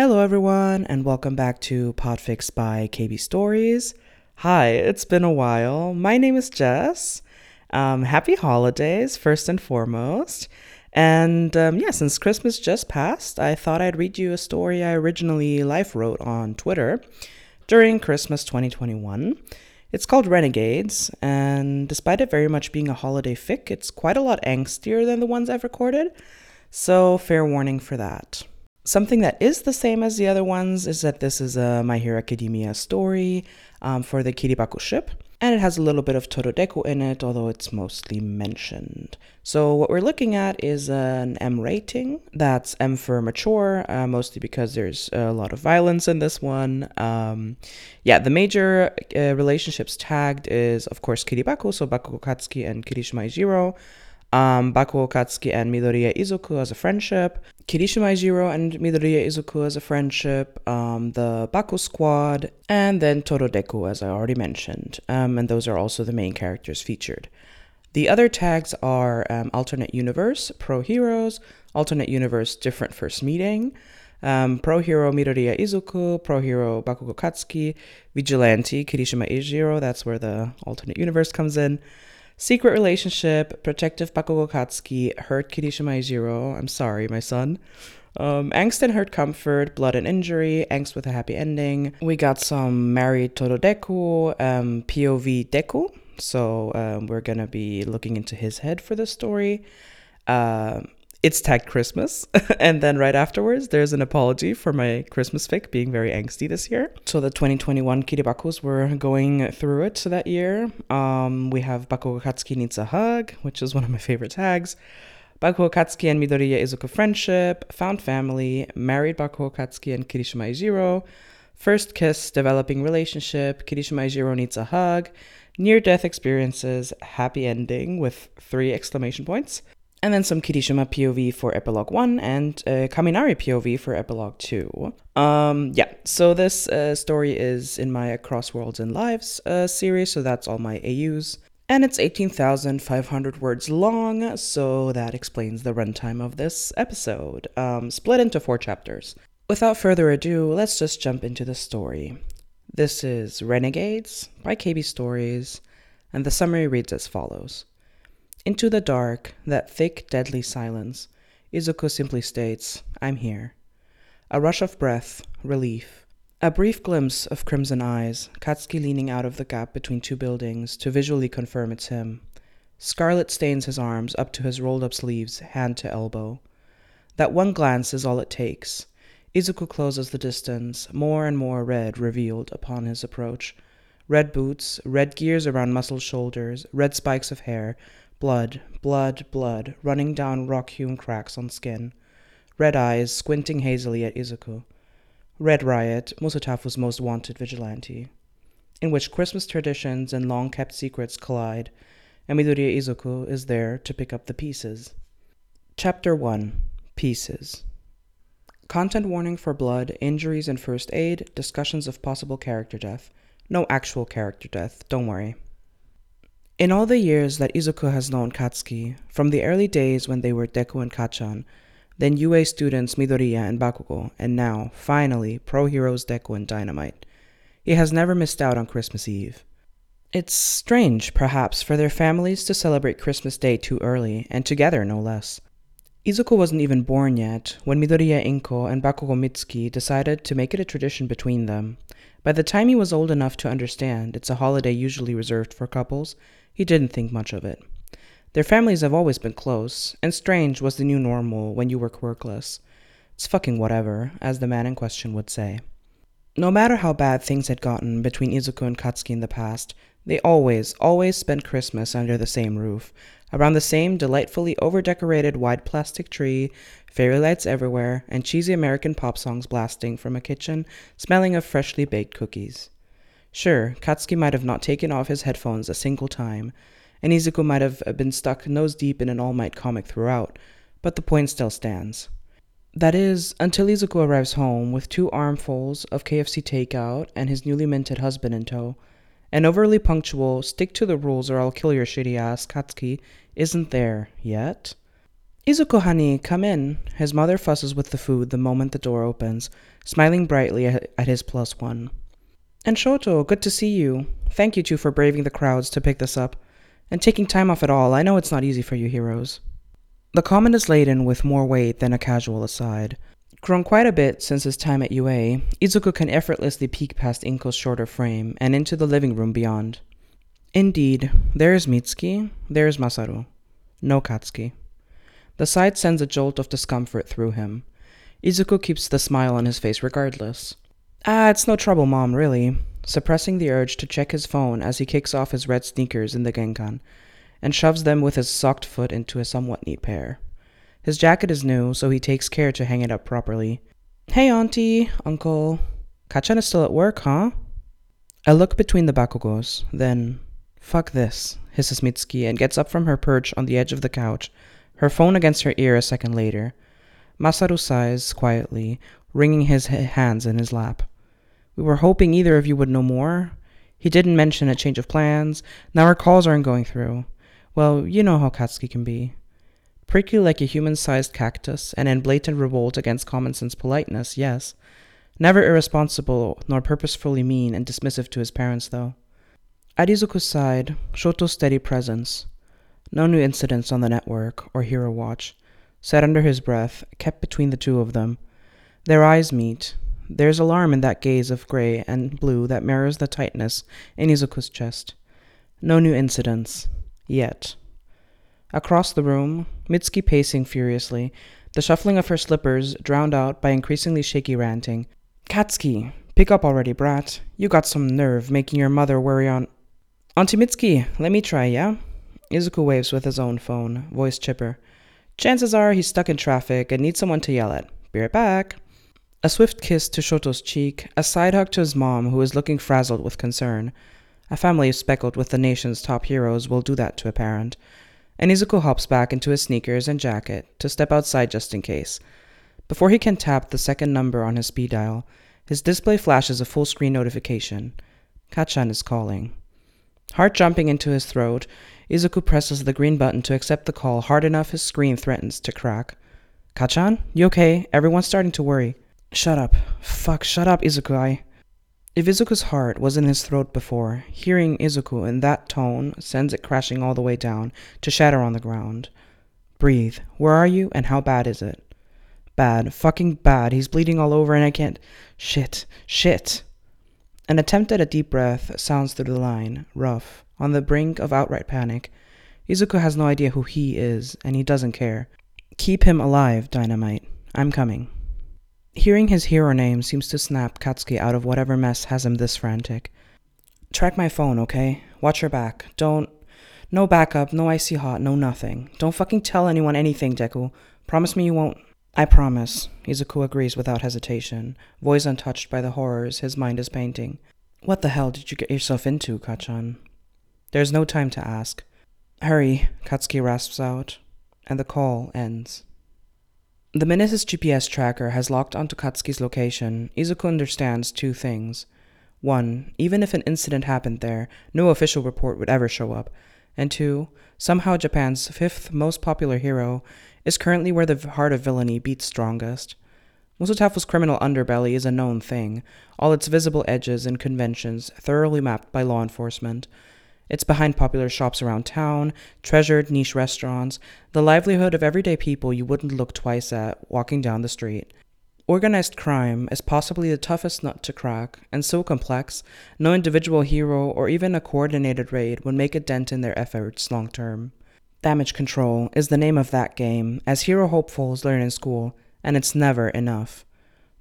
Hello, everyone, and welcome back to Podfix by KB Stories. Hi, it's been a while. My name is Jess. Um, happy holidays, first and foremost. And um, yeah, since Christmas just passed, I thought I'd read you a story I originally live wrote on Twitter during Christmas 2021. It's called Renegades, and despite it very much being a holiday fic, it's quite a lot angstier than the ones I've recorded. So, fair warning for that. Something that is the same as the other ones is that this is a My Hero Academia story um, for the Kiribaku ship, and it has a little bit of Tododeku in it, although it's mostly mentioned. So, what we're looking at is an M rating. That's M for mature, uh, mostly because there's a lot of violence in this one. Um, yeah, the major uh, relationships tagged is, of course, Kiribaku, so Bakugo Katsuki and Kirishima Eijiro um, Bakugo Katsuki and Midoriya Izuku as a friendship, Kirishima Eijiro and Midoriya Izuku as a friendship, um, the Baku Squad, and then Tododeku, as I already mentioned. Um, and those are also the main characters featured. The other tags are um, Alternate Universe, Pro Heroes, Alternate Universe, Different First Meeting, um, Pro Hero Midoriya Izuku, Pro Hero Bakugo Katsuki, Vigilante Kirishima Eijiro, that's where the alternate universe comes in. Secret relationship, protective Bakugo Katsuki, hurt Kirishima. I'm sorry, my son. Um, angst and hurt comfort, blood and injury, angst with a happy ending. We got some married Tododeku, um, POV Deku. So um, we're gonna be looking into his head for this story. Uh, it's tagged Christmas. and then right afterwards, there's an apology for my Christmas fic being very angsty this year. So the 2021 Kiribakus were going through it that year. Um, we have Bakugo Katsuki needs a hug, which is one of my favorite tags. Bakugo Katsuki and Midoriya Izuku friendship, found family, married Bakugo Katsuki and Kirishima Eijiro, first kiss, developing relationship, Kirishima Eijiro needs a hug, near death experiences, happy ending with three exclamation points, and then some Kirishima POV for epilogue 1 and uh, Kaminari POV for epilogue 2. Um, yeah, so this uh, story is in my Across Worlds and Lives uh, series, so that's all my AUs. And it's 18,500 words long, so that explains the runtime of this episode, um, split into four chapters. Without further ado, let's just jump into the story. This is Renegades by KB Stories, and the summary reads as follows. Into the dark, that thick, deadly silence, Izuku simply states, I'm here. A rush of breath, relief. A brief glimpse of crimson eyes, Katsuki leaning out of the gap between two buildings to visually confirm it's him. Scarlet stains his arms up to his rolled up sleeves, hand to elbow. That one glance is all it takes. Izuku closes the distance, more and more red revealed upon his approach. Red boots, red gears around muscled shoulders, red spikes of hair, Blood, blood, blood, running down rock hewn cracks on skin. Red eyes squinting hazily at Izuku. Red Riot, Musutafu's most wanted vigilante. In which Christmas traditions and long kept secrets collide, and Midoriya Izuku is there to pick up the pieces. Chapter 1 Pieces Content warning for blood, injuries, and first aid, discussions of possible character death. No actual character death, don't worry. In all the years that Izuku has known Katsuki, from the early days when they were Deku and Kacchan, then UA students Midoriya and Bakugo, and now, finally, pro heroes Deku and Dynamite, he has never missed out on Christmas Eve. It's strange, perhaps, for their families to celebrate Christmas Day too early, and together no less. Izuku wasn't even born yet when Midoriya Inko and Bakugo Mitsuki decided to make it a tradition between them. By the time he was old enough to understand it's a holiday usually reserved for couples, he didn't think much of it. Their families have always been close, and strange was the new normal when you were quirkless. It's fucking whatever, as the man in question would say. No matter how bad things had gotten between Izuku and Katsuki in the past, they always, always spent Christmas under the same roof, around the same delightfully overdecorated wide plastic tree, fairy lights everywhere, and cheesy American pop songs blasting from a kitchen smelling of freshly baked cookies. Sure, Katsuki might have not taken off his headphones a single time, and Izuku might have been stuck nose deep in an All Might comic throughout, but the point still stands. That is, until Izuku arrives home with two armfuls of KFC takeout and his newly minted husband in tow. An overly punctual, stick to the rules or I'll kill your shitty ass Katsuki isn't there yet. Izuku, honey, come in. His mother fusses with the food the moment the door opens, smiling brightly at his plus one. And Shoto, good to see you. Thank you two for braving the crowds to pick this up. And taking time off at all, I know it's not easy for you heroes. The comment is laden with more weight than a casual aside. Grown quite a bit since his time at UA, Izuku can effortlessly peek past Inko's shorter frame and into the living room beyond. Indeed, there is Mitsuki, there is Masaru. No Katsuki. The sight sends a jolt of discomfort through him. Izuku keeps the smile on his face regardless. Ah, it's no trouble, Mom, really. Suppressing the urge to check his phone as he kicks off his red sneakers in the Genkan and shoves them with his socked foot into a somewhat neat pair. His jacket is new, so he takes care to hang it up properly. Hey, Auntie, Uncle. Kacchan is still at work, huh? I look between the bakugos, then, fuck this, hisses Mitsuki and gets up from her perch on the edge of the couch, her phone against her ear a second later. Masaru sighs quietly, wringing his hands in his lap. We were hoping either of you would know more. He didn't mention a change of plans. Now our calls aren't going through. Well, you know how Katsuki can be. Prickly like a human sized cactus, and in blatant revolt against common sense politeness, yes. Never irresponsible nor purposefully mean and dismissive to his parents, though. At Izuku's side, Shoto's steady presence. No new incidents on the network or Hero Watch. Said under his breath, kept between the two of them. Their eyes meet. There's alarm in that gaze of gray and blue that mirrors the tightness in Izuku's chest. No new incidents. Yet. Across the room, Mitsuki pacing furiously, the shuffling of her slippers drowned out by increasingly shaky ranting. Katsuki, pick up already, brat. You got some nerve making your mother worry on. Auntie Mitsuki, let me try, yeah? Izuku waves with his own phone, voice chipper. Chances are he's stuck in traffic and needs someone to yell at. Be right back. A swift kiss to Shoto's cheek, a side hug to his mom, who is looking frazzled with concern. A family speckled with the nation's top heroes will do that to a parent. And Izuku hops back into his sneakers and jacket to step outside just in case. Before he can tap the second number on his speed dial, his display flashes a full screen notification. Kacchan is calling. Heart jumping into his throat, Izuku presses the green button to accept the call hard enough his screen threatens to crack. Kacchan, You okay? Everyone's starting to worry. Shut up. Fuck, shut up, Izuku. If Izuku's heart was in his throat before, hearing Izuku in that tone sends it crashing all the way down to shatter on the ground. Breathe. Where are you, and how bad is it? Bad. Fucking bad. He's bleeding all over and I can't. Shit. Shit. An attempt at a deep breath sounds through the line, rough, on the brink of outright panic. Izuku has no idea who he is, and he doesn't care. Keep him alive, Dynamite. I'm coming. Hearing his hero name seems to snap Katsuki out of whatever mess has him this frantic. Track my phone, okay? Watch your back. Don't. No backup, no icy hot, no nothing. Don't fucking tell anyone anything, Deku. Promise me you won't. I promise. Izuku agrees without hesitation, voice untouched by the horrors his mind is painting. What the hell did you get yourself into, Kacchan? There's no time to ask. Hurry, Katsuki rasps out, and the call ends. The minute his GPS tracker has locked onto Katsuki's location, Izuku understands two things. One, even if an incident happened there, no official report would ever show up. And two, somehow Japan's fifth most popular hero is currently where the heart of villainy beats strongest. Musutafu's criminal underbelly is a known thing, all its visible edges and conventions thoroughly mapped by law enforcement. It's behind popular shops around town, treasured niche restaurants, the livelihood of everyday people you wouldn't look twice at walking down the street. Organized crime is possibly the toughest nut to crack, and so complex, no individual hero or even a coordinated raid would make a dent in their efforts long term. Damage control is the name of that game, as hero hopefuls learn in school, and it's never enough.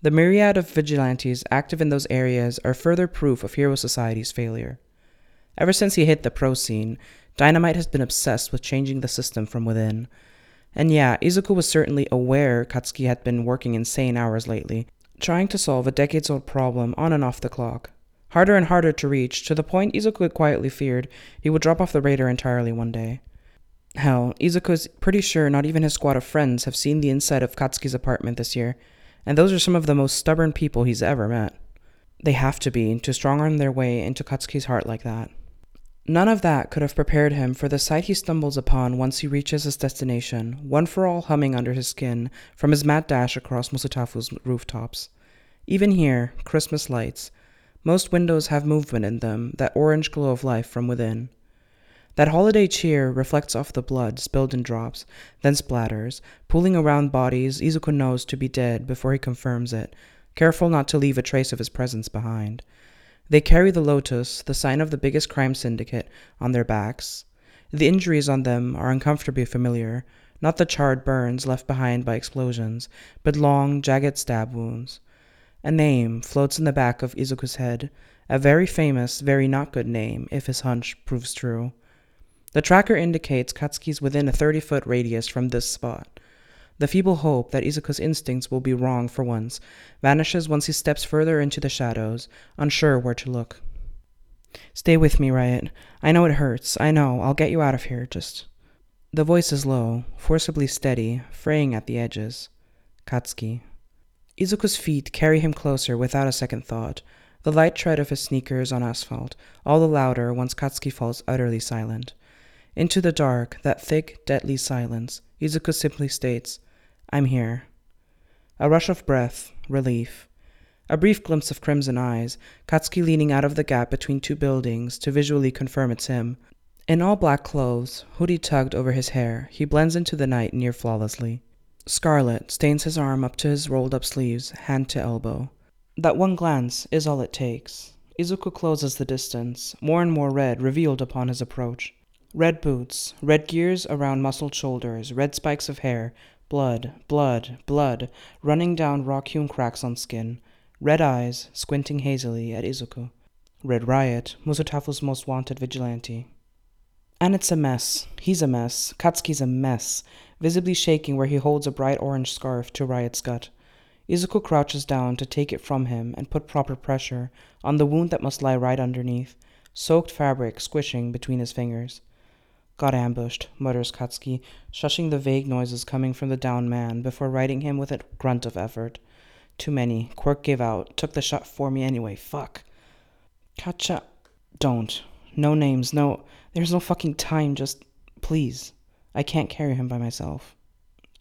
The myriad of vigilantes active in those areas are further proof of Hero Society's failure. Ever since he hit the pro scene, Dynamite has been obsessed with changing the system from within. And yeah, Izuku was certainly aware Katsuki had been working insane hours lately, trying to solve a decades old problem on and off the clock. Harder and harder to reach, to the point Izuku quietly feared he would drop off the radar entirely one day. Hell, Izuku is pretty sure not even his squad of friends have seen the inside of Katsuki's apartment this year, and those are some of the most stubborn people he's ever met. They have to be to strong arm their way into Katsuki's heart like that. None of that could have prepared him for the sight he stumbles upon once he reaches his destination, one for all humming under his skin from his mad dash across Musutafu's rooftops. Even here, Christmas lights. Most windows have movement in them, that orange glow of life from within. That holiday cheer reflects off the blood spilled in drops, then splatters, pooling around bodies Izuku knows to be dead before he confirms it, careful not to leave a trace of his presence behind. They carry the lotus, the sign of the biggest crime syndicate, on their backs. The injuries on them are uncomfortably familiar, not the charred burns left behind by explosions, but long, jagged stab wounds. A name floats in the back of Izuku's head, a very famous, very not good name, if his hunch proves true. The tracker indicates Katsuki's within a 30 foot radius from this spot. The feeble hope that Izuku's instincts will be wrong for once vanishes once he steps further into the shadows, unsure where to look. Stay with me, Riot. I know it hurts. I know. I'll get you out of here. Just. The voice is low, forcibly steady, fraying at the edges. Katsuki. Izuku's feet carry him closer without a second thought, the light tread of his sneakers on asphalt, all the louder once Katsuki falls utterly silent. Into the dark, that thick, deadly silence, Izuku simply states, I'm here. A rush of breath, relief. A brief glimpse of crimson eyes, Katsuki leaning out of the gap between two buildings to visually confirm it's him. In all black clothes, hoodie tugged over his hair, he blends into the night near flawlessly. Scarlet stains his arm up to his rolled up sleeves, hand to elbow. That one glance is all it takes. Izuku closes the distance, more and more red revealed upon his approach. Red boots, red gears around muscled shoulders, red spikes of hair, Blood, blood, blood, running down rock hewn cracks on skin. Red eyes, squinting hazily at Izuku. Red Riot, Musutafu's most wanted vigilante. And it's a mess. He's a mess. Katsuki's a mess, visibly shaking where he holds a bright orange scarf to Riot's gut. Izuku crouches down to take it from him and put proper pressure on the wound that must lie right underneath, soaked fabric squishing between his fingers. Got ambushed, mutters Katsuki, shushing the vague noises coming from the downed man before righting him with a grunt of effort. Too many. Quirk gave out. Took the shot for me anyway. Fuck. Kacha. Don't. No names. No. There's no fucking time. Just. Please. I can't carry him by myself.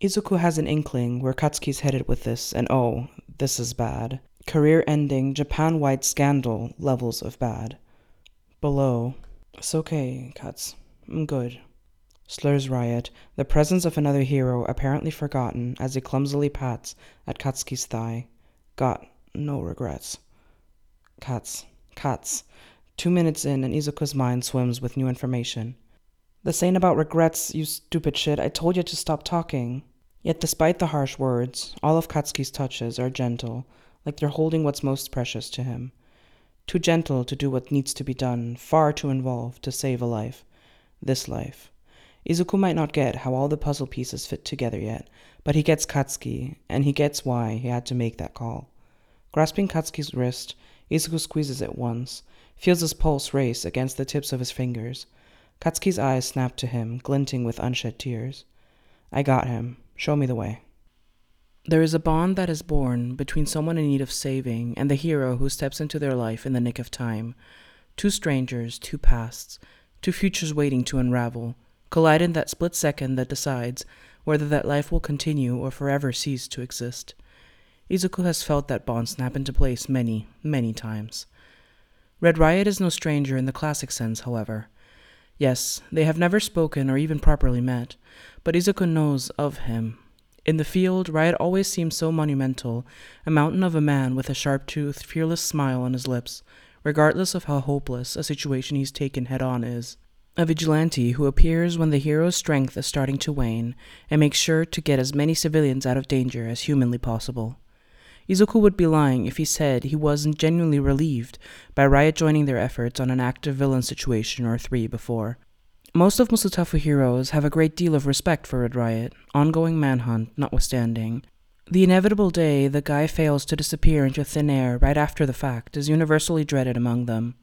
Izuku has an inkling where Katsuki's headed with this, and oh, this is bad. Career ending, Japan wide scandal levels of bad. Below. It's okay, Kats. I'm good. Slurs Riot, the presence of another hero apparently forgotten as he clumsily pats at Katsuki's thigh. Got no regrets. Cats, cats. Two minutes in, and Izuku's mind swims with new information. The ain't about regrets, you stupid shit. I told you to stop talking. Yet, despite the harsh words, all of Katsuki's touches are gentle, like they're holding what's most precious to him. Too gentle to do what needs to be done, far too involved to save a life this life. Izuku might not get how all the puzzle pieces fit together yet, but he gets Katsuki, and he gets why he had to make that call. Grasping Katsuki's wrist, Izuku squeezes it once, feels his pulse race against the tips of his fingers. Katsuki's eyes snap to him, glinting with unshed tears. I got him. Show me the way. There is a bond that is born between someone in need of saving and the hero who steps into their life in the nick of time. Two strangers, two pasts, two futures waiting to unravel, collide in that split second that decides whether that life will continue or forever cease to exist. Izuku has felt that bond snap into place many, many times. Red Riot is no stranger in the classic sense, however. Yes, they have never spoken or even properly met, but Izuku knows of him. In the field, Riot always seems so monumental, a mountain of a man with a sharp toothed, fearless smile on his lips, regardless of how hopeless a situation he's taken head on is. A vigilante who appears when the hero's strength is starting to wane and makes sure to get as many civilians out of danger as humanly possible. Izuku would be lying if he said he wasn't genuinely relieved by Riot joining their efforts on an active villain situation or three before. Most of Musutafu heroes have a great deal of respect for Red Riot, ongoing manhunt notwithstanding, the inevitable day the guy fails to disappear into thin air right after the fact is universally dreaded among them.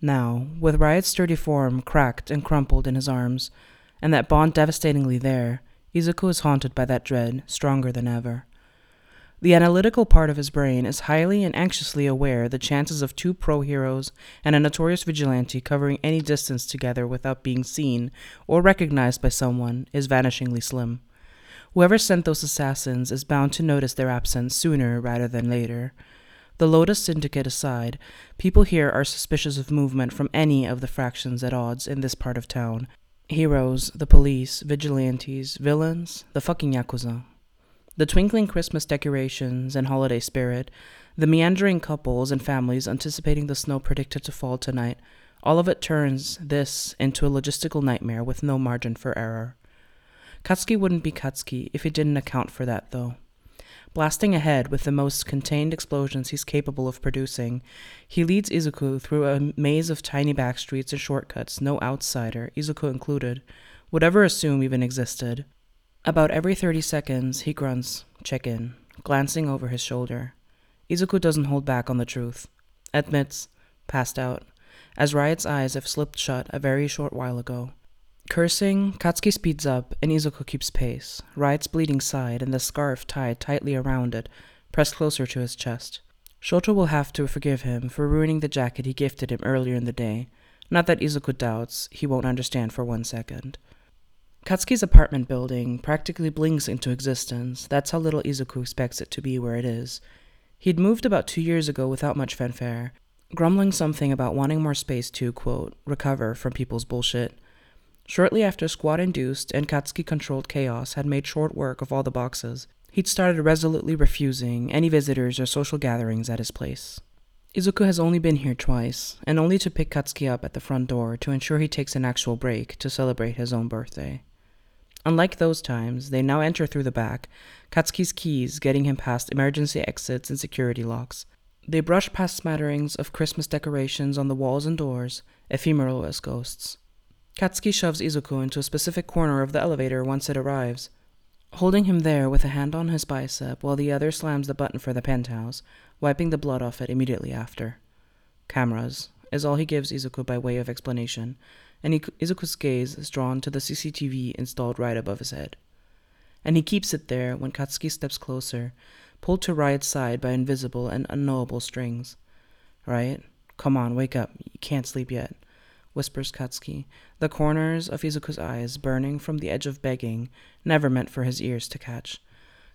Now, with Riot's sturdy form cracked and crumpled in his arms, and that bond devastatingly there, Izuku is haunted by that dread, stronger than ever. The analytical part of his brain is highly and anxiously aware the chances of two pro heroes and a notorious vigilante covering any distance together without being seen or recognized by someone is vanishingly slim. Whoever sent those assassins is bound to notice their absence sooner rather than later. The Lotus Syndicate aside, people here are suspicious of movement from any of the fractions at odds in this part of town. Heroes, the police, vigilantes, villains, the fucking Yakuza. The twinkling Christmas decorations and holiday spirit, the meandering couples and families anticipating the snow predicted to fall tonight, all of it turns this into a logistical nightmare with no margin for error. Katsuki wouldn't be Katsuki if he didn't account for that, though. Blasting ahead with the most contained explosions he's capable of producing, he leads Izuku through a maze of tiny back streets and shortcuts no outsider, Izuku included, would ever assume even existed. About every 30 seconds, he grunts, check in, glancing over his shoulder. Izuku doesn't hold back on the truth. Admits, passed out, as Riot's eyes have slipped shut a very short while ago. Cursing, Katsuki speeds up and Izuku keeps pace, Riot's bleeding side and the scarf tied tightly around it, pressed closer to his chest. Shoto will have to forgive him for ruining the jacket he gifted him earlier in the day. Not that Izuku doubts, he won't understand for one second. Katsuki's apartment building practically blinks into existence. That's how little Izuku expects it to be where it is. He'd moved about two years ago without much fanfare, grumbling something about wanting more space to, quote, recover from people's bullshit. Shortly after squad induced and Katsuki controlled chaos had made short work of all the boxes, he'd started resolutely refusing any visitors or social gatherings at his place. Izuku has only been here twice, and only to pick Katsuki up at the front door to ensure he takes an actual break to celebrate his own birthday. Unlike those times, they now enter through the back, Katsuki's keys getting him past emergency exits and security locks. They brush past smatterings of Christmas decorations on the walls and doors, ephemeral as ghosts. Katsuki shoves Izuku into a specific corner of the elevator once it arrives, holding him there with a hand on his bicep while the other slams the button for the penthouse, wiping the blood off it immediately after. Cameras is all he gives Izuku by way of explanation, and Izuku's gaze is drawn to the CCTV installed right above his head. And he keeps it there when Katsuki steps closer, pulled to Riot's side by invisible and unknowable strings. Riot, come on, wake up. You can't sleep yet whispers Katsuki, the corners of Izuku's eyes burning from the edge of begging, never meant for his ears to catch.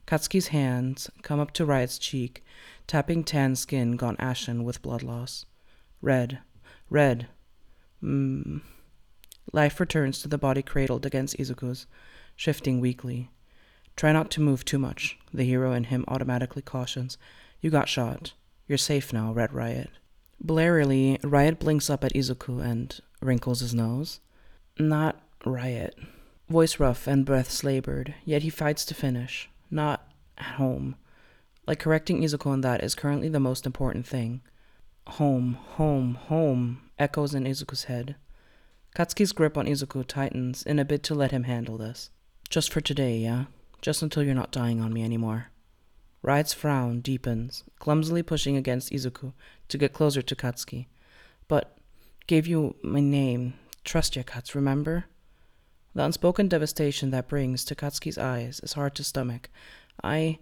Katsuki's hands come up to Riot's cheek, tapping tan skin gone ashen with blood loss. Red, red. Mmm. Life returns to the body cradled against Izuku's, shifting weakly. Try not to move too much, the hero in him automatically cautions. You got shot. You're safe now, Red Riot. Blarily, Riot blinks up at Izuku and wrinkles his nose. Not Riot. Voice rough and breath labored, yet he fights to finish. Not at home. Like correcting Izuku on that is currently the most important thing. Home, home, home, echoes in Izuku's head. Katsuki's grip on Izuku tightens in a bid to let him handle this. Just for today, yeah? Just until you're not dying on me anymore. Riot's frown deepens, clumsily pushing against Izuku to get closer to Katsuki. But gave you my name. Trust your Kats, remember? The unspoken devastation that brings to Katsuki's eyes is hard to stomach. I.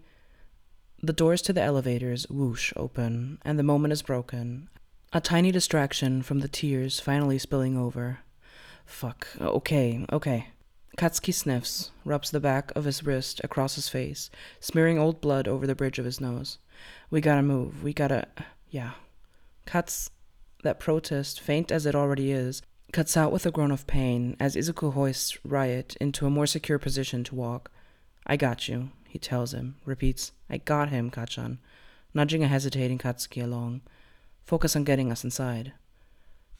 The doors to the elevators whoosh open, and the moment is broken. A tiny distraction from the tears finally spilling over. Fuck. Okay, okay. Katsuki sniffs, rubs the back of his wrist across his face, smearing old blood over the bridge of his nose. We gotta move. We gotta. Yeah. Cuts that protest, faint as it already is, cuts out with a groan of pain as Izuku hoists Riot into a more secure position to walk. I got you, he tells him, repeats, I got him, Kacchan, nudging a hesitating Katsuki along. Focus on getting us inside.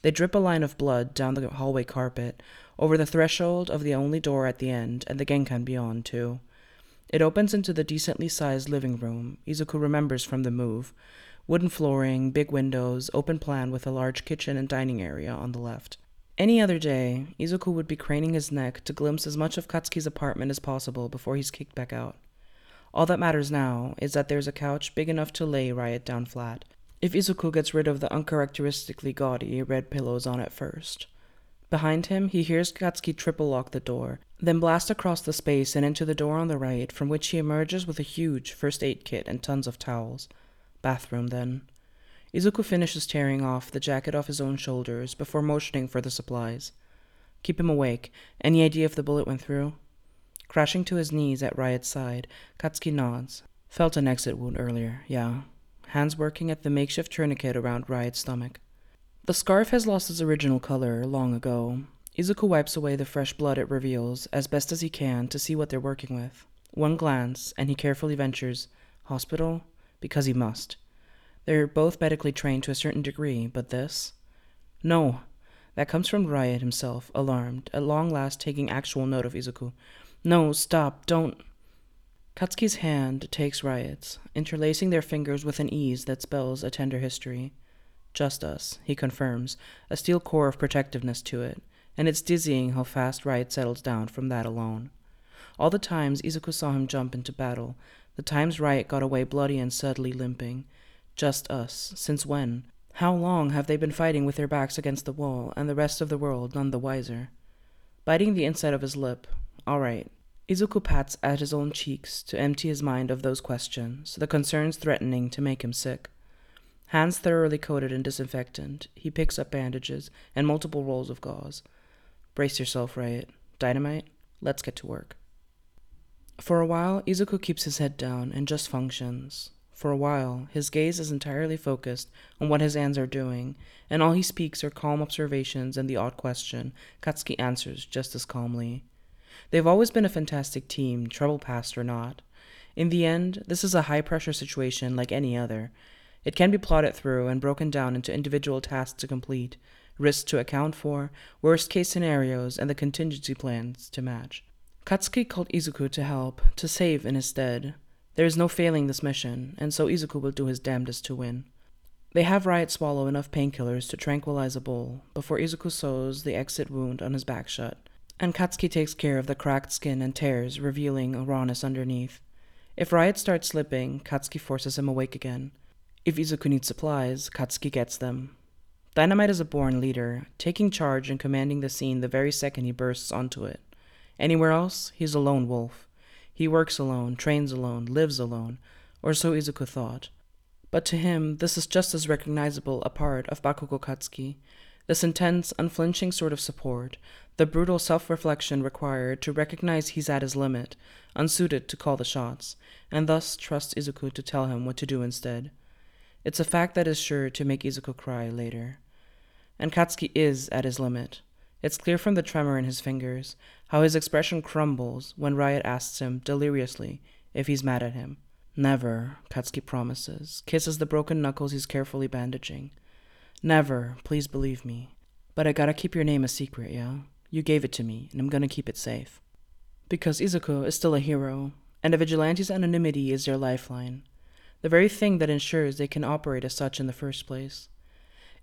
They drip a line of blood down the hallway carpet, over the threshold of the only door at the end, and the genkan beyond, too. It opens into the decently sized living room Izuku remembers from the move, Wooden flooring, big windows, open plan with a large kitchen and dining area on the left. Any other day, Izuku would be craning his neck to glimpse as much of Katsuki's apartment as possible before he's kicked back out. All that matters now is that there's a couch big enough to lay Riot down flat, if Izuku gets rid of the uncharacteristically gaudy red pillows on it first. Behind him, he hears Katsuki triple lock the door, then blast across the space and into the door on the right, from which he emerges with a huge first aid kit and tons of towels. Bathroom, then. Izuku finishes tearing off the jacket off his own shoulders before motioning for the supplies. Keep him awake. Any idea if the bullet went through? Crashing to his knees at Riot's side, Katsuki nods. Felt an exit wound earlier, yeah. Hands working at the makeshift tourniquet around Riot's stomach. The scarf has lost its original color long ago. Izuku wipes away the fresh blood it reveals as best as he can to see what they're working with. One glance, and he carefully ventures, Hospital? Because he must. They're both medically trained to a certain degree, but this? No. That comes from Riot himself, alarmed, at long last taking actual note of Izuku. No, stop, don't. Katsuki's hand takes Riot's, interlacing their fingers with an ease that spells a tender history. Just us, he confirms, a steel core of protectiveness to it, and it's dizzying how fast Riot settles down from that alone. All the times Izuku saw him jump into battle, the times Riot got away bloody and suddenly limping. Just us. Since when? How long have they been fighting with their backs against the wall, and the rest of the world none the wiser? Biting the inside of his lip. All right. Izuku pats at his own cheeks to empty his mind of those questions, the concerns threatening to make him sick. Hands thoroughly coated in disinfectant, he picks up bandages and multiple rolls of gauze. Brace yourself, Riot. Dynamite? Let's get to work. For a while, Izuku keeps his head down and just functions. For a while, his gaze is entirely focused on what his hands are doing, and all he speaks are calm observations and the odd question Katsuki answers just as calmly. They've always been a fantastic team, trouble past or not. In the end, this is a high pressure situation like any other, it can be plotted through and broken down into individual tasks to complete, risks to account for, worst case scenarios, and the contingency plans to match. Katsuki called Izuku to help, to save in his stead. There is no failing this mission, and so Izuku will do his damnedest to win. They have Riot swallow enough painkillers to tranquilize a bull before Izuku sews the exit wound on his back shut, and Katsuki takes care of the cracked skin and tears, revealing rawness underneath. If Riot starts slipping, Katsuki forces him awake again. If Izuku needs supplies, Katsuki gets them. Dynamite is a born leader, taking charge and commanding the scene the very second he bursts onto it. Anywhere else, he's a lone wolf. He works alone, trains alone, lives alone, or so Izuku thought. But to him, this is just as recognizable a part of Bakugo Katsuki, this intense, unflinching sort of support, the brutal self reflection required to recognize he's at his limit, unsuited to call the shots, and thus trust Izuku to tell him what to do instead. It's a fact that is sure to make Izuku cry later. And Katsuki is at his limit. It's clear from the tremor in his fingers, how his expression crumbles when Riot asks him, deliriously, if he's mad at him. Never, Katsuki promises, kisses the broken knuckles he's carefully bandaging. Never, please believe me. But I gotta keep your name a secret, yeah? You gave it to me, and I'm gonna keep it safe. Because Izuku is still a hero, and a vigilante's anonymity is their lifeline the very thing that ensures they can operate as such in the first place.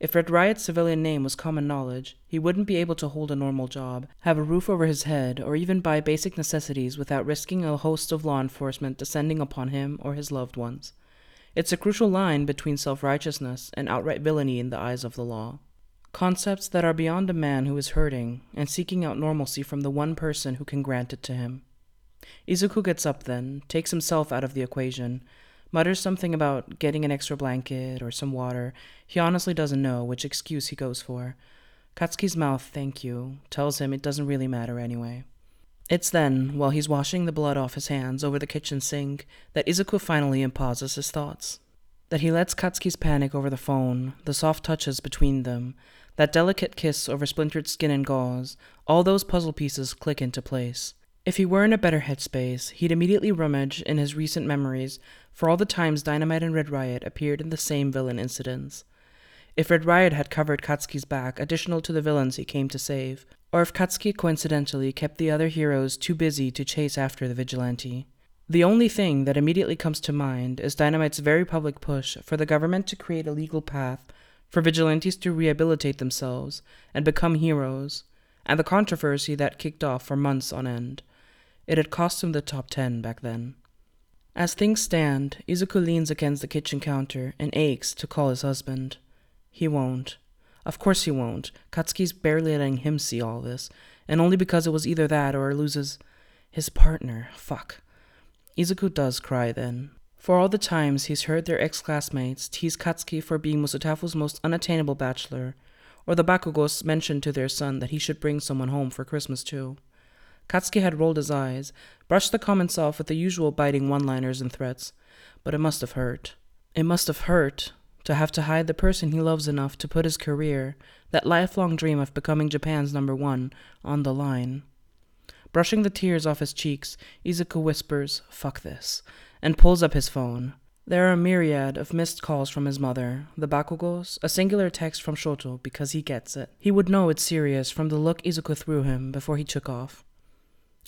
If Red Riot's civilian name was common knowledge, he wouldn't be able to hold a normal job, have a roof over his head, or even buy basic necessities without risking a host of law enforcement descending upon him or his loved ones. It's a crucial line between self righteousness and outright villainy in the eyes of the law. Concepts that are beyond a man who is hurting and seeking out normalcy from the one person who can grant it to him. Izuku gets up then, takes himself out of the equation, mutters something about getting an extra blanket or some water. He honestly doesn't know which excuse he goes for. Katsuki's mouth, thank you, tells him it doesn't really matter anyway. It's then, while he's washing the blood off his hands over the kitchen sink, that Izuku finally imposes his thoughts. That he lets Katsuki's panic over the phone, the soft touches between them, that delicate kiss over splintered skin and gauze, all those puzzle pieces click into place. If he were in a better headspace, he'd immediately rummage in his recent memories for all the times Dynamite and Red Riot appeared in the same villain incidents. If Red Riot had covered Katsuki's back additional to the villains he came to save, or if Katsuki coincidentally kept the other heroes too busy to chase after the vigilante. The only thing that immediately comes to mind is Dynamite's very public push for the government to create a legal path for vigilantes to rehabilitate themselves and become heroes, and the controversy that kicked off for months on end. It had cost him the top 10 back then. As things stand, Izuku leans against the kitchen counter and aches to call his husband. He won't. Of course he won't. Katsuki's barely letting him see all this, and only because it was either that or loses his partner. Fuck. Izuku does cry then. For all the times he's heard their ex classmates tease Katsuki for being Musutafu's most unattainable bachelor, or the Bakugos mention to their son that he should bring someone home for Christmas too. Katsuki had rolled his eyes, brushed the comments off with the usual biting one liners and threats, but it must have hurt. It must have hurt to have to hide the person he loves enough to put his career, that lifelong dream of becoming Japan's number one, on the line. Brushing the tears off his cheeks, Izuku whispers, fuck this, and pulls up his phone. There are a myriad of missed calls from his mother, the Bakugos, a singular text from Shoto because he gets it. He would know it's serious from the look Izuku threw him before he took off.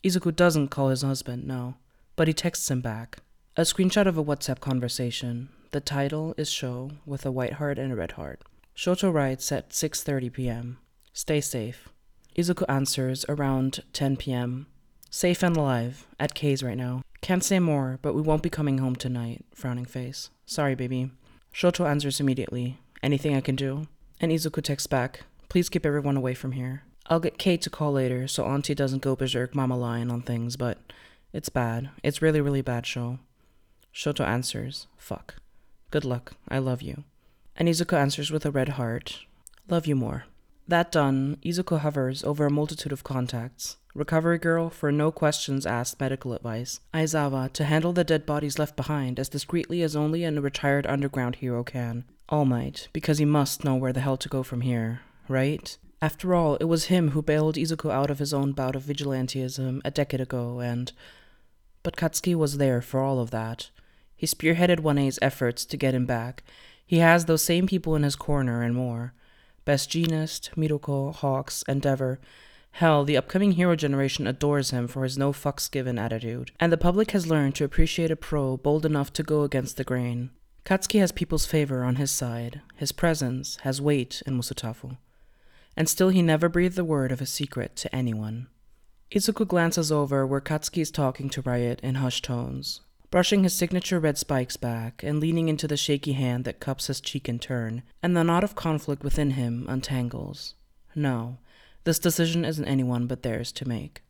Izuku doesn't call his husband, no, but he texts him back. A screenshot of a WhatsApp conversation. The title is Sho with a white heart and a red heart. Shoto writes at 6:30 p.m. Stay safe. Izuku answers around 10 p.m. Safe and alive at K's right now. Can't say more, but we won't be coming home tonight. Frowning face. Sorry, baby. Shoto answers immediately. Anything I can do? And Izuku texts back. Please keep everyone away from here. I'll get Kate to call later so Auntie doesn't go berserk mama lion on things, but it's bad. It's really, really bad, Sho. Shoto answers. Fuck. Good luck. I love you. And Izuku answers with a red heart. Love you more. That done, Izuku hovers over a multitude of contacts. Recovery Girl for no questions asked medical advice. Aizawa to handle the dead bodies left behind as discreetly as only a retired underground hero can. All Might, because he must know where the hell to go from here, right? After all, it was him who bailed Izuku out of his own bout of vigilantism a decade ago, and. But Katsuki was there for all of that. He spearheaded 1A's efforts to get him back. He has those same people in his corner and more. Best Jeanist, Miruko, Hawks, Endeavor. Hell, the upcoming hero generation adores him for his no fucks given attitude, and the public has learned to appreciate a pro bold enough to go against the grain. Katsuki has people's favor on his side. His presence has weight in Musutafu. And still he never breathed a word of his secret to anyone. Izuku glances over where Katsuki is talking to Riot in hushed tones, brushing his signature red spikes back and leaning into the shaky hand that cups his cheek in turn, and the knot of conflict within him untangles. No, this decision isn't anyone but theirs to make.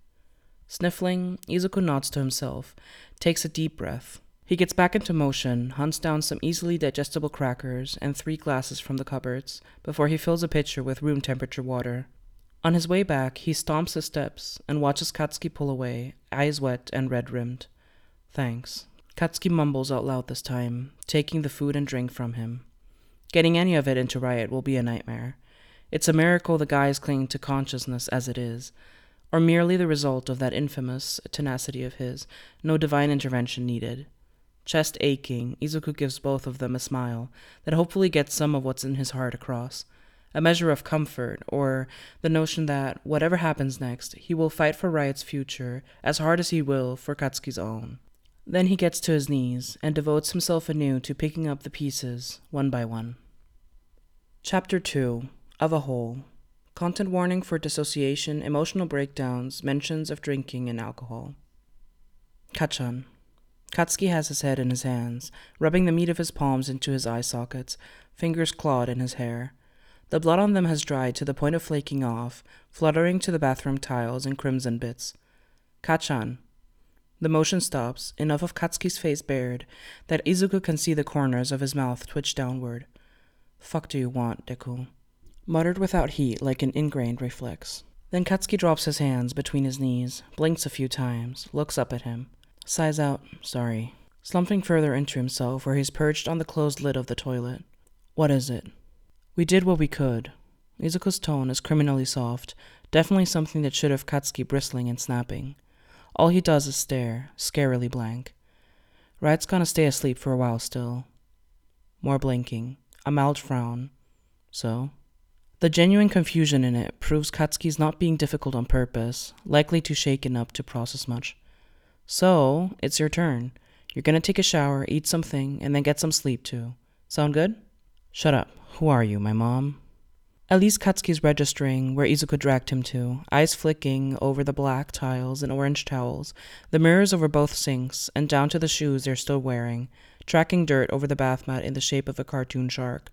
Sniffling, Izuku nods to himself, takes a deep breath. He gets back into motion, hunts down some easily digestible crackers and three glasses from the cupboards before he fills a pitcher with room temperature water. On his way back, he stomps his steps and watches Katsuki pull away, eyes wet and red rimmed. Thanks. Katsuki mumbles out loud this time, taking the food and drink from him. Getting any of it into Riot will be a nightmare. It's a miracle the guy is clinging to consciousness as it is, or merely the result of that infamous tenacity of his, no divine intervention needed. Chest aching, Izuku gives both of them a smile that hopefully gets some of what's in his heart across. A measure of comfort, or the notion that, whatever happens next, he will fight for Riot's future as hard as he will for Katsuki's own. Then he gets to his knees and devotes himself anew to picking up the pieces, one by one. Chapter 2 Of a Whole Content warning for dissociation, emotional breakdowns, mentions of drinking and alcohol. Kacchan. Katsuki has his head in his hands, rubbing the meat of his palms into his eye sockets, fingers clawed in his hair. The blood on them has dried to the point of flaking off, fluttering to the bathroom tiles in crimson bits. Kacchan, the motion stops, enough of Katsuki's face bared that Izuku can see the corners of his mouth twitch downward. Fuck do you want, Deku? Muttered without heat like an ingrained reflex. Then Katsuki drops his hands between his knees, blinks a few times, looks up at him, sighs out, sorry, slumping further into himself where he's perched on the closed lid of the toilet. What is it? We did what we could. Izuku's tone is criminally soft, definitely something that should have Katsuki bristling and snapping. All he does is stare, scarily blank. Riot's gonna stay asleep for a while still. More blinking, a mild frown. So? The genuine confusion in it proves Katsuki's not being difficult on purpose, likely too shaken up to process much. So, it's your turn. You're gonna take a shower, eat something, and then get some sleep too. Sound good? Shut up. Who are you, my mom? Least Katsuki's registering where Izuku dragged him to, eyes flicking over the black tiles and orange towels, the mirrors over both sinks, and down to the shoes they're still wearing, tracking dirt over the bath mat in the shape of a cartoon shark.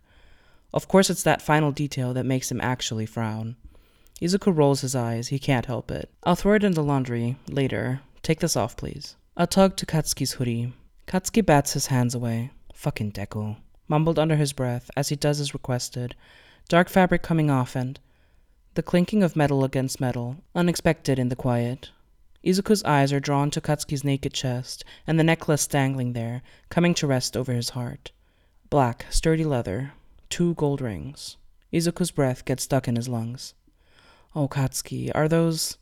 Of course, it's that final detail that makes him actually frown. Izuku rolls his eyes. He can't help it. I'll throw it in the laundry later. Take this off, please. A tug to Katsuki's hoodie. Katsuki bats his hands away. Fucking Deku. Mumbled under his breath as he does as requested. Dark fabric coming off and the clinking of metal against metal, unexpected in the quiet. Izuku's eyes are drawn to Katsuki's naked chest and the necklace dangling there, coming to rest over his heart. Black, sturdy leather, two gold rings. Izuku's breath gets stuck in his lungs. Oh, Katsuki, are those.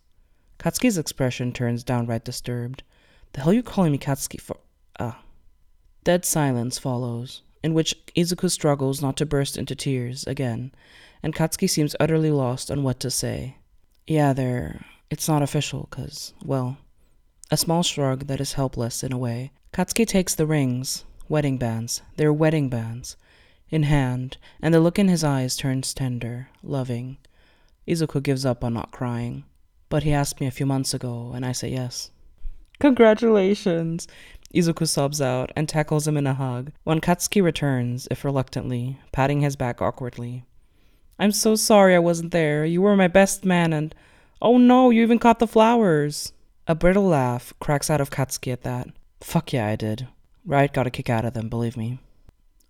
Katsuki's expression turns downright disturbed. The hell you calling me Katsuki for? Ah. Dead silence follows, in which Izuku struggles not to burst into tears again, and Katsuki seems utterly lost on what to say. Yeah, they're. It's not official, cause, well. A small shrug that is helpless in a way. Katsuki takes the rings, wedding bands, they're wedding bands, in hand, and the look in his eyes turns tender, loving. Izuku gives up on not crying. But he asked me a few months ago, and I say yes. Congratulations! Izuku sobs out and tackles him in a hug, when Katsuki returns, if reluctantly, patting his back awkwardly. I'm so sorry I wasn't there. You were my best man, and oh no, you even caught the flowers. A brittle laugh cracks out of Katsuki at that. Fuck yeah, I did. Riot got a kick out of them, believe me.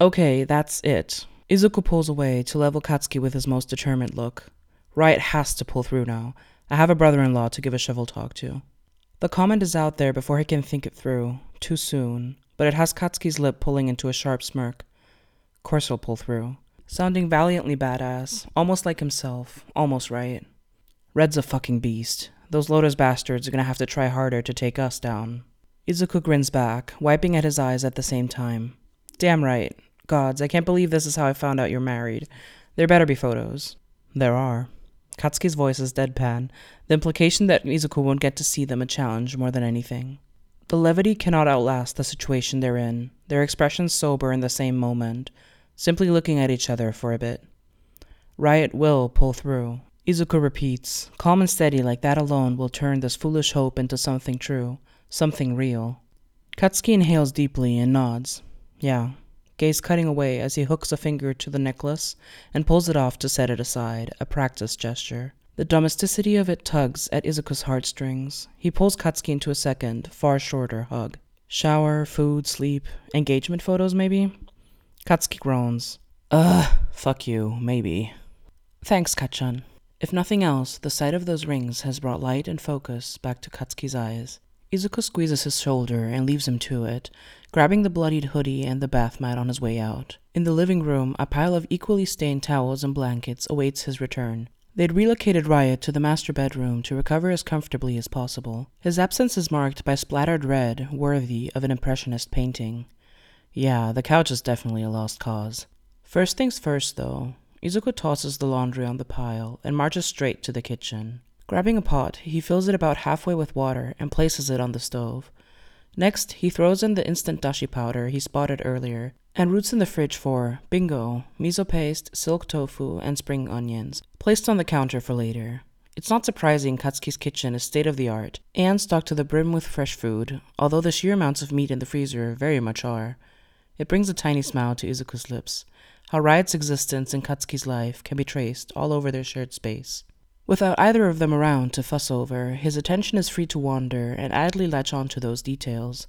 Okay, that's it. Izuku pulls away to level Katsuki with his most determined look. Riot has to pull through now. I have a brother in law to give a shovel talk to. The comment is out there before he can think it through. Too soon. But it has Katsuki's lip pulling into a sharp smirk. Course he'll pull through. Sounding valiantly badass. Almost like himself. Almost right. Red's a fucking beast. Those Lotus bastards are gonna have to try harder to take us down. Izuku grins back, wiping at his eyes at the same time. Damn right. Gods, I can't believe this is how I found out you're married. There better be photos. There are. Katsuki's voice is deadpan, the implication that Izuku won't get to see them a challenge more than anything. The levity cannot outlast the situation they're in, their expressions sober in the same moment, simply looking at each other for a bit. Riot will pull through. Izuku repeats, calm and steady like that alone will turn this foolish hope into something true, something real. Katsuki inhales deeply and nods. Yeah, gaze cutting away as he hooks a finger to the necklace and pulls it off to set it aside, a practice gesture. The domesticity of it tugs at Izuku's heartstrings. He pulls Katsuki into a second, far shorter hug. Shower, food, sleep, engagement photos, maybe? Katsuki groans. Ugh, fuck you, maybe. Thanks, Kacchan. If nothing else, the sight of those rings has brought light and focus back to Katsuki's eyes. Izuku squeezes his shoulder and leaves him to it, grabbing the bloodied hoodie and the bath mat on his way out. In the living room, a pile of equally stained towels and blankets awaits his return. They'd relocated Riot to the master bedroom to recover as comfortably as possible. His absence is marked by splattered red, worthy of an impressionist painting. Yeah, the couch is definitely a lost cause. First things first, though, Izuku tosses the laundry on the pile and marches straight to the kitchen. Grabbing a pot, he fills it about halfway with water and places it on the stove. Next, he throws in the instant dashi powder he spotted earlier and roots in the fridge for, bingo, miso paste, silk tofu, and spring onions, placed on the counter for later. It's not surprising Katsuki's kitchen is state of the art and stocked to the brim with fresh food, although the sheer amounts of meat in the freezer very much are. It brings a tiny smile to Izuku's lips. How Riot's existence in Katsuki's life can be traced all over their shared space. Without either of them around to fuss over, his attention is free to wander and idly latch on to those details,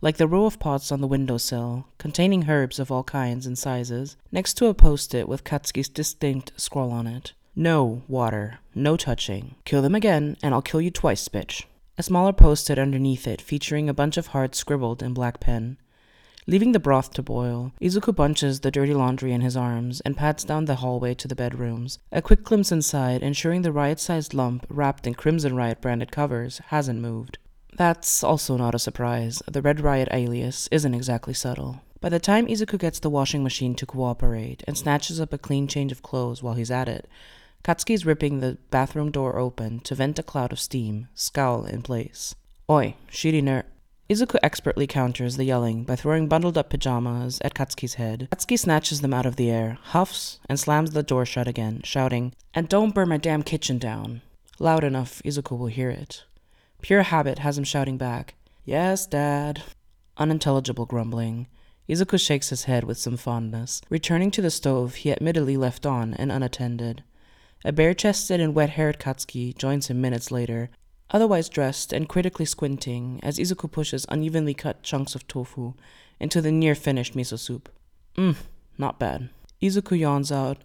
like the row of pots on the windowsill, containing herbs of all kinds and sizes, next to a post-it with Katsuki's distinct scrawl on it. No water, no touching. Kill them again, and I'll kill you twice, bitch. A smaller post-it underneath it featuring a bunch of hearts scribbled in black pen. Leaving the broth to boil, Izuku bunches the dirty laundry in his arms and pads down the hallway to the bedrooms. A quick glimpse inside, ensuring the riot sized lump, wrapped in Crimson Riot branded covers, hasn't moved. That's also not a surprise. The Red Riot alias isn't exactly subtle. By the time Izuku gets the washing machine to cooperate and snatches up a clean change of clothes while he's at it, Katsuki's ripping the bathroom door open to vent a cloud of steam, scowl in place. Oi, shitty ner. Izuku expertly counters the yelling by throwing bundled up pajamas at Katsuki's head. Katsuki snatches them out of the air, huffs, and slams the door shut again, shouting, And don't burn my damn kitchen down. Loud enough, Izuku will hear it. Pure habit has him shouting back, Yes, Dad. Unintelligible grumbling. Izuku shakes his head with some fondness, returning to the stove he admittedly left on and unattended. A bare chested and wet haired Katsuki joins him minutes later, otherwise dressed and critically squinting as Izuku pushes unevenly cut chunks of tofu into the near finished miso soup. Mmm, not bad. Izuku yawns out,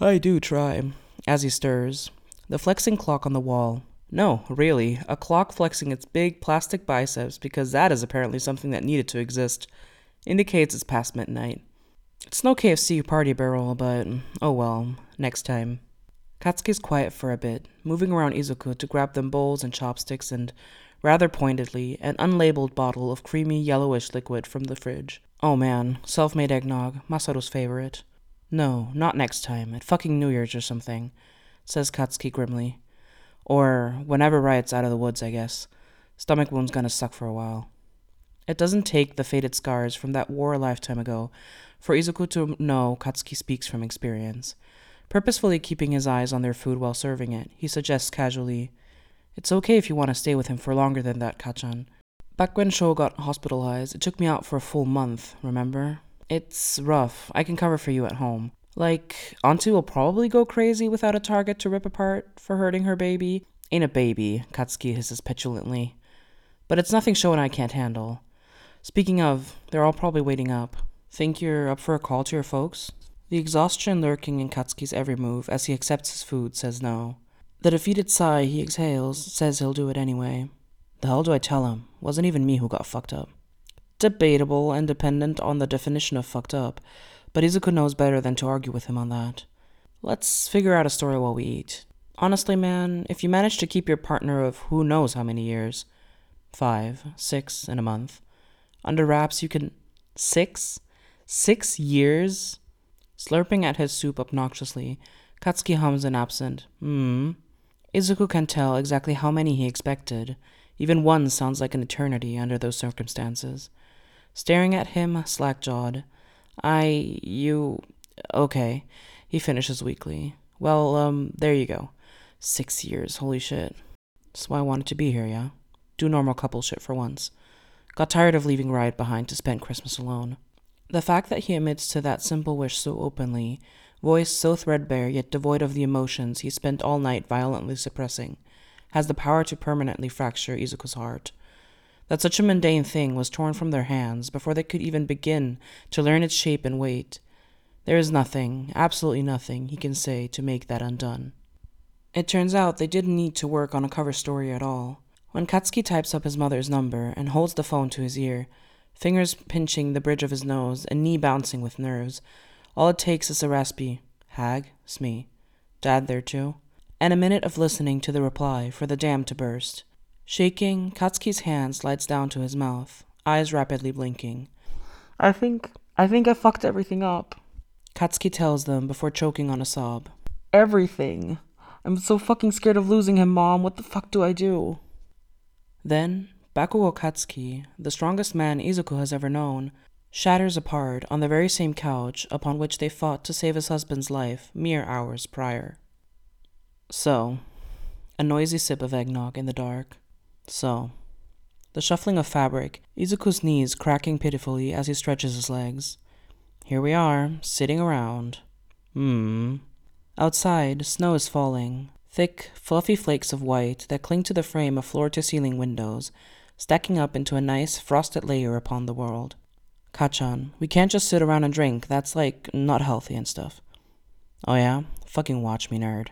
I do try, as he stirs. The flexing clock on the wall. No, really, a clock flexing its big plastic biceps because that is apparently something that needed to exist. Indicates it's past midnight. It's no KFC party barrel, but oh well, next time. Katsuki's quiet for a bit, moving around Izuku to grab them bowls and chopsticks and, rather pointedly, an unlabeled bottle of creamy yellowish liquid from the fridge. Oh man, self made eggnog, Masaru's favorite. No, not next time, at fucking New Year's or something, says Katsuki grimly. Or whenever Riot's out of the woods, I guess. Stomach wound's gonna suck for a while. It doesn't take the faded scars from that war a lifetime ago for Izuku to know Katsuki speaks from experience. Purposefully keeping his eyes on their food while serving it, he suggests casually, It's okay if you want to stay with him for longer than that, Kacchan. Back when Sho got hospitalized, it took me out for a full month, remember? It's rough. I can cover for you at home. Like, Auntie will probably go crazy without a target to rip apart for hurting her baby. Ain't a baby, Katsuki hisses petulantly. But it's nothing Sho and I can't handle. Speaking of, they're all probably waiting up. Think you're up for a call to your folks? The exhaustion lurking in Katsuki's every move as he accepts his food says no. The defeated sigh he exhales says he'll do it anyway. The hell do I tell him? Wasn't even me who got fucked up. Debatable and dependent on the definition of fucked up, but Izuku knows better than to argue with him on that. Let's figure out a story while we eat. Honestly, man, if you manage to keep your partner of who knows how many years five, six, in a month under wraps, you can. Six? Six years? Slurping at his soup obnoxiously, Katsuki hums an absent, hmm. Izuku can tell exactly how many he expected. Even one sounds like an eternity under those circumstances. Staring at him, slack jawed. I. you. Okay. He finishes weakly. Well, um, there you go. Six years, holy shit. That's why I wanted to be here, yeah? Do normal couple shit for once. Got tired of leaving Riot behind to spend Christmas alone. The fact that he admits to that simple wish so openly, voice so threadbare yet devoid of the emotions he spent all night violently suppressing, has the power to permanently fracture Izuku's heart that such a mundane thing was torn from their hands before they could even begin to learn its shape and weight. There is nothing, absolutely nothing, he can say to make that undone. It turns out they didn't need to work on a cover story at all. When Katsuki types up his mother's number and holds the phone to his ear, fingers pinching the bridge of his nose and knee bouncing with nerves, all it takes is a raspy, Hag, Smee, Dad there too, and a minute of listening to the reply for the dam to burst. Shaking, Katsuki's hand slides down to his mouth, eyes rapidly blinking. I think I think I fucked everything up. Katsuki tells them before choking on a sob. Everything. I'm so fucking scared of losing him, Mom. What the fuck do I do? Then, Bakugo Katsuki, the strongest man Izuku has ever known, shatters apart on the very same couch upon which they fought to save his husband's life mere hours prior. So, a noisy sip of eggnog in the dark. So, the shuffling of fabric, Izuku's knees cracking pitifully as he stretches his legs. Here we are, sitting around. Hmm. Outside, snow is falling, thick, fluffy flakes of white that cling to the frame of floor to ceiling windows, stacking up into a nice, frosted layer upon the world. Kacchan, we can't just sit around and drink. That's like not healthy and stuff. Oh yeah? Fucking watch me, nerd.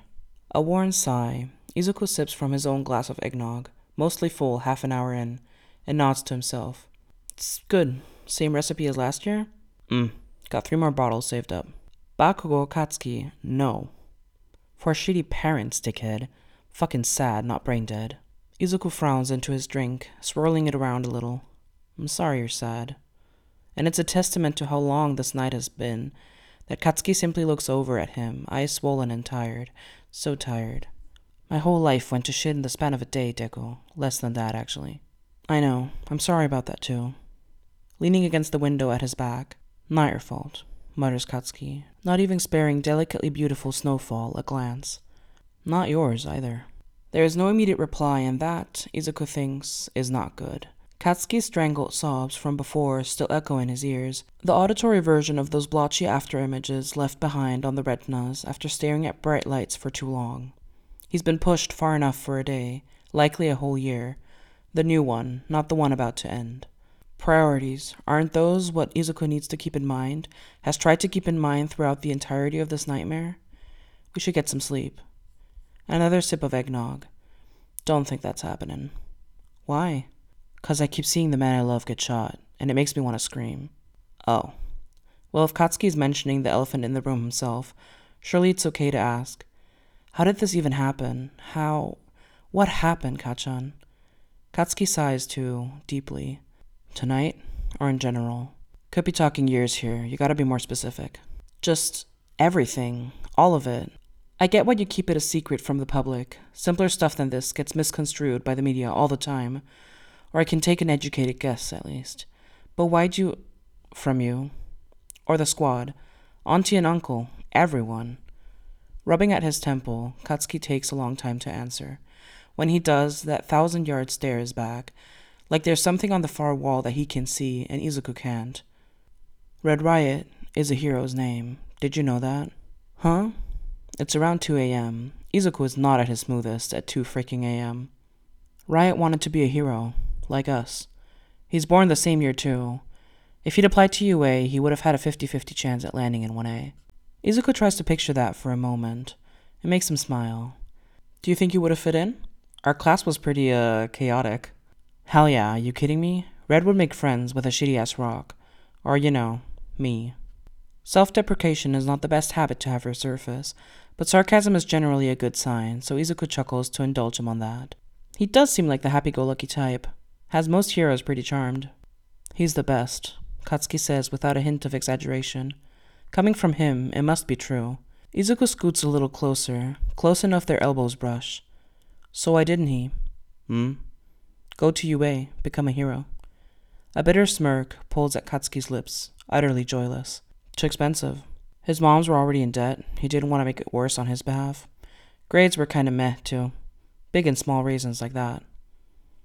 A worn sigh, Izuku sips from his own glass of eggnog mostly full half an hour in, and nods to himself. It's good. Same recipe as last year? Mm. Got three more bottles saved up. Bakugo Katsuki, no. For shitty parents, dickhead. Fucking sad, not brain dead. Izuku frowns into his drink, swirling it around a little. I'm sorry you're sad. And it's a testament to how long this night has been that Katsuki simply looks over at him, eyes swollen and tired, so tired. My whole life went to shit in the span of a day, Deku. Less than that, actually. I know. I'm sorry about that, too. Leaning against the window at his back. Not your fault, mutters Katsuki, not even sparing delicately beautiful snowfall a glance. Not yours, either. There is no immediate reply, and that, Izuku thinks, is not good. Katsuki's strangled sobs from before still echo in his ears, the auditory version of those blotchy after images left behind on the retinas after staring at bright lights for too long. He's been pushed far enough for a day, likely a whole year. The new one, not the one about to end. Priorities, aren't those what Izuku needs to keep in mind, has tried to keep in mind throughout the entirety of this nightmare? We should get some sleep. Another sip of eggnog. Don't think that's happening. Why? Because I keep seeing the man I love get shot, and it makes me want to scream. Oh. Well, if Katsuki's mentioning the elephant in the room himself, surely it's okay to ask. How did this even happen? How. What happened, Kacchan? Katsuki sighs too, deeply. Tonight, or in general? Could be talking years here. You gotta be more specific. Just everything. All of it. I get why you keep it a secret from the public. Simpler stuff than this gets misconstrued by the media all the time. Or I can take an educated guess, at least. But why'd you. from you? Or the squad? Auntie and uncle? Everyone? Rubbing at his temple, Katsuki takes a long time to answer. When he does, that thousand yard stare is back, like there's something on the far wall that he can see and Izuku can't. Red Riot is a hero's name. Did you know that? Huh? It's around 2 a.m. Izuku is not at his smoothest at 2 freaking a.m. Riot wanted to be a hero, like us. He's born the same year, too. If he'd applied to UA, he would have had a 50 50 chance at landing in 1A. Izuku tries to picture that for a moment. It makes him smile. Do you think you would have fit in? Our class was pretty, uh, chaotic. Hell yeah, you kidding me? Red would make friends with a shitty ass rock. Or, you know, me. Self deprecation is not the best habit to have resurface, but sarcasm is generally a good sign, so Izuku chuckles to indulge him on that. He does seem like the happy go lucky type. Has most heroes pretty charmed. He's the best, Katsuki says without a hint of exaggeration. Coming from him, it must be true. Izuku scoots a little closer, close enough their elbows brush. So why didn't he? Hmm? Go to UA, become a hero. A bitter smirk pulls at Katsuki's lips, utterly joyless. Too expensive. His moms were already in debt. He didn't want to make it worse on his behalf. Grades were kind of meh, too. Big and small reasons like that.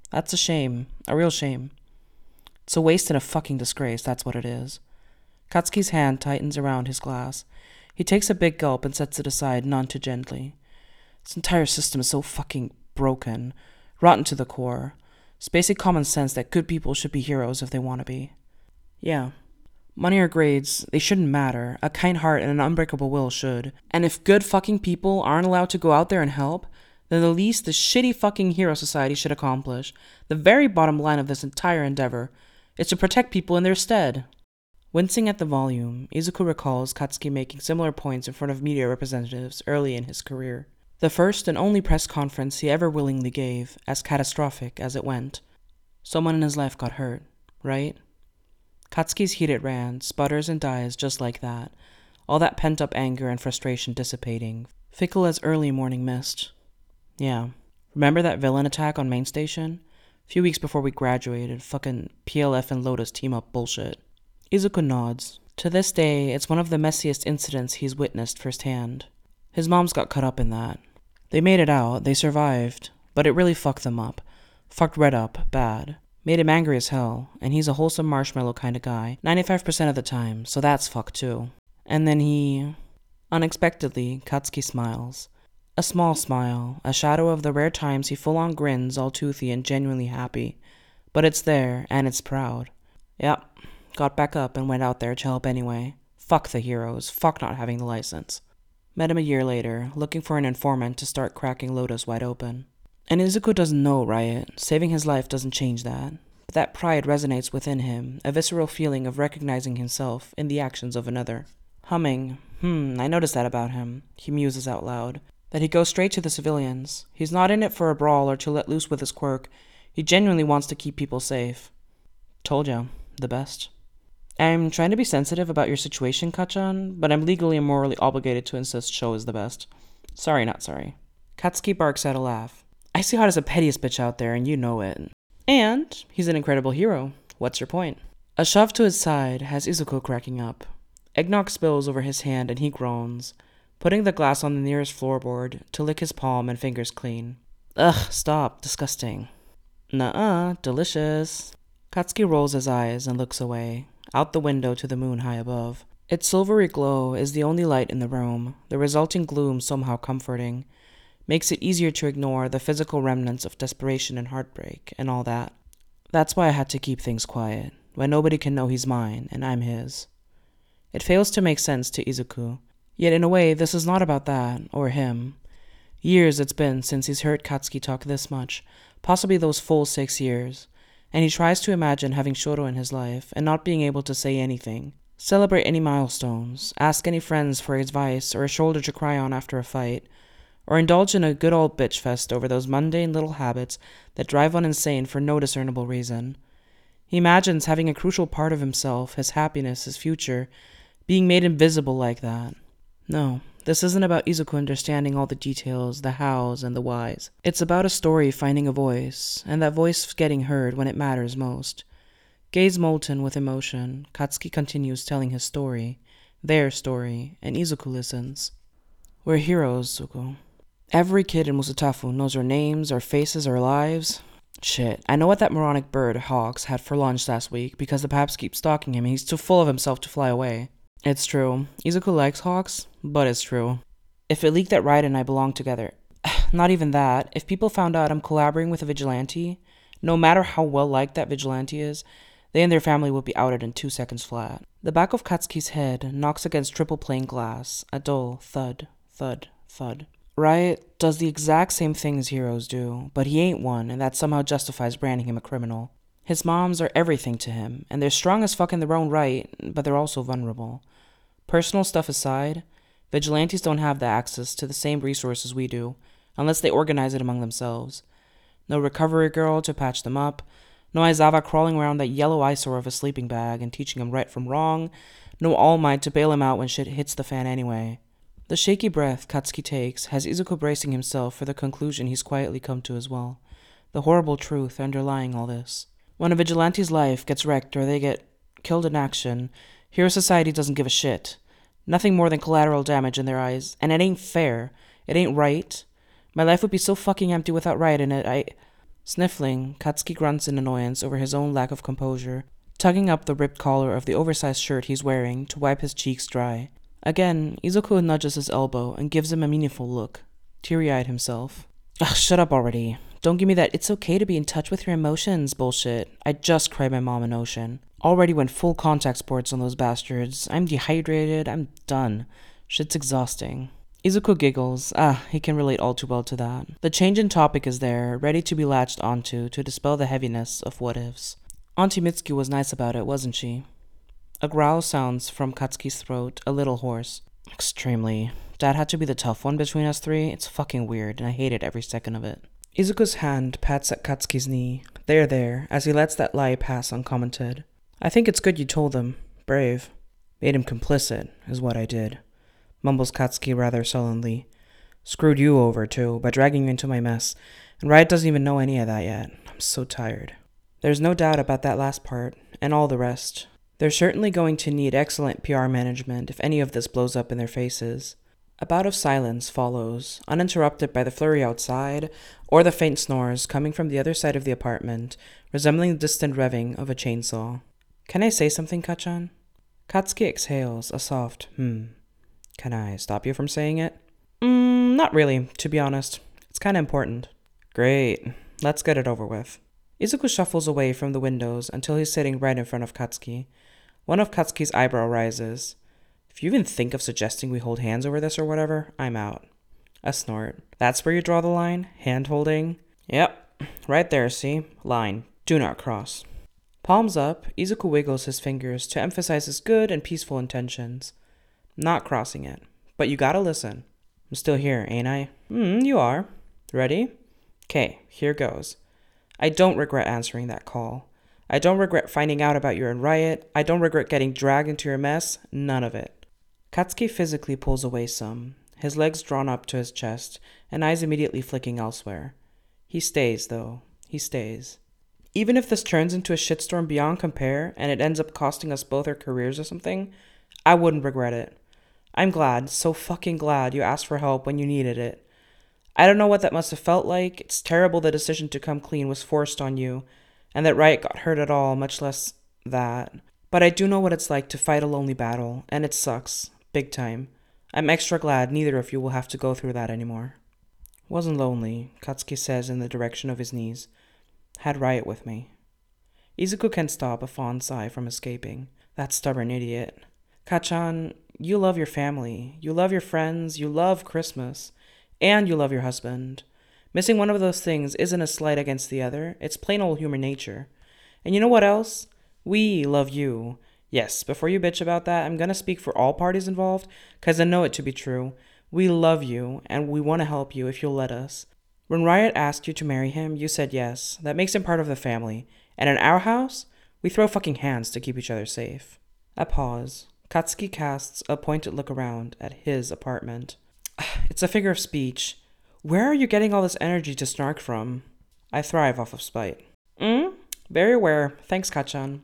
That's a shame. A real shame. It's a waste and a fucking disgrace, that's what it is. Katsuki's hand tightens around his glass. He takes a big gulp and sets it aside none too gently. This entire system is so fucking broken, rotten to the core. It's basic common sense that good people should be heroes if they want to be. Yeah, Money or grades, they shouldn't matter. A kind heart and an unbreakable will should. And if good fucking people aren't allowed to go out there and help, then the least the shitty fucking hero society should accomplish, the very bottom line of this entire endeavor, is to protect people in their stead. Wincing at the volume, Izuku recalls Katsuki making similar points in front of media representatives early in his career. The first and only press conference he ever willingly gave, as catastrophic as it went. Someone in his life got hurt, right? Katsuki's heated ran, sputters and dies just like that, all that pent up anger and frustration dissipating, fickle as early morning mist. Yeah. Remember that villain attack on Main Station? A few weeks before we graduated, fucking PLF and Lotus team up bullshit. Izuku nods. To this day, it's one of the messiest incidents he's witnessed firsthand. His mom's got caught up in that. They made it out, they survived, but it really fucked them up. Fucked Red up, bad. Made him angry as hell, and he's a wholesome marshmallow kind of guy, 95% of the time, so that's fuck too. And then he. Unexpectedly, Katsuki smiles. A small smile, a shadow of the rare times he full on grins, all toothy and genuinely happy. But it's there, and it's proud. Yep, got back up and went out there to help anyway. Fuck the heroes, fuck not having the license. Met him a year later, looking for an informant to start cracking Lotus wide open. And Izuku doesn't know Riot. Saving his life doesn't change that. But that pride resonates within him, a visceral feeling of recognizing himself in the actions of another. Humming, hmm, I noticed that about him, he muses out loud. That he goes straight to the civilians. He's not in it for a brawl or to let loose with his quirk. He genuinely wants to keep people safe. Told ya, the best. I'm trying to be sensitive about your situation, Kacchan, but I'm legally and morally obligated to insist Sho is the best. Sorry, not sorry. Katsuki barks out a laugh. I see Hot as a pettiest bitch out there, and you know it. And he's an incredible hero. What's your point? A shove to his side has Izuku cracking up. Eggnog spills over his hand and he groans, putting the glass on the nearest floorboard to lick his palm and fingers clean. Ugh, stop. Disgusting. Nuh uh, delicious. Katsuki rolls his eyes and looks away, out the window to the moon high above. Its silvery glow is the only light in the room, the resulting gloom somehow comforting, makes it easier to ignore the physical remnants of desperation and heartbreak and all that. That's why I had to keep things quiet, when nobody can know he's mine and I'm his. It fails to make sense to Izuku. Yet in a way, this is not about that, or him. Years it's been since he's heard Katsuki talk this much, possibly those full six years, and he tries to imagine having Shoto in his life and not being able to say anything, Celebrate any milestones, ask any friends for advice or a shoulder to cry on after a fight, or indulge in a good old bitch fest over those mundane little habits that drive one insane for no discernible reason. He imagines having a crucial part of himself, his happiness, his future, being made invisible like that. No, this isn't about Izuku understanding all the details, the hows, and the whys. It's about a story finding a voice, and that voice getting heard when it matters most. Gaze molten with emotion, Katsuki continues telling his story, their story, and Izuku listens. We're heroes, Zuko. Every kid in Musutafu knows our names, our faces, our lives. Shit, I know what that moronic bird, Hawks, had for lunch last week because the paps keep stalking him and he's too full of himself to fly away. It's true. Izuku likes Hawks, but it's true. If it leaked that Raiden and I belong together, not even that, if people found out I'm collaborating with a vigilante, no matter how well liked that vigilante is, they and their family will be outed in two seconds flat. The back of Katsuki's head knocks against triple pane glass, a dull thud, thud, thud. Riot does the exact same thing as heroes do, but he ain't one, and that somehow justifies branding him a criminal. His moms are everything to him, and they're strong as fuck in their own right, but they're also vulnerable. Personal stuff aside, vigilantes don't have the access to the same resources we do, unless they organize it among themselves. No recovery girl to patch them up, no Aizawa crawling around that yellow eyesore of a sleeping bag and teaching him right from wrong. No All Might to bail him out when shit hits the fan anyway. The shaky breath Katsuki takes has Izuku bracing himself for the conclusion he's quietly come to as well. The horrible truth underlying all this. When a vigilante's life gets wrecked or they get killed in action, Hero Society doesn't give a shit. Nothing more than collateral damage in their eyes, and it ain't fair. It ain't right. My life would be so fucking empty without Riot in it. I. Sniffling, Katsuki grunts in annoyance over his own lack of composure, tugging up the ripped collar of the oversized shirt he's wearing to wipe his cheeks dry. Again, Izuku nudges his elbow and gives him a meaningful look, teary eyed himself. Ugh, shut up already. Don't give me that it's okay to be in touch with your emotions bullshit. I just cried my mom an ocean. Already went full contact sports on those bastards. I'm dehydrated. I'm done. Shit's exhausting. Izuku giggles. Ah, he can relate all too well to that. The change in topic is there, ready to be latched onto to dispel the heaviness of what ifs. Auntie Mitsuki was nice about it, wasn't she? A growl sounds from Katsuki's throat, a little hoarse. Extremely. Dad had to be the tough one between us three. It's fucking weird, and I hated every second of it. Izuku's hand pats at Katsuki's knee. There, there, as he lets that lie pass uncommented. I think it's good you told him. Brave. Made him complicit, is what I did mumbles Katsuki rather sullenly. Screwed you over, too, by dragging you into my mess, and Riot doesn't even know any of that yet. I'm so tired. There's no doubt about that last part, and all the rest. They're certainly going to need excellent PR management if any of this blows up in their faces. A bout of silence follows, uninterrupted by the flurry outside or the faint snores coming from the other side of the apartment, resembling the distant revving of a chainsaw. Can I say something, Kacchan? Katsuki exhales a soft hmm. Can I stop you from saying it? Mm, not really, to be honest. It's kind of important. Great. Let's get it over with. Izuku shuffles away from the windows until he's sitting right in front of Katsuki. One of Katsuki's eyebrow rises. If you even think of suggesting we hold hands over this or whatever, I'm out. A snort. That's where you draw the line? Hand holding? Yep. Right there, see? Line. Do not cross. Palms up, Izuku wiggles his fingers to emphasize his good and peaceful intentions. Not crossing it. But you gotta listen. I'm still here, ain't I? Hmm, you are. Ready? Okay, here goes. I don't regret answering that call. I don't regret finding out about your riot. I don't regret getting dragged into your mess. None of it. Katsuki physically pulls away some, his legs drawn up to his chest, and eyes immediately flicking elsewhere. He stays, though. He stays. Even if this turns into a shitstorm beyond compare and it ends up costing us both our careers or something, I wouldn't regret it. I'm glad, so fucking glad you asked for help when you needed it. I don't know what that must have felt like. It's terrible the decision to come clean was forced on you, and that Riot got hurt at all, much less that. But I do know what it's like to fight a lonely battle, and it sucks. Big time. I'm extra glad neither of you will have to go through that anymore. Wasn't lonely, Katsuki says in the direction of his knees. Had Riot with me. Izuku can't stop a fond sigh from escaping. That stubborn idiot. Kacchan, you love your family, you love your friends, you love Christmas, and you love your husband. Missing one of those things isn't a slight against the other, it's plain old human nature. And you know what else? We love you. Yes, before you bitch about that, I'm gonna speak for all parties involved, because I know it to be true. We love you, and we want to help you if you'll let us. When Riot asked you to marry him, you said yes. That makes him part of the family. And in our house, we throw fucking hands to keep each other safe. A pause. Katsuki casts a pointed look around at his apartment. It's a figure of speech. Where are you getting all this energy to snark from? I thrive off of spite. Mm? Very aware. Thanks, Kacchan.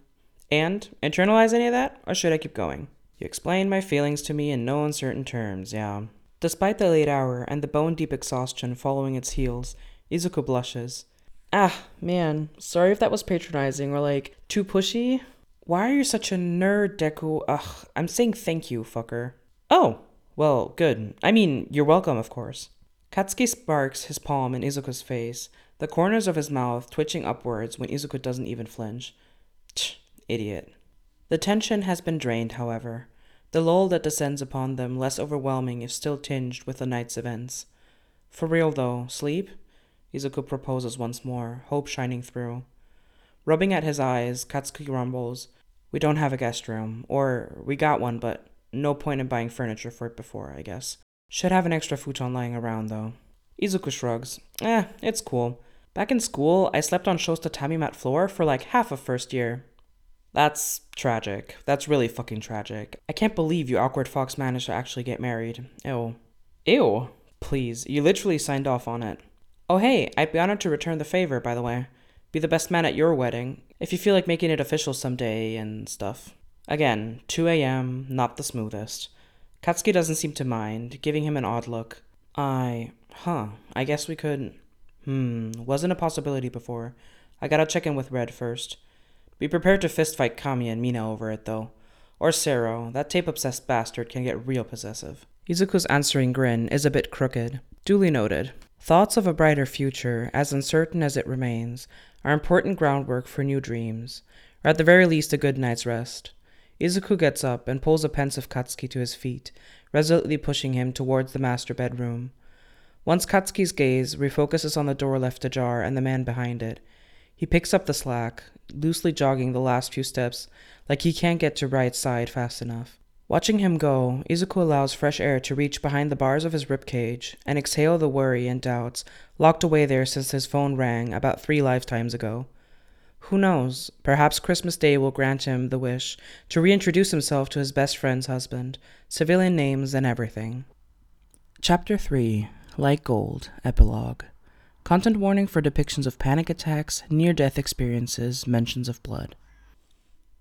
And internalize any of that, or should I keep going? You explained my feelings to me in no uncertain terms, yeah. Despite the late hour and the bone deep exhaustion following its heels, Izuku blushes. Ah, man, sorry if that was patronizing or like too pushy. Why are you such a nerd, Deku? Ugh, I'm saying thank you, fucker. Oh, well, good. I mean, you're welcome, of course. Katsuki sparks his palm in Izuku's face, the corners of his mouth twitching upwards when Izuku doesn't even flinch. Tch, idiot. The tension has been drained, however, the lull that descends upon them less overwhelming if still tinged with the night's events. For real, though, sleep? Izuku proposes once more, hope shining through. Rubbing at his eyes, Katsuki rumbles, We don't have a guest room. Or, we got one, but no point in buying furniture for it before, I guess. Should have an extra futon lying around, though. Izuku shrugs. Eh, it's cool. Back in school, I slept on Sho's tatami mat floor for like half of first year. That's tragic. That's really fucking tragic. I can't believe you awkward fox managed to actually get married. Ew. Ew. Please, you literally signed off on it. Oh hey, I'd be honored to return the favor, by the way. Be the best man at your wedding, if you feel like making it official someday and stuff. Again, 2 a.m., not the smoothest. Katsuki doesn't seem to mind, giving him an odd look. I. Huh, I guess we could. Hmm, wasn't a possibility before. I gotta check in with Red first. Be prepared to fistfight Kami and Mina over it, though. Or Sero, that tape obsessed bastard can get real possessive. Izuku's answering grin is a bit crooked. Duly noted. Thoughts of a brighter future, as uncertain as it remains, are important groundwork for new dreams, or at the very least a good night's rest. Izuku gets up and pulls a pensive Katsuki to his feet, resolutely pushing him towards the master bedroom. Once Katsuki's gaze refocuses on the door left ajar and the man behind it, he picks up the slack, loosely jogging the last few steps, like he can't get to right side fast enough. Watching him go, Izuku allows fresh air to reach behind the bars of his rib cage and exhale the worry and doubts locked away there since his phone rang about three lifetimes ago. Who knows? Perhaps Christmas Day will grant him the wish to reintroduce himself to his best friend's husband, civilian names and everything. Chapter 3 Like Gold Epilogue Content warning for depictions of panic attacks, near death experiences, mentions of blood.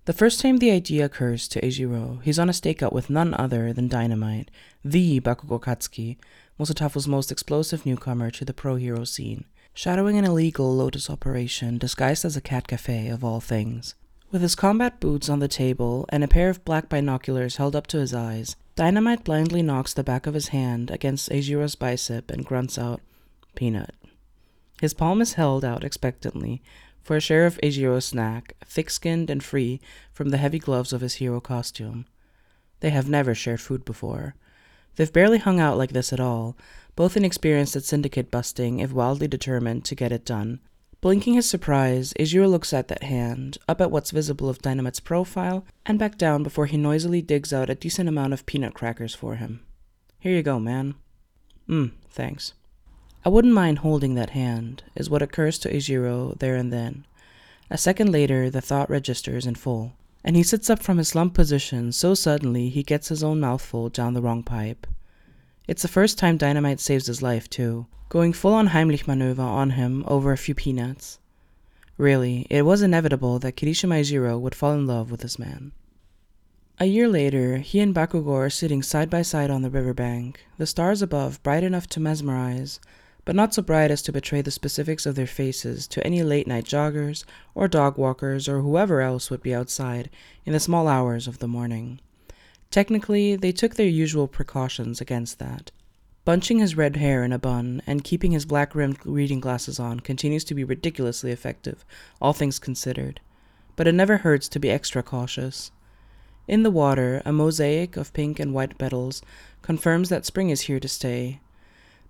The first time the idea occurs to Eijiro, he's on a stakeout with none other than Dynamite, the Bakugo Katsuki, Musutafu's most explosive newcomer to the pro hero scene, shadowing an illegal Lotus operation disguised as a cat cafe of all things. With his combat boots on the table and a pair of black binoculars held up to his eyes, Dynamite blindly knocks the back of his hand against Eijiro's bicep and grunts out, Peanut. His palm is held out expectantly for a share of Eijiro's snack, thick skinned and free from the heavy gloves of his hero costume. They have never shared food before. They've barely hung out like this at all, both inexperienced at syndicate busting if wildly determined to get it done. Blinking his surprise, Eijiro looks at that hand, up at what's visible of Dynamite's profile, and back down before he noisily digs out a decent amount of peanut crackers for him. Here you go, man. Mmm, thanks. I wouldn't mind holding that hand, is what occurs to Eijiro there and then. A second later, the thought registers in full, and he sits up from his slumped position so suddenly he gets his own mouthful down the wrong pipe. It's the first time Dynamite saves his life, too, going full on Heimlich maneuver on him over a few peanuts. Really, it was inevitable that Kirishima Eijiro would fall in love with this man. A year later, he and Bakugo are sitting side by side on the riverbank, the stars above bright enough to mesmerize, but not so bright as to betray the specifics of their faces to any late night joggers or dog walkers or whoever else would be outside in the small hours of the morning. Technically, they took their usual precautions against that. Bunching his red hair in a bun and keeping his black rimmed reading glasses on continues to be ridiculously effective, all things considered. But it never hurts to be extra cautious. In the water, a mosaic of pink and white petals confirms that spring is here to stay,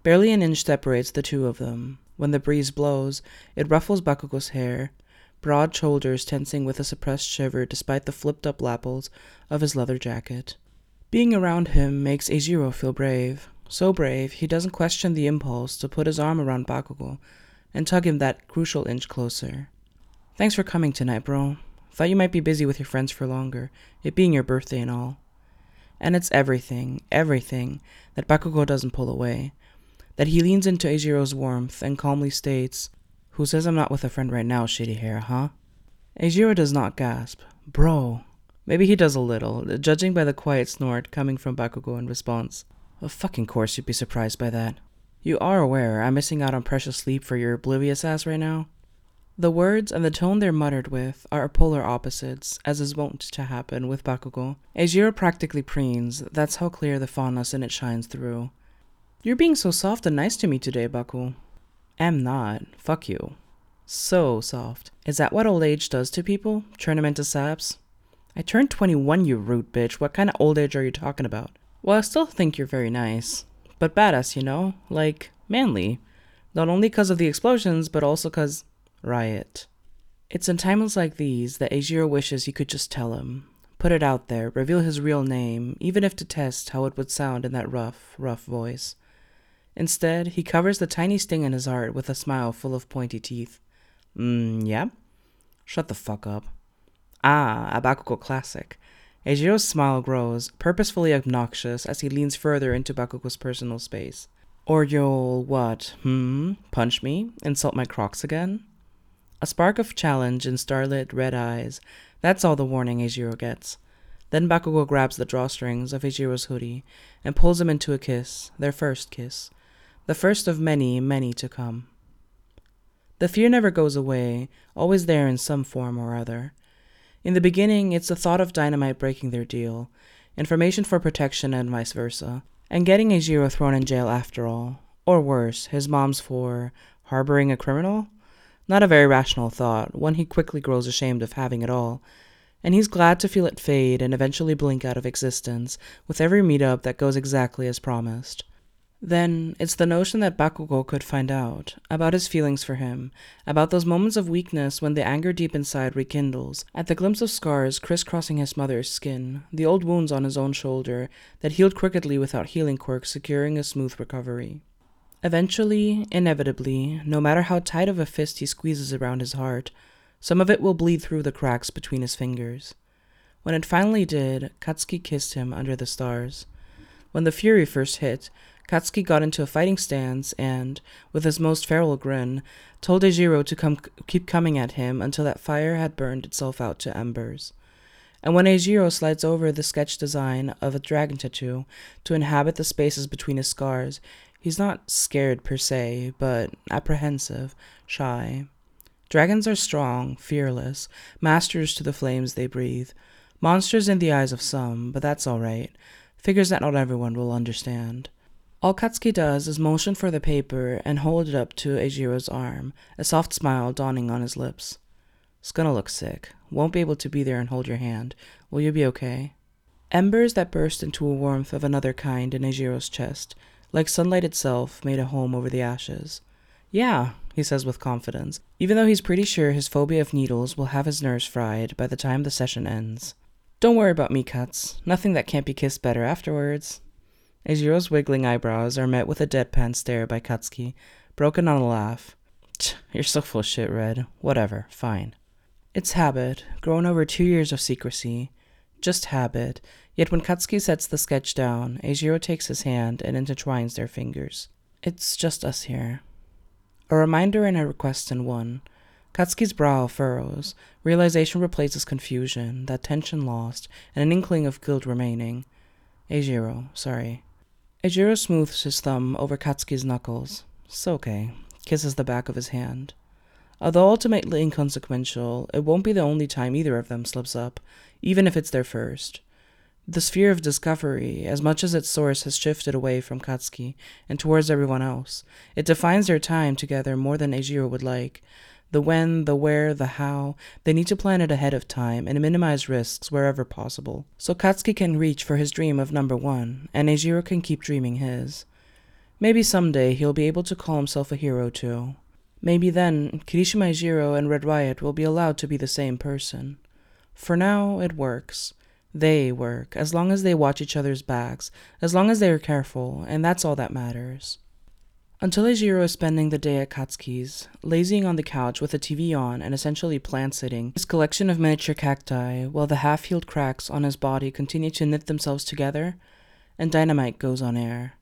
Barely an inch separates the two of them. When the breeze blows, it ruffles Bakugo's hair, broad shoulders tensing with a suppressed shiver despite the flipped up lapels of his leather jacket. Being around him makes Eijiro feel brave. So brave, he doesn't question the impulse to put his arm around Bakugo and tug him that crucial inch closer. Thanks for coming tonight, bro. Thought you might be busy with your friends for longer, it being your birthday and all. And it's everything, everything that Bakugo doesn't pull away that he leans into Eijiro's warmth and calmly states, Who says I'm not with a friend right now, shitty hair, huh? Eijiro does not gasp. Bro. Maybe he does a little, judging by the quiet snort coming from Bakugo in response. Of fucking course you'd be surprised by that. You are aware I'm missing out on precious sleep for your oblivious ass right now? The words and the tone they're muttered with are polar opposites, as is wont to happen with Bakugo. Eijiro practically preens, that's how clear the fondness in it shines through. You're being so soft and nice to me today, Baku. Am not. Fuck you. So soft. Is that what old age does to people? Turn them into saps? I turned 21, you rude bitch. What kind of old age are you talking about? Well, I still think you're very nice. But badass, you know? Like, manly. Not only because of the explosions, but also because. Riot. It's in times like these that Eijiro wishes he could just tell him. Put it out there, reveal his real name, even if to test how it would sound in that rough, rough voice. Instead, he covers the tiny sting in his heart with a smile full of pointy teeth. Mmm, yeah? Shut the fuck up. Ah, a Bakugo classic. Eijiro's smile grows, purposefully obnoxious, as he leans further into Bakugo's personal space. Or you'll, what, hmm? Punch me? Insult my crocs again? A spark of challenge in starlit red eyes. That's all the warning Eijiro gets. Then Bakugo grabs the drawstrings of Eijiro's hoodie and pulls him into a kiss, their first kiss the first of many, many to come. The fear never goes away, always there in some form or other. In the beginning, it's the thought of dynamite breaking their deal, information for protection, and vice versa, and getting Eijiro thrown in jail after all, or worse, his mom's for harboring a criminal? Not a very rational thought, one he quickly grows ashamed of having at all, and he's glad to feel it fade and eventually blink out of existence with every meetup that goes exactly as promised. Then it's the notion that Bakugo could find out about his feelings for him, about those moments of weakness when the anger deep inside rekindles, at the glimpse of scars crisscrossing his mother's skin, the old wounds on his own shoulder that healed crookedly without healing quirks securing a smooth recovery. Eventually, inevitably, no matter how tight of a fist he squeezes around his heart, some of it will bleed through the cracks between his fingers. When it finally did, Katsuki kissed him under the stars. When the fury first hit, Katsuki got into a fighting stance and, with his most feral grin, told Eijiro to come, keep coming at him until that fire had burned itself out to embers. And when Eijiro slides over the sketch design of a dragon tattoo to inhabit the spaces between his scars, he's not scared per se, but apprehensive, shy. Dragons are strong, fearless, masters to the flames they breathe. Monsters in the eyes of some, but that's all right. Figures that not everyone will understand. All Katsuki does is motion for the paper and hold it up to Eijiro's arm, a soft smile dawning on his lips. It's gonna look sick. Won't be able to be there and hold your hand. Will you be okay? Embers that burst into a warmth of another kind in Eijiro's chest, like sunlight itself, made a home over the ashes. Yeah, he says with confidence, even though he's pretty sure his phobia of needles will have his nerves fried by the time the session ends. Don't worry about me, Cuts. Nothing that can't be kissed better afterwards. Eijiro's wiggling eyebrows are met with a deadpan stare by Katsuki, broken on a laugh. You're so full of shit, Red. Whatever, fine. It's habit, grown over two years of secrecy. Just habit. Yet when Katsuki sets the sketch down, Eijiro takes his hand and intertwines their fingers. It's just us here. A reminder and a request in one. Katsuki's brow furrows. Realization replaces confusion, that tension lost, and an inkling of guilt remaining. Eijiro, sorry. Eijiro smooths his thumb over Katsuki's knuckles. Okay. Kisses the back of his hand. Although ultimately inconsequential, it won't be the only time either of them slips up, even if it's their first. The sphere of discovery, as much as its source has shifted away from Katsuki and towards everyone else, it defines their time together more than Eijiro would like. The when, the where, the how, they need to plan it ahead of time and minimize risks wherever possible. So Katsuki can reach for his dream of number one, and Eijiro can keep dreaming his. Maybe someday he'll be able to call himself a hero too. Maybe then Kirishima Eijiro and Red Riot will be allowed to be the same person. For now, it works. They work, as long as they watch each other's backs, as long as they are careful, and that's all that matters. Until Eijiro is spending the day at Katsuki's, lazying on the couch with the TV on and essentially plant sitting, his collection of miniature cacti, while the half healed cracks on his body continue to knit themselves together, and dynamite goes on air.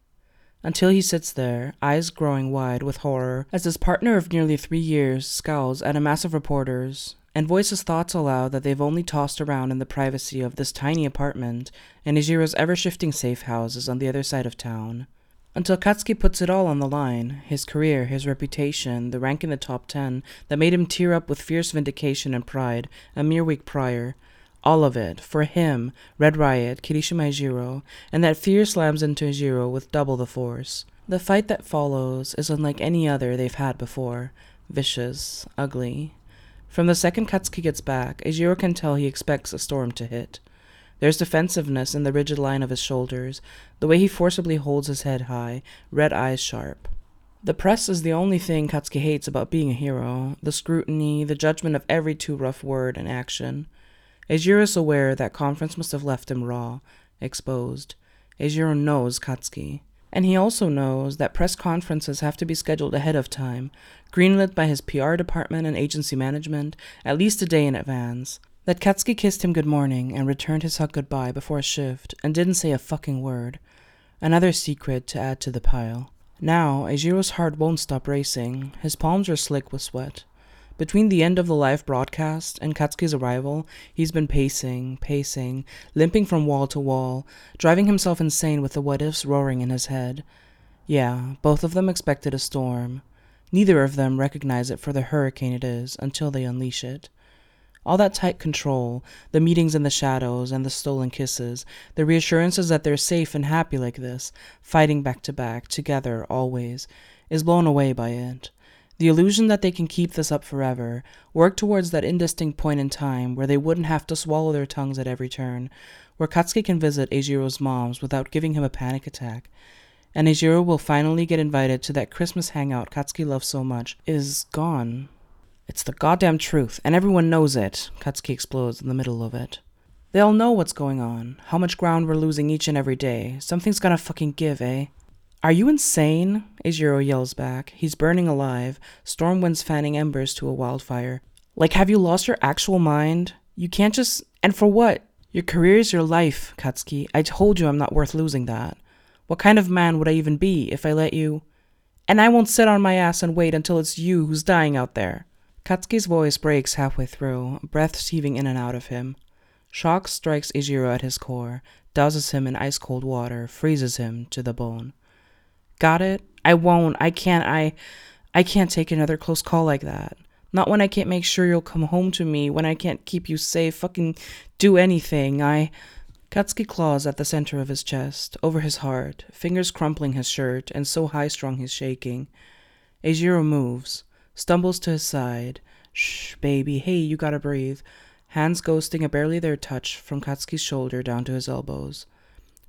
Until he sits there, eyes growing wide with horror, as his partner of nearly three years scowls at a mass of reporters and voices thoughts aloud that they've only tossed around in the privacy of this tiny apartment and Eijiro's ever shifting safe houses on the other side of town. Until Katsuki puts it all on the line his career, his reputation, the rank in the top ten that made him tear up with fierce vindication and pride a mere week prior. All of it, for him, Red Riot, Kirishima Eijiro, and that fear slams into Eijiro with double the force. The fight that follows is unlike any other they've had before vicious, ugly, from the second Katsuki gets back, Eijiro can tell he expects a storm to hit. There's defensiveness in the rigid line of his shoulders, the way he forcibly holds his head high, red eyes sharp. The press is the only thing Katsuki hates about being a hero the scrutiny, the judgment of every too rough word and action. Eijiro is aware that conference must have left him raw, exposed. Eijiro knows Katsuki. And he also knows that press conferences have to be scheduled ahead of time, greenlit by his PR department and agency management, at least a day in advance. That Katsuki kissed him good morning and returned his hug goodbye before a shift and didn't say a fucking word. Another secret to add to the pile. Now, Eijiro's heart won't stop racing. His palms are slick with sweat. Between the end of the live broadcast and Katsuki's arrival, he's been pacing, pacing, limping from wall to wall, driving himself insane with the what ifs roaring in his head. Yeah, both of them expected a storm. Neither of them recognize it for the hurricane it is until they unleash it. All that tight control, the meetings in the shadows and the stolen kisses, the reassurances that they're safe and happy like this, fighting back to back, together, always, is blown away by it. The illusion that they can keep this up forever, work towards that indistinct point in time where they wouldn't have to swallow their tongues at every turn, where Katsuki can visit Eijiro's mom's without giving him a panic attack, and Eijiro will finally get invited to that Christmas hangout Katsuki loves so much, is gone. It's the goddamn truth, and everyone knows it, Katsuki explodes in the middle of it. They all know what's going on, how much ground we're losing each and every day. Something's gotta fucking give, eh? Are you insane? Eijiro yells back. He's burning alive, storm winds fanning embers to a wildfire. Like, have you lost your actual mind? You can't just. And for what? Your career is your life, Katsuki. I told you I'm not worth losing that. What kind of man would I even be if I let you? And I won't sit on my ass and wait until it's you who's dying out there. Katsuki's voice breaks halfway through, breaths heaving in and out of him. Shock strikes Eijiro at his core, douses him in ice cold water, freezes him to the bone. Got it? I won't. I can't. I I can't take another close call like that. Not when I can't make sure you'll come home to me, when I can't keep you safe, fucking do anything. I Katsuki claws at the center of his chest, over his heart, fingers crumpling his shirt, and so high strung he's shaking. Eijiro moves, stumbles to his side. Shh, baby, hey, you gotta breathe. Hands ghosting a barely there touch from Katsuki's shoulder down to his elbows.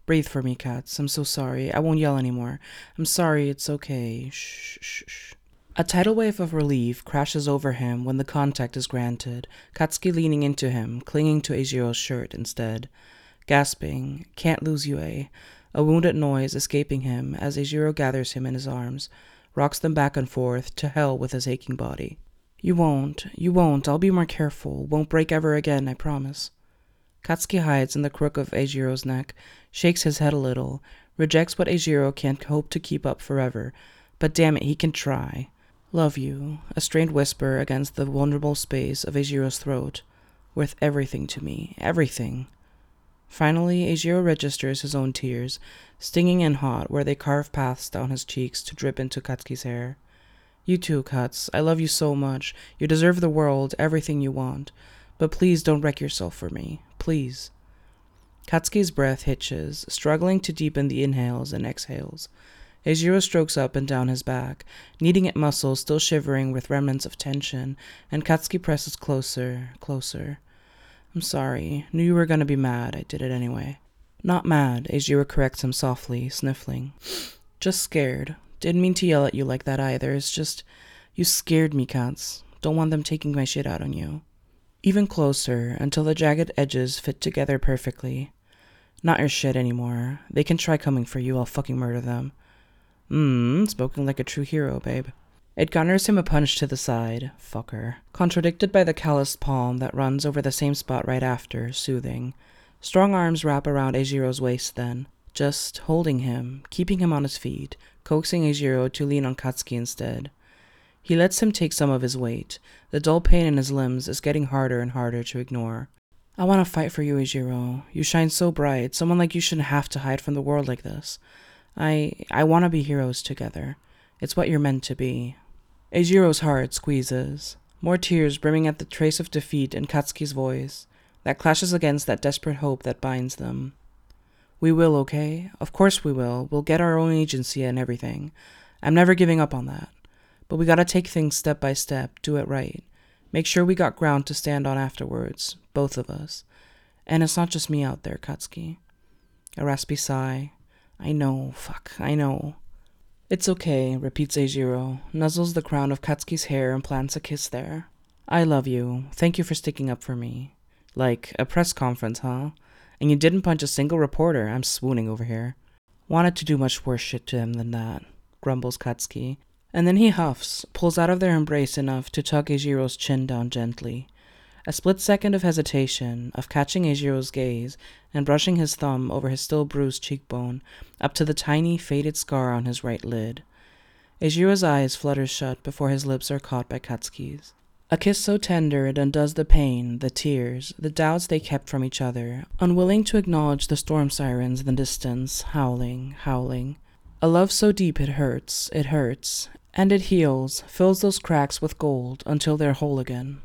Breathe for me, Kats. I'm so sorry. I won't yell anymore. I'm sorry. It's okay. Shh, shh, shh. A tidal wave of relief crashes over him when the contact is granted, Katsuki leaning into him, clinging to Eijiro's shirt instead. Gasping, can't lose you, eh? A wounded noise escaping him as Eijiro gathers him in his arms, rocks them back and forth, to hell with his aching body. You won't, you won't, I'll be more careful, won't break ever again, I promise. Katsuki hides in the crook of Eijiro's neck, shakes his head a little, rejects what Eijiro can't hope to keep up forever, but damn it, he can try. Love you, a strained whisper against the vulnerable space of Eijiro's throat. Worth everything to me, everything. Finally, Eijiro registers his own tears, stinging and hot, where they carve paths down his cheeks to drip into Katsuki's hair. You too, Kats. I love you so much. You deserve the world, everything you want. But please don't wreck yourself for me. Please. Katsuki's breath hitches, struggling to deepen the inhales and exhales. Eijiro strokes up and down his back, kneading at muscles still shivering with remnants of tension, and Katsuki presses closer, closer. I'm sorry. Knew you were gonna be mad. I did it anyway. Not mad, Eijiro corrects him softly, sniffling. Just scared. Didn't mean to yell at you like that either. It's just, you scared me, Kats. Don't want them taking my shit out on you. Even closer, until the jagged edges fit together perfectly. Not your shit anymore. They can try coming for you, I'll fucking murder them. Mmm, spoken like a true hero, babe. It garners him a punch to the side, fucker, contradicted by the calloused palm that runs over the same spot right after, soothing. Strong arms wrap around Eijiro's waist then, just holding him, keeping him on his feet, coaxing Eijiro to lean on Katsuki instead. He lets him take some of his weight. The dull pain in his limbs is getting harder and harder to ignore. I want to fight for you, Eijiro. You shine so bright. Someone like you shouldn't have to hide from the world like this. I I want to be heroes together. It's what you're meant to be. Eijiro's heart squeezes, more tears brimming at the trace of defeat in Katsuki's voice that clashes against that desperate hope that binds them. We will, okay? Of course we will. We'll get our own agency and everything. I'm never giving up on that. But we gotta take things step by step, do it right. Make sure we got ground to stand on afterwards, both of us. And it's not just me out there, Katsuki. A raspy sigh. I know, fuck, I know. It's okay, repeats Eijiro, nuzzles the crown of Katsuki's hair and plants a kiss there. I love you. Thank you for sticking up for me. Like, a press conference, huh? And you didn't punch a single reporter. I'm swooning over here. Wanted to do much worse shit to him than that, grumbles Katsuki. And then he huffs, pulls out of their embrace enough to tug Eijiro's chin down gently. A split second of hesitation, of catching Eijiro's gaze and brushing his thumb over his still bruised cheekbone, up to the tiny, faded scar on his right lid. Eijiro's eyes flutter shut before his lips are caught by Katsuki's. A kiss so tender it undoes the pain, the tears, the doubts they kept from each other, unwilling to acknowledge the storm sirens in the distance, howling, howling. A love so deep it hurts, it hurts, and it heals, fills those cracks with gold until they're whole again.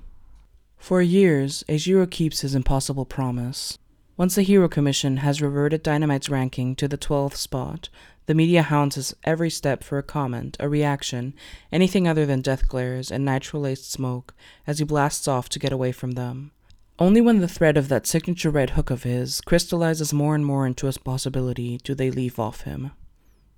For years, Eijiro keeps his impossible promise. Once the Hero Commission has reverted Dynamite's ranking to the 12th spot, the media hounds us every step for a comment, a reaction, anything other than death glares and nitro laced smoke as he blasts off to get away from them. Only when the thread of that signature red hook of his crystallizes more and more into a possibility do they leave off him.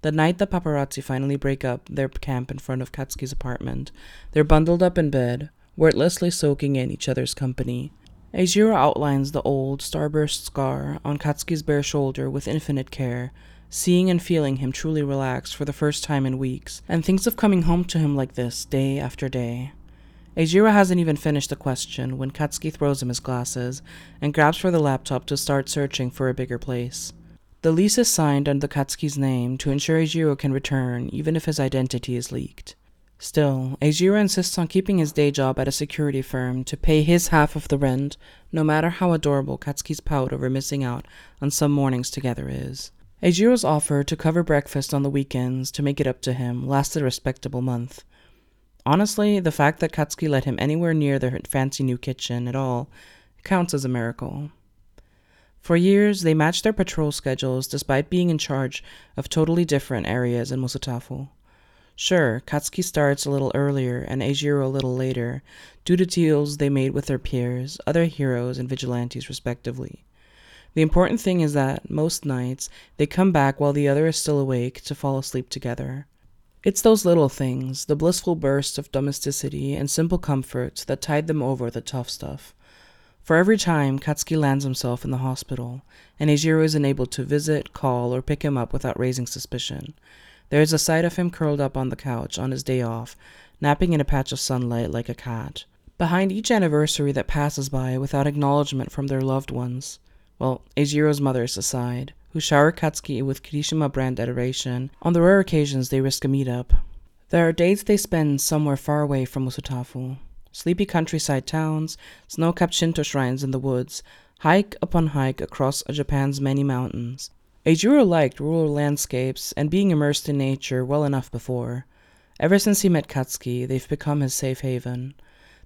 The night the paparazzi finally break up their camp in front of Katsuki's apartment, they're bundled up in bed, wordlessly soaking in each other's company. Eijiro outlines the old, starburst scar on Katsuki's bare shoulder with infinite care, seeing and feeling him truly relax for the first time in weeks, and thinks of coming home to him like this day after day. Eijiro hasn't even finished the question when Katsuki throws him his glasses and grabs for the laptop to start searching for a bigger place. The lease is signed under Katsuki's name to ensure Eijiro can return even if his identity is leaked. Still, Eijiro insists on keeping his day job at a security firm to pay his half of the rent, no matter how adorable Katsuki's pout over missing out on some mornings together is. Eijiro's offer to cover breakfast on the weekends to make it up to him lasted a respectable month. Honestly, the fact that Katsuki let him anywhere near their fancy new kitchen at all counts as a miracle. For years, they matched their patrol schedules despite being in charge of totally different areas in Musutafu. Sure, Katsuki starts a little earlier and Eijiro a little later, due to deals they made with their peers, other heroes, and vigilantes, respectively. The important thing is that, most nights, they come back while the other is still awake to fall asleep together. It's those little things, the blissful bursts of domesticity and simple comforts, that tide them over the tough stuff. For every time Katsuki lands himself in the hospital, and Eijiro is unable to visit, call, or pick him up without raising suspicion, there is a sight of him curled up on the couch on his day off, napping in a patch of sunlight like a cat. Behind each anniversary that passes by without acknowledgement from their loved ones, well, Eijiro's mother is aside, who shower Katsuki with Kirishima brand adoration on the rare occasions they risk a meetup. There are days they spend somewhere far away from Musutafu. Sleepy countryside towns, snow capped Shinto shrines in the woods, hike upon hike across Japan's many mountains. Eijiro liked rural landscapes and being immersed in nature well enough before. Ever since he met Katsuki, they've become his safe haven.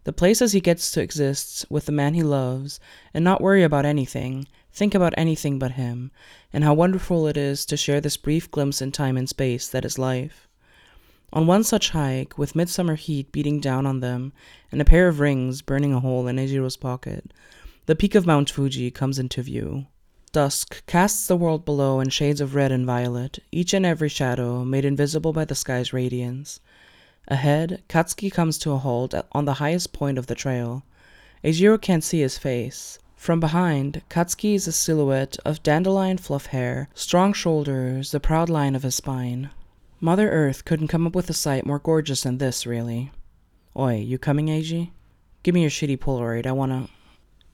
The places he gets to exist with the man he loves and not worry about anything, think about anything but him, and how wonderful it is to share this brief glimpse in time and space that is life. On one such hike, with midsummer heat beating down on them and a pair of rings burning a hole in Eijiro's pocket, the peak of Mount Fuji comes into view. Dusk casts the world below in shades of red and violet, each and every shadow made invisible by the sky's radiance. Ahead, Katsuki comes to a halt on the highest point of the trail. Eijiro can't see his face. From behind, Katsuki is a silhouette of dandelion fluff hair, strong shoulders, the proud line of his spine. Mother Earth couldn't come up with a sight more gorgeous than this, really. Oi, you coming, Eiji? Give me your shitty Polaroid, I wanna.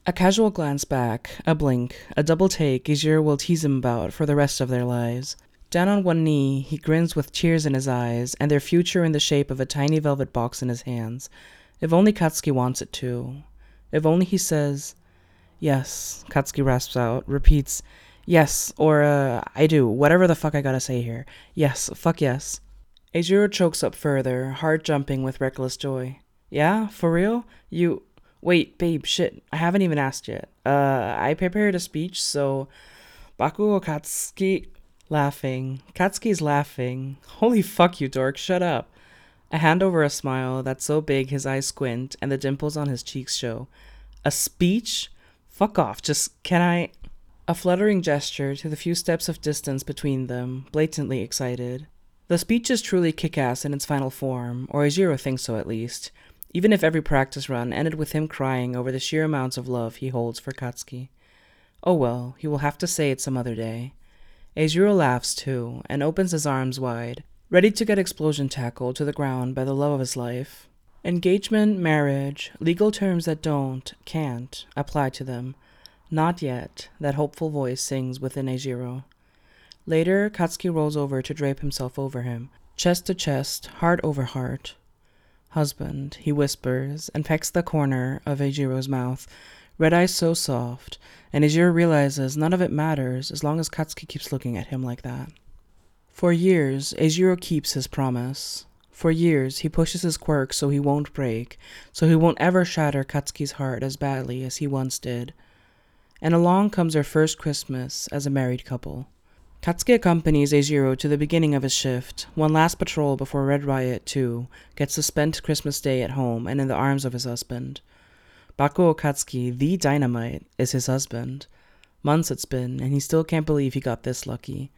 A casual glance back, a blink, a double take Eijiro will tease him about for the rest of their lives. Down on one knee, he grins with tears in his eyes and their future in the shape of a tiny velvet box in his hands. If only Katsuki wants it too. If only he says, Yes, Katsuki rasps out, repeats, Yes, or, uh, I do, whatever the fuck I gotta say here. Yes, fuck yes. Eijiro chokes up further, heart jumping with reckless joy. Yeah, for real? You. Wait, babe, shit, I haven't even asked yet. Uh, I prepared a speech, so. Bakugo Katsuki Laughing. Katsuki's laughing. Holy fuck, you dork, shut up. A hand over a smile that's so big his eyes squint and the dimples on his cheeks show. A speech? Fuck off, just can I. A fluttering gesture to the few steps of distance between them, blatantly excited. The speech is truly kick ass in its final form, or Eijiro thinks so at least, even if every practice run ended with him crying over the sheer amounts of love he holds for Katsuki. Oh well, he will have to say it some other day. Eijiro laughs too, and opens his arms wide, ready to get explosion tackled to the ground by the love of his life. Engagement, marriage, legal terms that don't, can't, apply to them. Not yet, that hopeful voice sings within Eijiro. Later, Katsuki rolls over to drape himself over him, chest to chest, heart over heart. Husband, he whispers, and pecks the corner of Eijiro's mouth, red eyes so soft, and Eijiro realizes none of it matters as long as Katsuki keeps looking at him like that. For years, Eijiro keeps his promise. For years, he pushes his quirk so he won't break, so he won't ever shatter Katsuki's heart as badly as he once did. And along comes their first Christmas as a married couple. Katsuki accompanies Eijiro to the beginning of his shift, one last patrol before Red Riot, too, gets to spend Christmas Day at home and in the arms of his husband. Bakugo Katsuki, the dynamite, is his husband. Months it's been, and he still can't believe he got this lucky.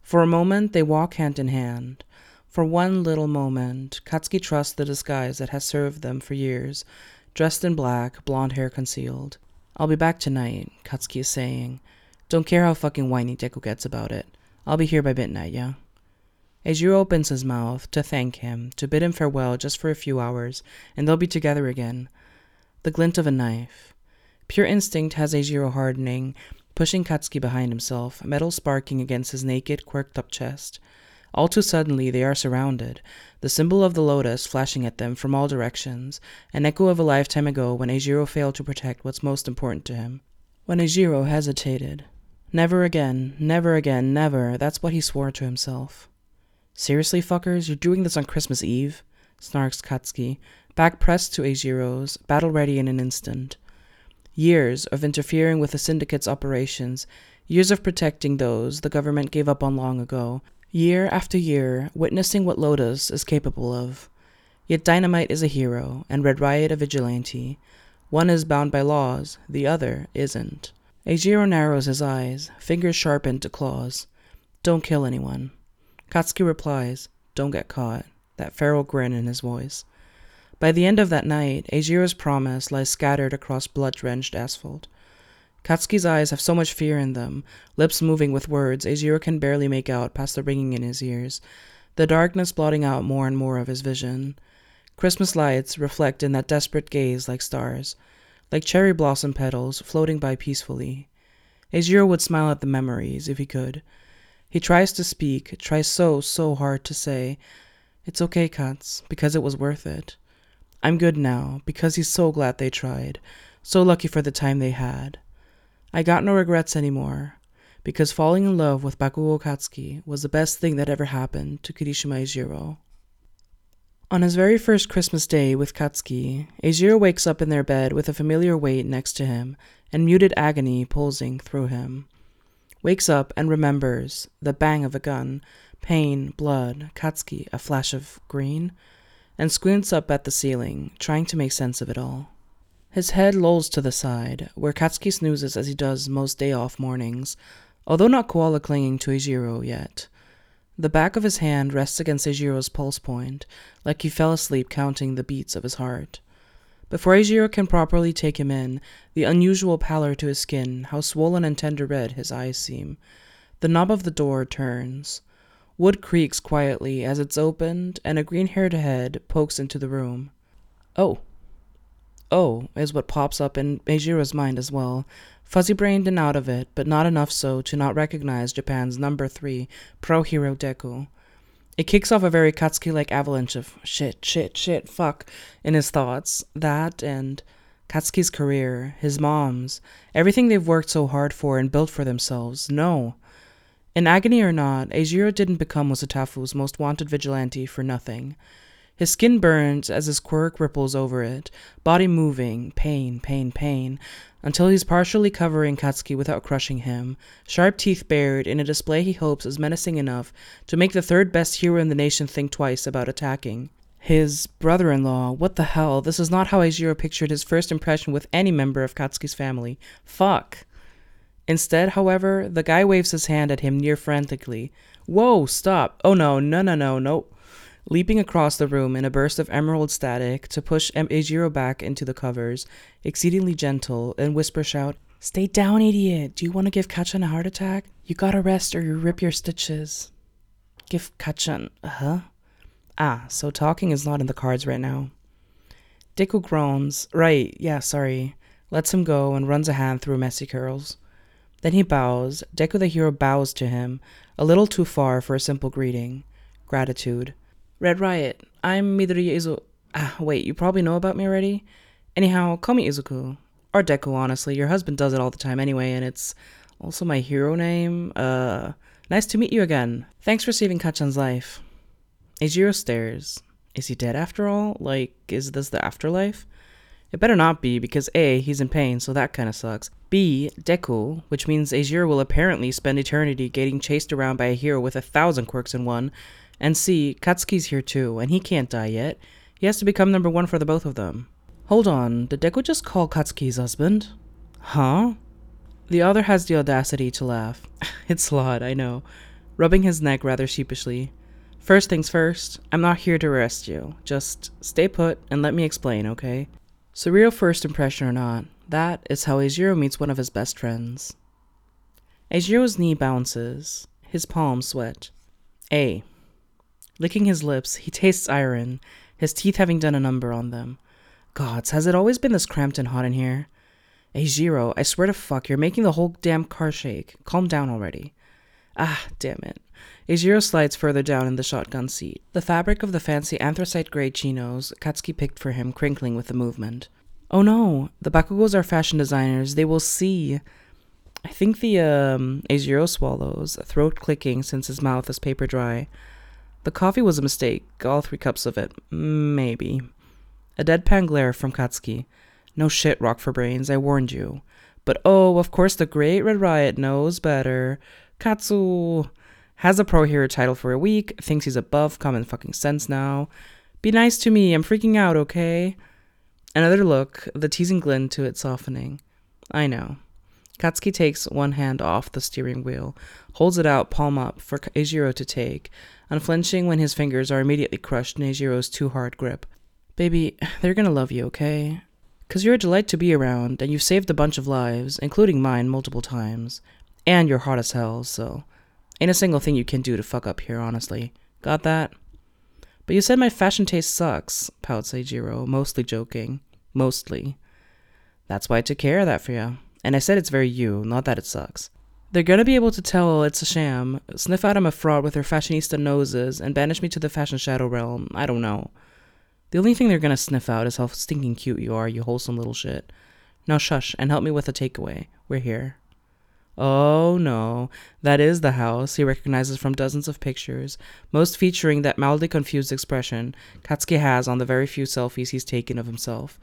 For a moment, they walk hand in hand. For one little moment, Katsuki trusts the disguise that has served them for years, dressed in black, blonde hair concealed. I'll be back tonight, Katsuki is saying. Don't care how fucking whiny Deku gets about it. I'll be here by midnight, yeah? Eijiro opens his mouth to thank him, to bid him farewell just for a few hours, and they'll be together again the glint of a knife. Pure instinct has Eijiro hardening, pushing Katsuki behind himself, metal sparking against his naked, quirked up chest. All too suddenly, they are surrounded, the symbol of the lotus flashing at them from all directions, an echo of a lifetime ago when Eijiro failed to protect what's most important to him. When Eijiro hesitated. Never again, never again, never, that's what he swore to himself. Seriously, fuckers, you're doing this on Christmas Eve? snarks Katsuki, back pressed to Eijiro's, battle ready in an instant. Years of interfering with the syndicate's operations, years of protecting those the government gave up on long ago, year after year, witnessing what Lotus is capable of. Yet Dynamite is a hero, and Red Riot a vigilante. One is bound by laws, the other isn't. Eijiro narrows his eyes, fingers sharpened to claws. Don't kill anyone. Katsuki replies, Don't get caught, that feral grin in his voice. By the end of that night, Eijiro's promise lies scattered across blood drenched asphalt. Katsuki's eyes have so much fear in them, lips moving with words Eijiro can barely make out past the ringing in his ears, the darkness blotting out more and more of his vision. Christmas lights reflect in that desperate gaze like stars, like cherry blossom petals floating by peacefully. Eijiro would smile at the memories if he could. He tries to speak, tries so, so hard to say, It's okay, Kats, because it was worth it. I'm good now because he's so glad they tried, so lucky for the time they had. I got no regrets anymore, because falling in love with Bakugo Katsuki was the best thing that ever happened to Kirishima Eijiro. On his very first Christmas day with Katsuki, Eijiro wakes up in their bed with a familiar weight next to him and muted agony pulsing through him. Wakes up and remembers the bang of a gun, pain, blood, Katsuki, a flash of green, and squints up at the ceiling, trying to make sense of it all. His head lolls to the side, where Katsuki snoozes as he does most day off mornings, although not koala clinging to Eijiro yet. The back of his hand rests against Eijiro's pulse point, like he fell asleep counting the beats of his heart. Before Eijiro can properly take him in, the unusual pallor to his skin, how swollen and tender red his eyes seem. The knob of the door turns. Wood creaks quietly as it's opened, and a green haired head pokes into the room. Oh. Oh, is what pops up in Eijiro's mind as well, fuzzy brained and out of it, but not enough so to not recognize Japan's number three pro hero Deku. It kicks off a very Katsuki like avalanche of shit, shit, shit, fuck in his thoughts. That and Katsuki's career, his mom's, everything they've worked so hard for and built for themselves. No. In agony or not, Eijiro didn't become Musutafu's most wanted vigilante for nothing. His skin burns as his quirk ripples over it, body moving, pain, pain, pain, until he's partially covering Katsuki without crushing him, sharp teeth bared in a display he hopes is menacing enough to make the third best hero in the nation think twice about attacking. His brother in law, what the hell? This is not how Eijiro pictured his first impression with any member of Katsuki's family. Fuck. Instead, however, the guy waves his hand at him near frantically. Whoa, stop. Oh no, no, no, no, no leaping across the room in a burst of emerald static to push Eijiro back into the covers, exceedingly gentle, and whisper shout, Stay down, idiot! Do you want to give Kacchan a heart attack? You gotta rest or you rip your stitches. Give Kacchan, huh? Ah, so talking is not in the cards right now. Deku groans. Right, yeah, sorry. Lets him go and runs a hand through messy curls. Then he bows. Deku the hero bows to him, a little too far for a simple greeting. Gratitude. Red Riot, I'm Midoriya Izu. Ah, wait, you probably know about me already? Anyhow, call me Izuku. Or Deku, honestly. Your husband does it all the time anyway, and it's also my hero name. Uh, nice to meet you again. Thanks for saving Kacchan's life. Eijiro stares. Is he dead after all? Like, is this the afterlife? It better not be, because A, he's in pain, so that kinda sucks. B, Deku, which means Eijiro will apparently spend eternity getting chased around by a hero with a thousand quirks in one, and see, Katsuki's here too, and he can't die yet. He has to become number one for the both of them. Hold on, did Deku just call Katsuki's husband? Huh? The other has the audacity to laugh. it's Slot, I know, rubbing his neck rather sheepishly. First things first, I'm not here to arrest you. Just stay put and let me explain, okay? Surreal first impression or not, that is how Eijiro meets one of his best friends. Eijiro's knee bounces, his palms sweat. A. Licking his lips, he tastes iron, his teeth having done a number on them. Gods, has it always been this cramped and hot in here? Eijiro, I swear to fuck, you're making the whole damn car shake. Calm down already. Ah, damn it. Eijiro slides further down in the shotgun seat, the fabric of the fancy anthracite gray chinos Katsuki picked for him crinkling with the movement. Oh no, the Bakugos are fashion designers. They will see. I think the um, Eijiro swallows, throat clicking since his mouth is paper dry. The coffee was a mistake, all three cups of it. Maybe. A deadpan glare from Katsuki. No shit, Rock for Brains, I warned you. But oh, of course the Great Red Riot knows better. Katsu has a pro hero title for a week, thinks he's above common fucking sense now. Be nice to me, I'm freaking out, okay? Another look, the teasing glint to it softening. I know. Katsuki takes one hand off the steering wheel, holds it out palm up for Eijiro to take, unflinching when his fingers are immediately crushed in Eijiro's too hard grip. Baby, they're gonna love you, okay? Cause you're a delight to be around, and you've saved a bunch of lives, including mine multiple times. And you're hot as hell, so ain't a single thing you can do to fuck up here, honestly. Got that? But you said my fashion taste sucks, pouts Eijiro, mostly joking. Mostly. That's why I took care of that for you. And I said it's very you, not that it sucks. They're gonna be able to tell it's a sham, sniff out I'm a fraud with their fashionista noses, and banish me to the fashion shadow realm. I don't know. The only thing they're gonna sniff out is how stinking cute you are, you wholesome little shit. Now shush and help me with a takeaway. We're here. Oh no, that is the house he recognizes from dozens of pictures, most featuring that mildly confused expression Katsuki has on the very few selfies he's taken of himself.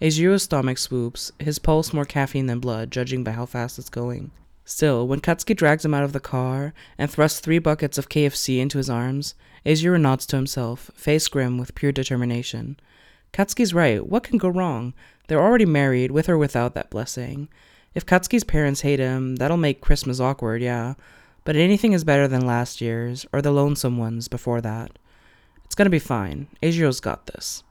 Eijiro's stomach swoops, his pulse more caffeine than blood, judging by how fast it's going. Still, when Katsuki drags him out of the car and thrusts three buckets of KFC into his arms, Eijiro nods to himself, face grim with pure determination. Katsuki's right, what can go wrong? They're already married, with or without that blessing. If Katsuki's parents hate him, that'll make Christmas awkward, yeah. But anything is better than last year's, or the lonesome ones before that. It's gonna be fine. Eijiro's got this.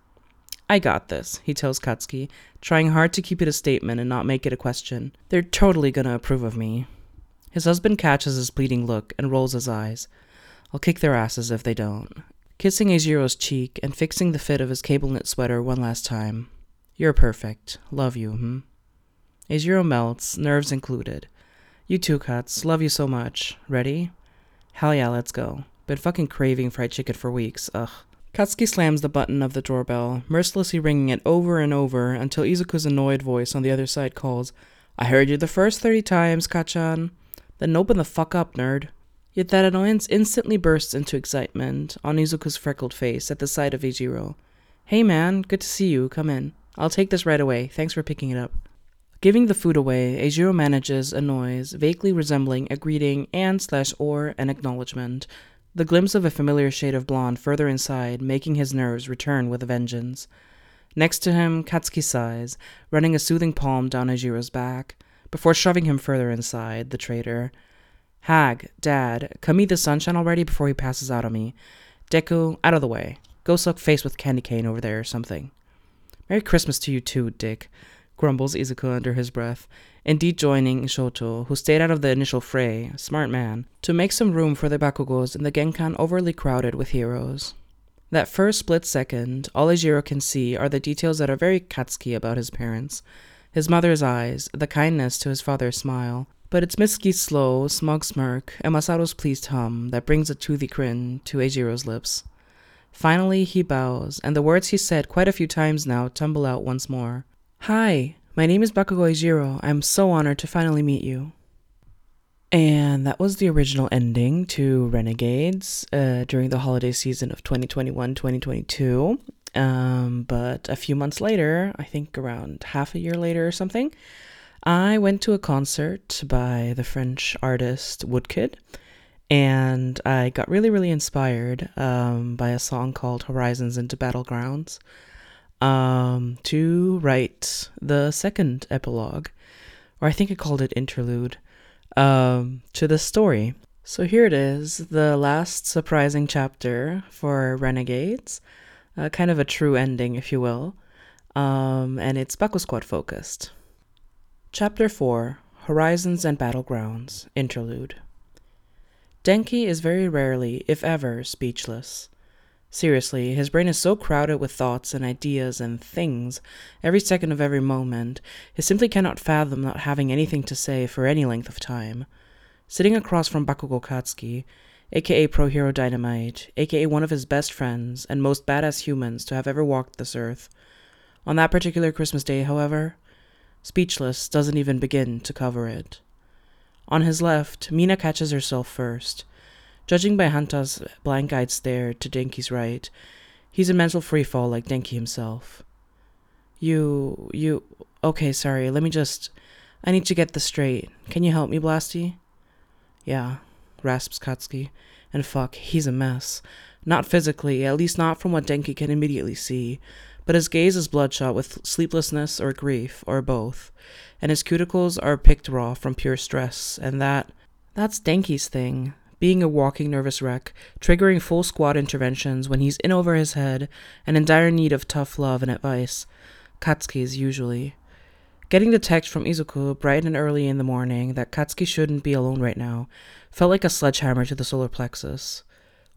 I got this, he tells Katsuki, trying hard to keep it a statement and not make it a question. They're totally gonna approve of me. His husband catches his pleading look and rolls his eyes. I'll kick their asses if they don't. Kissing Eijiro's cheek and fixing the fit of his cable knit sweater one last time. You're perfect. Love you, hmm? Eijiro melts, nerves included. You too, Kats. Love you so much. Ready? Hell yeah, let's go. Been fucking craving fried chicken for weeks. Ugh. Katsuki slams the button of the doorbell, mercilessly ringing it over and over until Izuku's annoyed voice on the other side calls, I heard you the first 30 times, Kacchan. Then open the fuck up, nerd. Yet that annoyance instantly bursts into excitement on Izuku's freckled face at the sight of Eijiro. Hey man, good to see you. Come in. I'll take this right away. Thanks for picking it up. Giving the food away, Eijiro manages a noise vaguely resembling a greeting and slash or an acknowledgement, the glimpse of a familiar shade of blonde further inside making his nerves return with a vengeance. Next to him, Katsuki sighs, running a soothing palm down Eijiro's back, before shoving him further inside, the traitor. Hag, Dad, come eat the sunshine already before he passes out on me. Deku, out of the way. Go suck face with candy cane over there or something. Merry Christmas to you too, Dick grumbles Izuku under his breath, indeed joining Shoto, who stayed out of the initial fray, smart man, to make some room for the Bakugos in the Genkan overly crowded with heroes. That first split second, all Eijiro can see are the details that are very Katsuki about his parents. His mother's eyes, the kindness to his father's smile, but it's Mitsuki's slow, smug smirk and Masaru's pleased hum that brings a toothy grin to Eijiro's lips. Finally, he bows, and the words he said quite a few times now tumble out once more. Hi, my name is Bakugo Eijiro. I'm so honored to finally meet you. And that was the original ending to Renegades uh, during the holiday season of 2021 2022. Um, but a few months later, I think around half a year later or something, I went to a concert by the French artist Woodkid. And I got really, really inspired um, by a song called Horizons into Battlegrounds um, to write the second epilogue, or I think I called it interlude, um, to the story. So here it is, the last surprising chapter for Renegades, uh, kind of a true ending, if you will, um, and it's Baku Squad focused. Chapter 4 Horizons and Battlegrounds Interlude Denki is very rarely, if ever, speechless. Seriously, his brain is so crowded with thoughts and ideas and things every second of every moment, he simply cannot fathom not having anything to say for any length of time. Sitting across from Bakugo Katsuki, aka Pro Hero Dynamite, aka one of his best friends and most badass humans to have ever walked this earth. On that particular Christmas day, however, speechless doesn't even begin to cover it. On his left, Mina catches herself first Judging by Hanta's blank eyed stare to Denki's right, he's in mental freefall like Denki himself. You, you, okay, sorry, let me just, I need to get this straight. Can you help me, Blasty? Yeah, rasps Katsuki. And fuck, he's a mess. Not physically, at least not from what Denki can immediately see, but his gaze is bloodshot with sleeplessness or grief, or both, and his cuticles are picked raw from pure stress, and that, that's Denki's thing being a walking nervous wreck, triggering full squad interventions when he's in over his head and in dire need of tough love and advice. Katsuki's usually. Getting the text from Izuku bright and early in the morning that Katsuki shouldn't be alone right now felt like a sledgehammer to the solar plexus.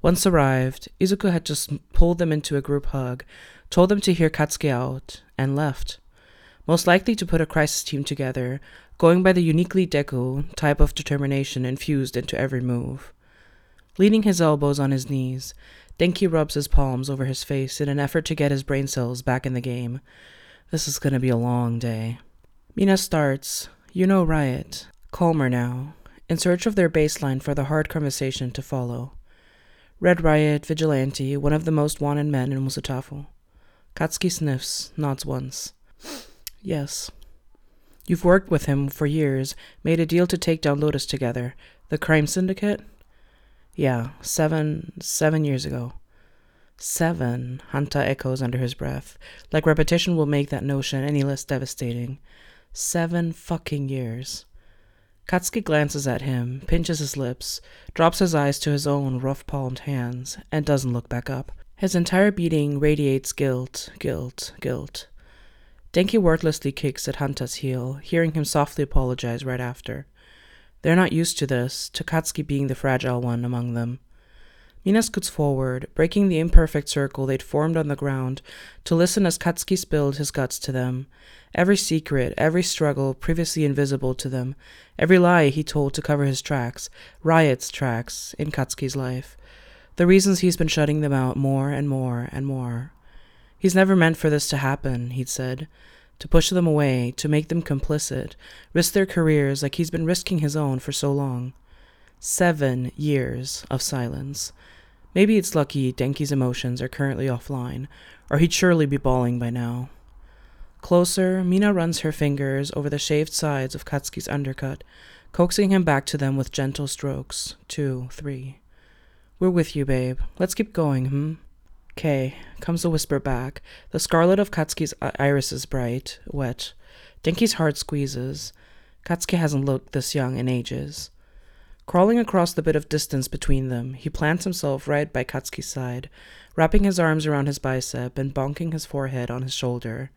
Once arrived, Izuku had just pulled them into a group hug, told them to hear Katsuki out, and left. Most likely to put a crisis team together, going by the uniquely Deku type of determination infused into every move. Leaning his elbows on his knees, Denki rubs his palms over his face in an effort to get his brain cells back in the game. This is gonna be a long day. Mina starts, You know, Riot. Calmer now, in search of their baseline for the hard conversation to follow. Red Riot, vigilante, one of the most wanted men in Musutafu. Katsuki sniffs, nods once. Yes. You've worked with him for years, made a deal to take down Lotus together. The crime syndicate? Yeah, seven, seven years ago. Seven, Hanta echoes under his breath, like repetition will make that notion any less devastating. Seven fucking years. Katsuki glances at him, pinches his lips, drops his eyes to his own rough palmed hands, and doesn't look back up. His entire being radiates guilt, guilt, guilt. Denki wordlessly kicks at Hanta's heel, hearing him softly apologize right after. They're not used to this, to being the fragile one among them. Mina scoots forward, breaking the imperfect circle they'd formed on the ground, to listen as Katsuki spilled his guts to them. Every secret, every struggle previously invisible to them, every lie he told to cover his tracks, Riot's tracks, in Katsuki's life. The reasons he's been shutting them out more and more and more. He's never meant for this to happen, he'd said. To push them away, to make them complicit, risk their careers like he's been risking his own for so long. Seven years of silence. Maybe it's lucky Denki's emotions are currently offline, or he'd surely be bawling by now. Closer, Mina runs her fingers over the shaved sides of Katsuki's undercut, coaxing him back to them with gentle strokes. Two, three. We're with you, babe. Let's keep going, hmm? K. Comes the whisper back. The scarlet of Katsuki's iris is bright, wet. Denki's heart squeezes. Katsuki hasn't looked this young in ages. Crawling across the bit of distance between them, he plants himself right by Katsuki's side, wrapping his arms around his bicep and bonking his forehead on his shoulder.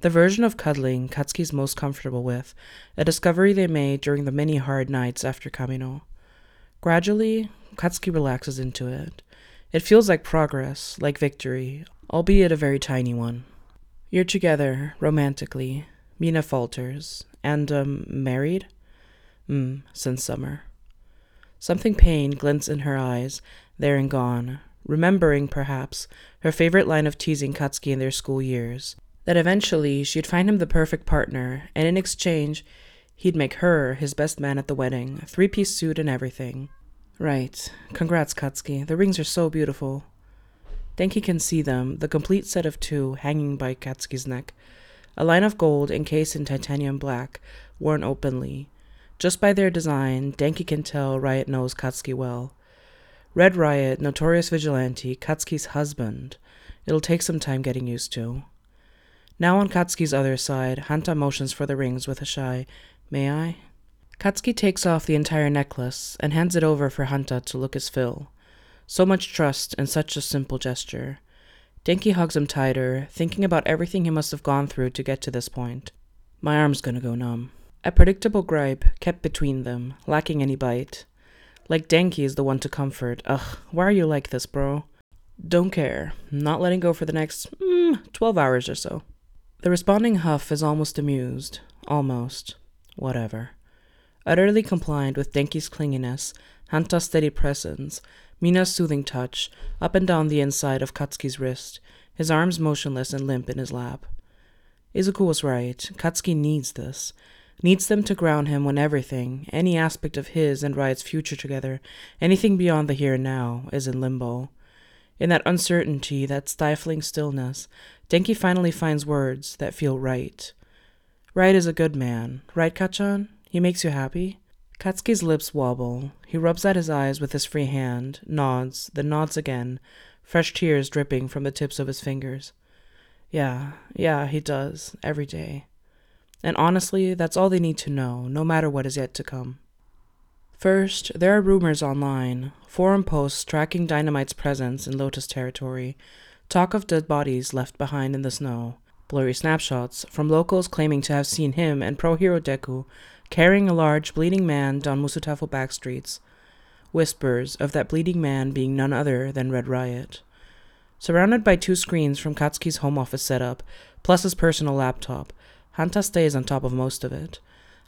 The version of cuddling Katsuki's most comfortable with, a discovery they made during the many hard nights after Kamino. Gradually, Katsuki relaxes into it. It feels like progress, like victory, albeit a very tiny one. You're together, romantically. Mina falters. And, um, married? Hmm, since summer. Something pain glints in her eyes, there and gone, remembering, perhaps, her favorite line of teasing Katsuki in their school years that eventually she'd find him the perfect partner, and in exchange, he'd make her his best man at the wedding, three piece suit and everything. Right. Congrats, Katsuki. The rings are so beautiful. Denki can see them, the complete set of two, hanging by Katsuki's neck. A line of gold encased in titanium black, worn openly, just by their design, Denki can tell Riot knows Katsuki well. Red Riot, notorious vigilante, Katsuki's husband. It'll take some time getting used to. Now on Katsuki's other side, Hanta motions for the rings with a shy, May I? Katsuki takes off the entire necklace and hands it over for Hanta to look his fill. So much trust in such a simple gesture. Denki hugs him tighter, thinking about everything he must have gone through to get to this point. My arm's gonna go numb. A predictable gripe kept between them, lacking any bite. Like Denki is the one to comfort. Ugh, why are you like this, bro? Don't care. Not letting go for the next, mm, 12 hours or so. The responding huff is almost amused. Almost. Whatever. Utterly compliant with Denki's clinginess, Hanta's steady presence, Mina's soothing touch, up and down the inside of Katsuki's wrist, his arms motionless and limp in his lap. Izuku was right. Katsuki needs this needs them to ground him when everything, any aspect of his and Riot's future together, anything beyond the here and now, is in limbo. In that uncertainty, that stifling stillness, Denki finally finds words that feel right. Riot is a good man, right, Kacchan? He makes you happy? Katsuki's lips wobble. He rubs at his eyes with his free hand, nods, then nods again, fresh tears dripping from the tips of his fingers. Yeah, yeah, he does, every day. And honestly, that's all they need to know, no matter what is yet to come. First, there are rumors online, forum posts tracking Dynamite's presence in Lotus territory, talk of dead bodies left behind in the snow, blurry snapshots from locals claiming to have seen him and pro hero Deku carrying a large bleeding man down Musutafu back streets, whispers of that bleeding man being none other than Red Riot. Surrounded by two screens from Katsuki's home office setup, plus his personal laptop, Hanta stays on top of most of it.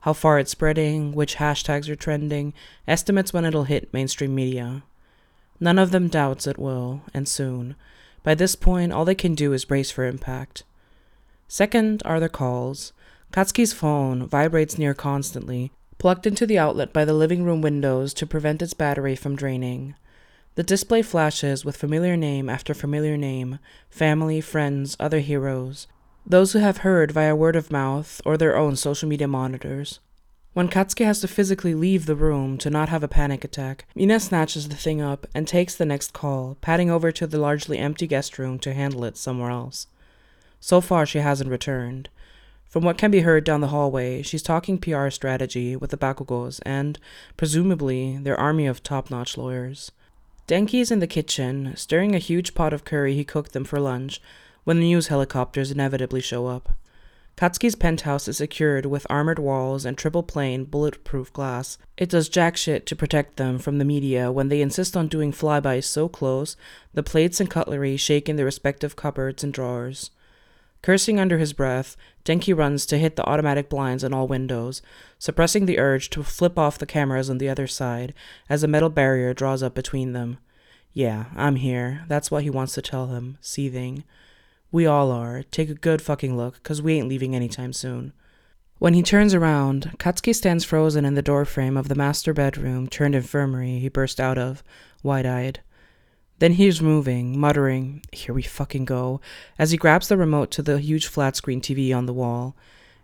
How far it's spreading, which hashtags are trending, estimates when it'll hit mainstream media. None of them doubts it will, and soon. By this point, all they can do is brace for impact. Second are the calls. Katsuki's phone vibrates near constantly, plugged into the outlet by the living room windows to prevent its battery from draining. The display flashes with familiar name after familiar name family, friends, other heroes, those who have heard via word of mouth or their own social media monitors. When Katsuki has to physically leave the room to not have a panic attack, Mina snatches the thing up and takes the next call, padding over to the largely empty guest room to handle it somewhere else. So far, she hasn't returned. From what can be heard down the hallway, she's talking PR strategy with the Bakugos and, presumably, their army of top notch lawyers. Denki's in the kitchen, stirring a huge pot of curry he cooked them for lunch, when the news helicopters inevitably show up. Katsuki's penthouse is secured with armored walls and triple pane, bulletproof glass. It does jack shit to protect them from the media when they insist on doing flybys so close, the plates and cutlery shake in their respective cupboards and drawers. Cursing under his breath, Denki runs to hit the automatic blinds on all windows, suppressing the urge to flip off the cameras on the other side as a metal barrier draws up between them. Yeah, I'm here. That's what he wants to tell him, seething. We all are. Take a good fucking look, 'cause we ain't leaving anytime soon. When he turns around, Katsuki stands frozen in the doorframe of the master bedroom turned infirmary he burst out of, wide eyed. Then he's moving, muttering, Here we fucking go, as he grabs the remote to the huge flat screen TV on the wall.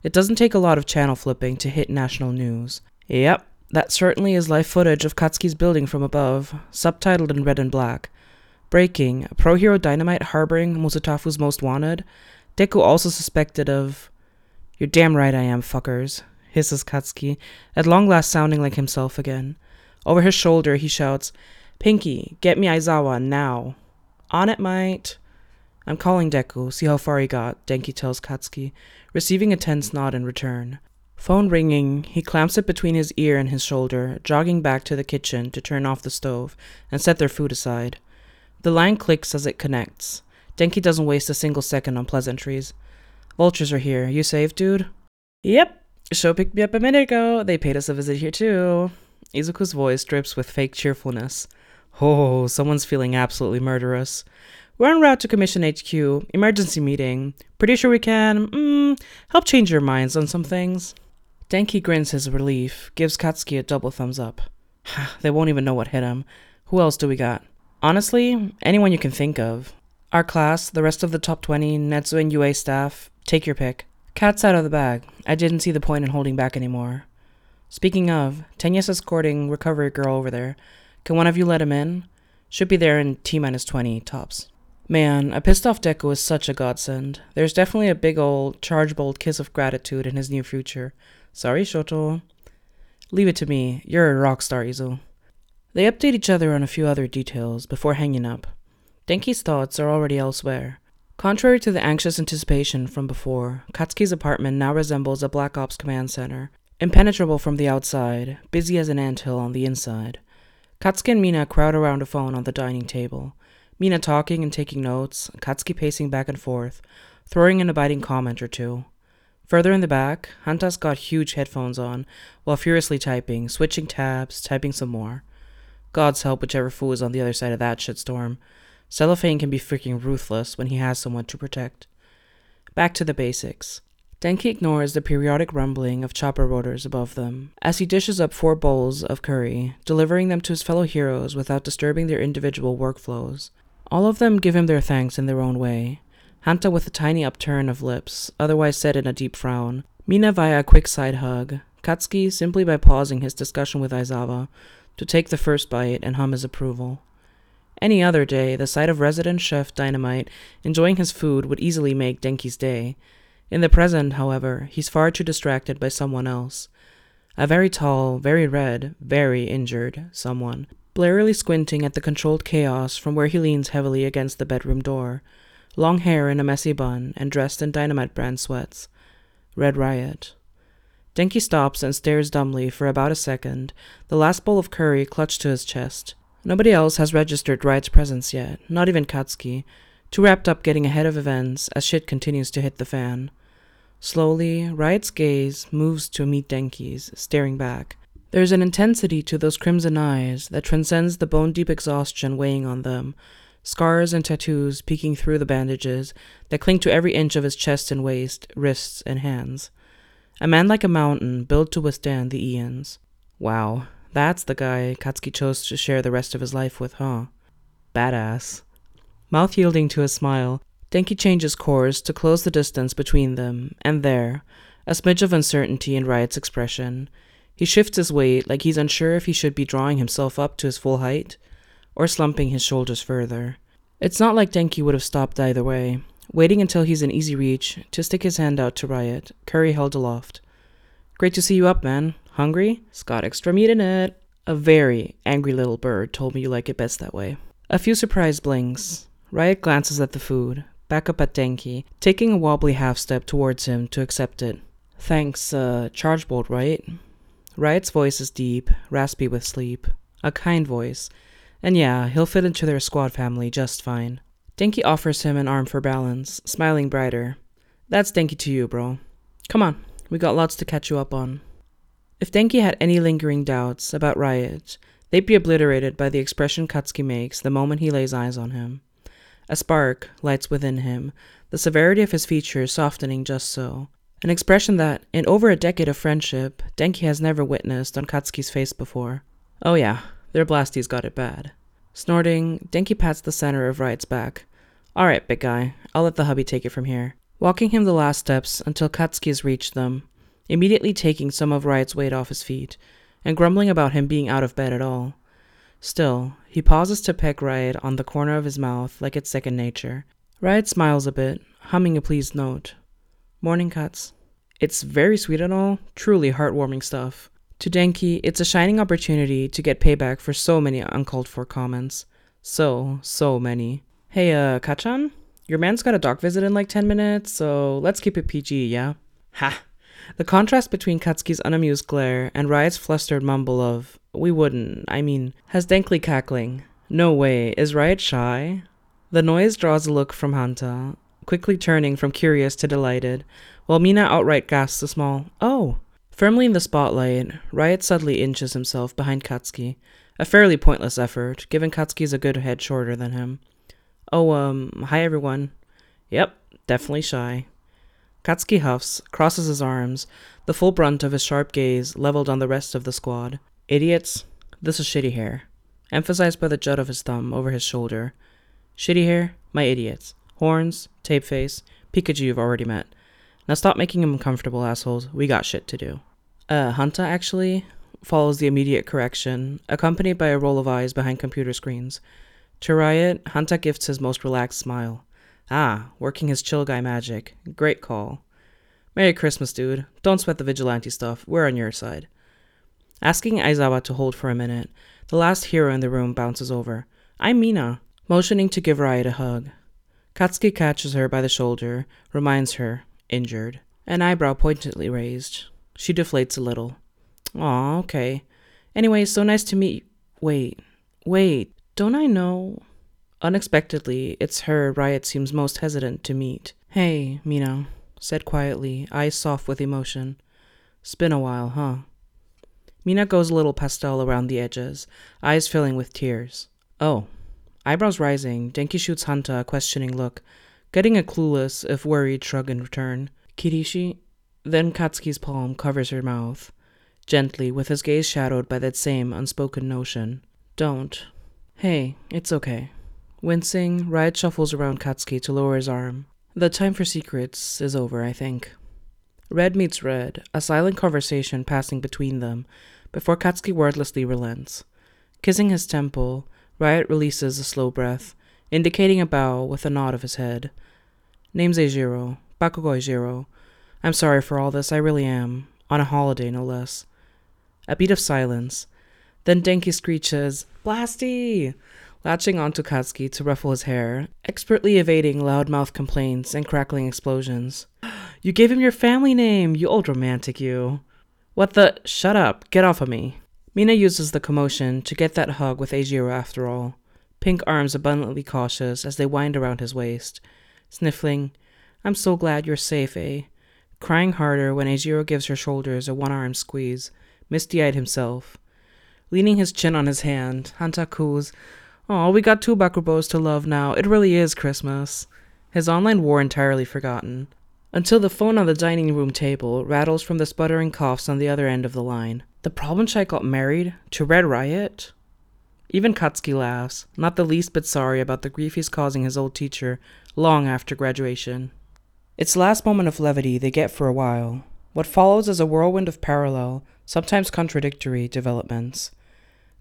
It doesn't take a lot of channel flipping to hit national news. Yep, that certainly is live footage of Katsuki's building from above, subtitled in red and black. Breaking, pro hero Dynamite harboring Musutafu's most wanted. Deku also suspected of. You're damn right I am, fuckers, hisses Katsuki, at long last sounding like himself again. Over his shoulder, he shouts, Pinky, get me Aizawa now. On it, mate. I'm calling Deku, see how far he got, Denki tells Katsuki, receiving a tense nod in return. Phone ringing, he clamps it between his ear and his shoulder, jogging back to the kitchen to turn off the stove and set their food aside. The line clicks as it connects. Denki doesn't waste a single second on pleasantries. Vultures are here. You safe, dude? Yep. Sho picked me up a minute ago. They paid us a visit here, too. Izuku's voice drips with fake cheerfulness. Oh, someone's feeling absolutely murderous. We're en route to Commission HQ. Emergency meeting. Pretty sure we can, mm, help change your minds on some things. Denki grins his relief, gives Katsuki a double thumbs up. they won't even know what hit him. Who else do we got? Honestly, anyone you can think of. Our class, the rest of the top 20, Nezu and UA staff, take your pick. Cat's out of the bag. I didn't see the point in holding back anymore. Speaking of, Tenya's escorting recovery girl over there. Can one of you let him in? Should be there in T minus 20, tops. Man, a pissed off Deku is such a godsend. There's definitely a big old, Chargebolt kiss of gratitude in his near future. Sorry, Shoto. Leave it to me. You're a rock star, Izu. They update each other on a few other details before hanging up. Denki's thoughts are already elsewhere. Contrary to the anxious anticipation from before, Katsuki's apartment now resembles a Black Ops command center, impenetrable from the outside, busy as an anthill on the inside. Katsuki and Mina crowd around a phone on the dining table. Mina talking and taking notes, Katsuki pacing back and forth, throwing in a biting comment or two. Further in the back, Hanta's got huge headphones on, while furiously typing, switching tabs, typing some more. God's help whichever fool is on the other side of that shitstorm. Cellophane can be freaking ruthless when he has someone to protect. Back to the basics. Denki ignores the periodic rumbling of chopper rotors above them as he dishes up four bowls of curry, delivering them to his fellow heroes without disturbing their individual workflows. All of them give him their thanks in their own way. Hanta with a tiny upturn of lips, otherwise set in a deep frown. Mina via a quick side hug. Katsuki simply by pausing his discussion with Aizawa to take the first bite and hum his approval. Any other day, the sight of resident chef Dynamite enjoying his food would easily make Denki's day. In the present, however, he's far too distracted by someone else. A very tall, very red, very injured someone, blarily squinting at the controlled chaos from where he leans heavily against the bedroom door, long hair in a messy bun and dressed in Dynamite brand sweats. Red Riot. Denki stops and stares dumbly for about a second, the last bowl of curry clutched to his chest. Nobody else has registered Riot's presence yet, not even Katsuki, too wrapped up getting ahead of events as shit continues to hit the fan. Slowly, Riot's gaze moves to meet Denki's, staring back. There's an intensity to those crimson eyes that transcends the bone deep exhaustion weighing on them, scars and tattoos peeking through the bandages that cling to every inch of his chest and waist, wrists, and hands. A man like a mountain, built to withstand the eons. Wow, that's the guy Katsuki chose to share the rest of his life with, huh? Badass. Mouth yielding to a smile, Denki changes course to close the distance between them, and there, a smidge of uncertainty in Riot's expression. He shifts his weight like he's unsure if he should be drawing himself up to his full height or slumping his shoulders further. It's not like Denki would have stopped either way, waiting until he's in easy reach to stick his hand out to Riot, curry held aloft. Great to see you up, man. Hungry? Got extra meat in it. A very angry little bird told me you like it best that way. A few surprised blinks. Riot glances at the food, back up at Denki, taking a wobbly half step towards him to accept it. Thanks, uh, Chargebolt, right? Riot's voice is deep, raspy with sleep. A kind voice. And yeah, he'll fit into their squad family just fine. Denki offers him an arm for balance, smiling brighter. That's Denki to you, bro. Come on, we got lots to catch you up on. If Denki had any lingering doubts about Riot, they'd be obliterated by the expression Katsuki makes the moment he lays eyes on him. A spark lights within him, the severity of his features softening just so, an expression that, in over a decade of friendship, Denki has never witnessed on Katsuki's face before. Oh yeah, their blasties got it bad. Snorting, Denki pats the center of Riot's back. Alright, big guy, I'll let the hubby take it from here. Walking him the last steps until Katsuki has reached them, immediately taking some of Riot's weight off his feet, and grumbling about him being out of bed at all. Still, he pauses to peck Riot on the corner of his mouth like it's second nature. Riot smiles a bit, humming a pleased note. Morning Kats. It's very sweet and all, truly heartwarming stuff. To Denki, it's a shining opportunity to get payback for so many uncalled for comments. So, so many. Hey, uh, Kacchan? Your man's got a doc visit in like 10 minutes, so let's keep it PG, yeah? Ha! The contrast between Katsuki's unamused glare and Riot's flustered mumble of, we wouldn't, I mean, has Denki cackling. No way, is Riot shy? The noise draws a look from Hanta, quickly turning from curious to delighted, while Mina outright gasps a small, Oh! Firmly in the spotlight, Riot suddenly inches himself behind Katsuki, a fairly pointless effort, given Katsuki's a good head shorter than him. Oh, um, hi everyone. Yep, definitely shy. Katsuki huffs, crosses his arms, the full brunt of his sharp gaze leveled on the rest of the squad. Idiots, this is shitty hair. Emphasized by the jut of his thumb over his shoulder. Shitty hair, my idiots. Horns, tape face, Pikachu you've already met. Now stop making him uncomfortable, assholes. We got shit to do. Uh, Hanta actually follows the immediate correction, accompanied by a roll of eyes behind computer screens. To Riot, Hanta gifts his most relaxed smile. Ah, working his chill guy magic. Great call. Merry Christmas, dude. Don't sweat the vigilante stuff. We're on your side. Asking Aizawa to hold for a minute, the last hero in the room bounces over. I'm Mina, motioning to give Riot a hug. Katsuki catches her by the shoulder, reminds her, injured, an eyebrow pointedly raised. She deflates a little. Aw, okay. Anyway, so nice to meet. Wait, wait, don't I know? Unexpectedly, it's her Riot seems most hesitant to meet. Hey, Mina, said quietly, eyes soft with emotion. It's been a while, huh? Mina goes a little pastel around the edges, eyes filling with tears. Oh, Eyebrows rising, Denki shoots Hanta a questioning look, getting a clueless, if worried, shrug in return. Kirishi? Then Katsuki's palm covers her mouth, gently, with his gaze shadowed by that same unspoken notion. Don't. Hey, it's okay. Wincing, Riot shuffles around Katsuki to lower his arm. The time for secrets is over, I think. Red meets red, a silent conversation passing between them, before Katsuki wordlessly relents. Kissing his temple, Riot releases a slow breath, indicating a bow with a nod of his head. Name's Eijiro, Bakugo Eijiro. I'm sorry for all this, I really am. On a holiday, no less. A beat of silence. Then Denki screeches, Blasty! Latching onto Katsuki to ruffle his hair, expertly evading loudmouth complaints and crackling explosions. You gave him your family name, you old romantic, you. What the? Shut up, get off of me. Mina uses the commotion to get that hug with Eijiro after all, pink arms abundantly cautious as they wind around his waist, sniffling, I'm so glad you're safe, eh? Crying harder when Eijiro gives her shoulders a one armed squeeze, misty eyed himself. Leaning his chin on his hand, Hanta coos, Oh, we got two Bakugos to love now. It really is Christmas. His online war entirely forgotten. Until the phone on the dining room table rattles from the sputtering coughs on the other end of the line. The problem child got married? To Red Riot? Even Katsuki laughs, not the least bit sorry about the grief he's causing his old teacher long after graduation. It's last moment of levity they get for a while. What follows is a whirlwind of parallel, sometimes contradictory, developments.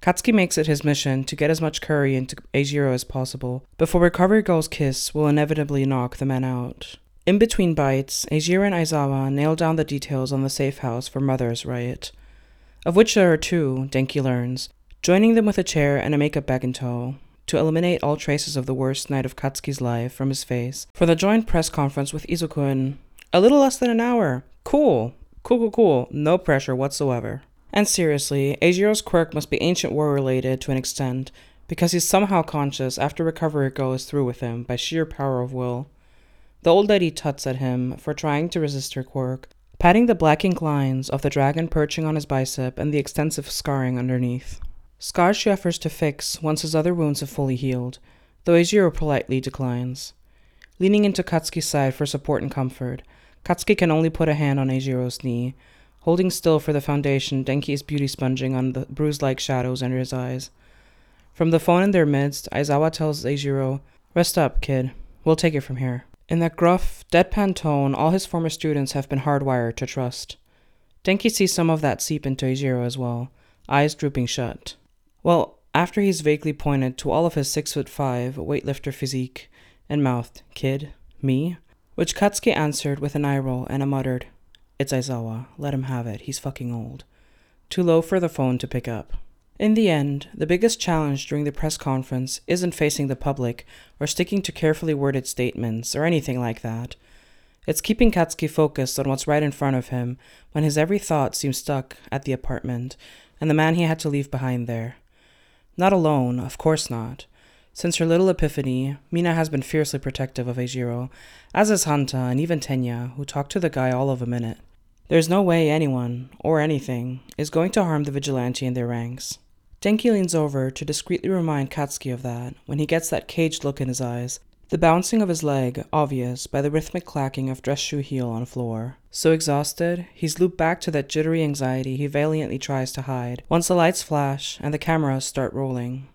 Katsuki makes it his mission to get as much curry into Eijiro as possible before Recovery Girl's kiss will inevitably knock the man out. In between bites, Eijiro and Aizawa nail down the details on the safe house for Mother's riot, of which there are two, Denki learns, joining them with a chair and a makeup bag in tow, to eliminate all traces of the worst night of Katsuki's life from his face for the joint press conference with Izuku in a little less than an hour. Cool. Cool, cool, cool. No pressure whatsoever. And seriously, Eijiro's quirk must be ancient war related to an extent, because he's somehow conscious after recovery goes through with him by sheer power of will. The old lady tuts at him for trying to resist her quirk, patting the black ink lines of the dragon perching on his bicep and the extensive scarring underneath. Scars she offers to fix once his other wounds have fully healed, though Eijiro politely declines. Leaning into Katsuki's side for support and comfort, Katsuki can only put a hand on Eijiro's knee, Holding still for the foundation, Denki is beauty sponging on the bruise like shadows under his eyes. From the phone in their midst, Aizawa tells Eijiro, Rest up, kid. We'll take it from here. In that gruff, deadpan tone, all his former students have been hardwired to trust. Denki sees some of that seep into Eijiro as well, eyes drooping shut. Well, after he's vaguely pointed to all of his six foot five weightlifter physique and mouthed, Kid? Me? Which Katsuki answered with an eye roll and a muttered, it's Aizawa. Let him have it. He's fucking old. Too low for the phone to pick up. In the end, the biggest challenge during the press conference isn't facing the public or sticking to carefully worded statements or anything like that. It's keeping Katsuki focused on what's right in front of him when his every thought seems stuck at the apartment and the man he had to leave behind there. Not alone, of course not. Since her little epiphany, Mina has been fiercely protective of Eijiro, as is Hanta and even Tenya, who talked to the guy all of a minute. There's no way anyone, or anything, is going to harm the vigilante in their ranks. Denki leans over to discreetly remind Katsuki of that when he gets that caged look in his eyes, the bouncing of his leg obvious by the rhythmic clacking of dress shoe heel on floor. So exhausted, he's looped back to that jittery anxiety he valiantly tries to hide once the lights flash and the cameras start rolling.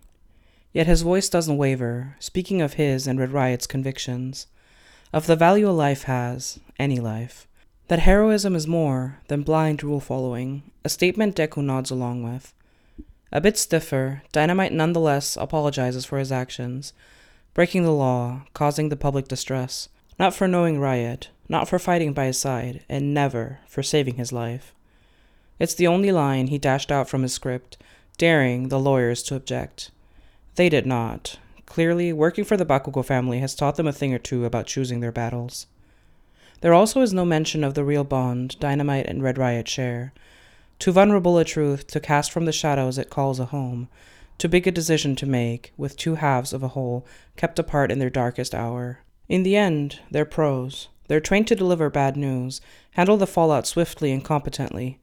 Yet his voice doesn't waver, speaking of his and Red Riot's convictions, of the value a life has, any life that heroism is more than blind rule following, a statement Deku nods along with. A bit stiffer, Dynamite nonetheless apologizes for his actions, breaking the law, causing the public distress, not for knowing Riot, not for fighting by his side, and never for saving his life. It's the only line he dashed out from his script, daring the lawyers to object. They did not. Clearly, working for the Bakugo family has taught them a thing or two about choosing their battles. There also is no mention of the real bond Dynamite and Red Riot share. Too vulnerable a truth to cast from the shadows it calls a home. Too big a decision to make, with two halves of a whole kept apart in their darkest hour. In the end, they're pros. They're trained to deliver bad news, handle the fallout swiftly and competently.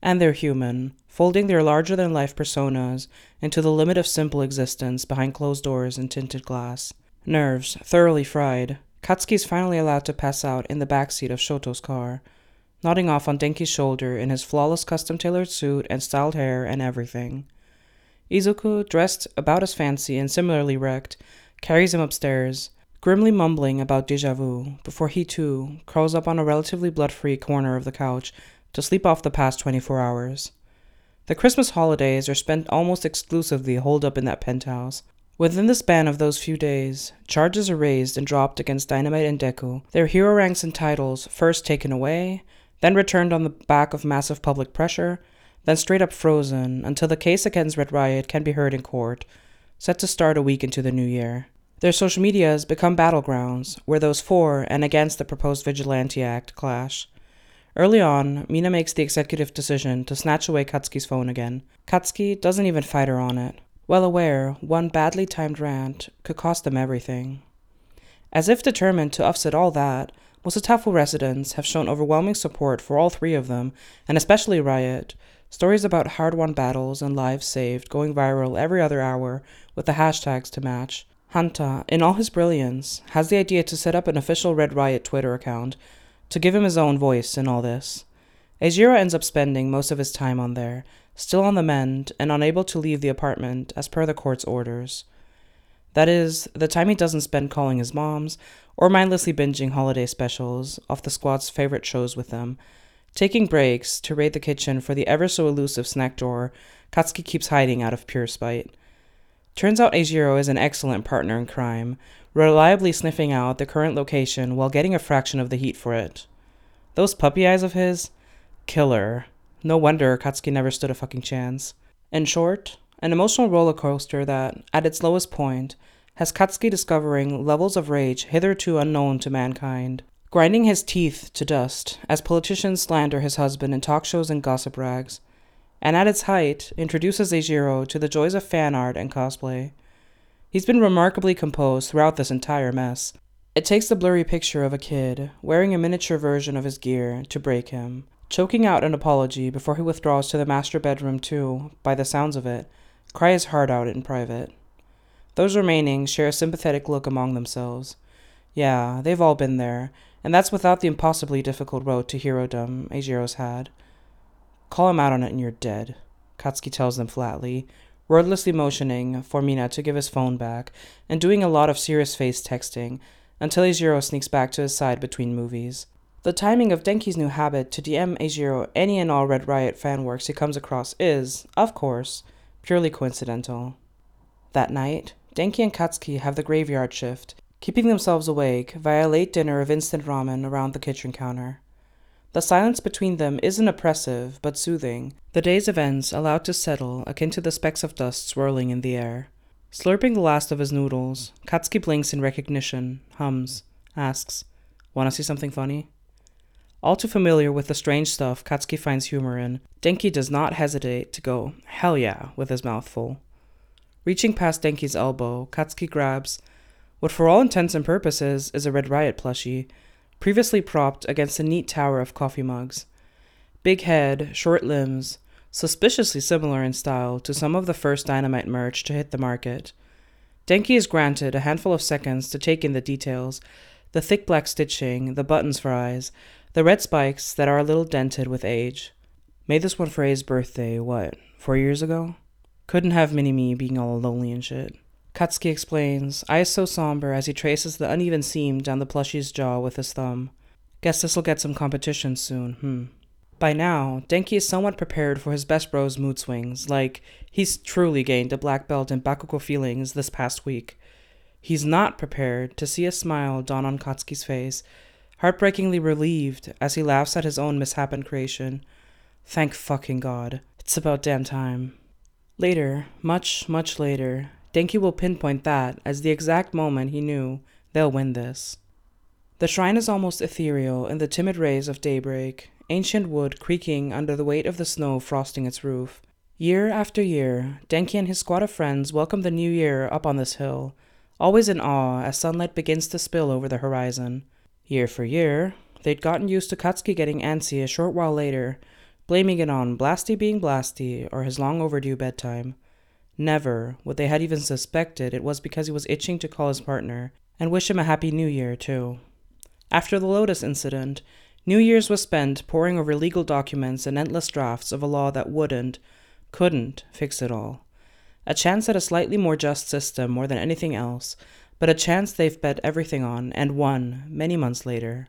And they're human, folding their larger than life personas into the limit of simple existence behind closed doors and tinted glass. Nerves, thoroughly fried, Katsuki is finally allowed to pass out in the back seat of Shoto's car, nodding off on Denki's shoulder in his flawless custom tailored suit and styled hair and everything. Izuku, dressed about as fancy and similarly wrecked, carries him upstairs, grimly mumbling about deja vu, before he too curls up on a relatively blood free corner of the couch to sleep off the past 24 hours. The Christmas holidays are spent almost exclusively holed up in that penthouse, Within the span of those few days, charges are raised and dropped against Dynamite and Deku, their hero ranks and titles first taken away, then returned on the back of massive public pressure, then straight up frozen until the case against Red Riot can be heard in court, set to start a week into the new year. Their social medias become battlegrounds where those for and against the proposed Vigilante Act clash. Early on, Mina makes the executive decision to snatch away Katsuki's phone again. Katsuki doesn't even fight her on it well aware one badly timed rant could cost them everything. As if determined to offset all that, Musutafu residents have shown overwhelming support for all three of them, and especially Riot. Stories about hard won battles and lives saved going viral every other hour with the hashtags to match. Hanta, in all his brilliance, has the idea to set up an official Red Riot Twitter account to give him his own voice in all this. Eijiro ends up spending most of his time on there, still on the mend and unable to leave the apartment as per the court's orders. That is, the time he doesn't spend calling his moms or mindlessly binging holiday specials off the squad's favorite shows with them, taking breaks to raid the kitchen for the ever so elusive snack drawer Katsuki keeps hiding out of pure spite. Turns out Eijiro is an excellent partner in crime, reliably sniffing out the current location while getting a fraction of the heat for it. Those puppy eyes of his? Killer. No wonder Katsuki never stood a fucking chance. In short, an emotional roller coaster that, at its lowest point, has Katsuki discovering levels of rage hitherto unknown to mankind, grinding his teeth to dust as politicians slander his husband in talk shows and gossip rags, and at its height introduces Eijiro to the joys of fan art and cosplay. He's been remarkably composed throughout this entire mess. It takes the blurry picture of a kid wearing a miniature version of his gear to break him, choking out an apology before he withdraws to the master bedroom to, by the sounds of it, cry his heart out in private. Those remaining share a sympathetic look among themselves. Yeah, they've all been there, and that's without the impossibly difficult road to herodom Eijiro's had. Call him out on it and you're dead, Katsuki tells them flatly, wordlessly motioning for Mina to give his phone back and doing a lot of serious face texting until Eijiro sneaks back to his side between movies. The timing of Denki's new habit to DM Eijiro any and all Red Riot fanworks he comes across is, of course, purely coincidental. That night, Denki and Katsuki have the graveyard shift, keeping themselves awake via a late dinner of instant ramen around the kitchen counter. The silence between them isn't oppressive, but soothing, the day's events allowed to settle akin to the specks of dust swirling in the air. Slurping the last of his noodles, Katsuki blinks in recognition, hums, asks, Wanna see something funny? All too familiar with the strange stuff Katsuki finds humor in, Denki does not hesitate to go, hell yeah, with his mouth full. Reaching past Denki's elbow, Katsuki grabs what, for all intents and purposes, is a Red Riot plushie, previously propped against a neat tower of coffee mugs. Big head, short limbs, suspiciously similar in style to some of the first Dynamite merch to hit the market. Denki is granted a handful of seconds to take in the details the thick black stitching, the buttons for eyes, the red spikes that are a little dented with age. Made this one for his birthday, what, four years ago? Couldn't have mini me being all lonely and shit. Katsuki explains, eyes so somber as he traces the uneven seam down the plushie's jaw with his thumb. Guess this'll get some competition soon, hmm. By now, Denki is somewhat prepared for his best bro's mood swings, like he's truly gained a black belt in Bakugo feelings this past week. He's not prepared to see a smile dawn on Katsuki's face, heartbreakingly relieved as he laughs at his own misshapen creation. Thank fucking God. It's about damn time. Later, much, much later, Denki will pinpoint that as the exact moment he knew they'll win this. The shrine is almost ethereal in the timid rays of daybreak, ancient wood creaking under the weight of the snow frosting its roof. Year after year, Denki and his squad of friends welcome the new year up on this hill, always in awe as sunlight begins to spill over the horizon. Year for year, they'd gotten used to Katsuki getting antsy a short while later blaming it on Blasty being Blasty or his long overdue bedtime. Never would they had even suspected it was because he was itching to call his partner and wish him a happy new year, too. After the Lotus incident, New Year's was spent poring over legal documents and endless drafts of a law that wouldn't, couldn't fix it all. A chance at a slightly more just system more than anything else, but a chance they've bet everything on and won many months later.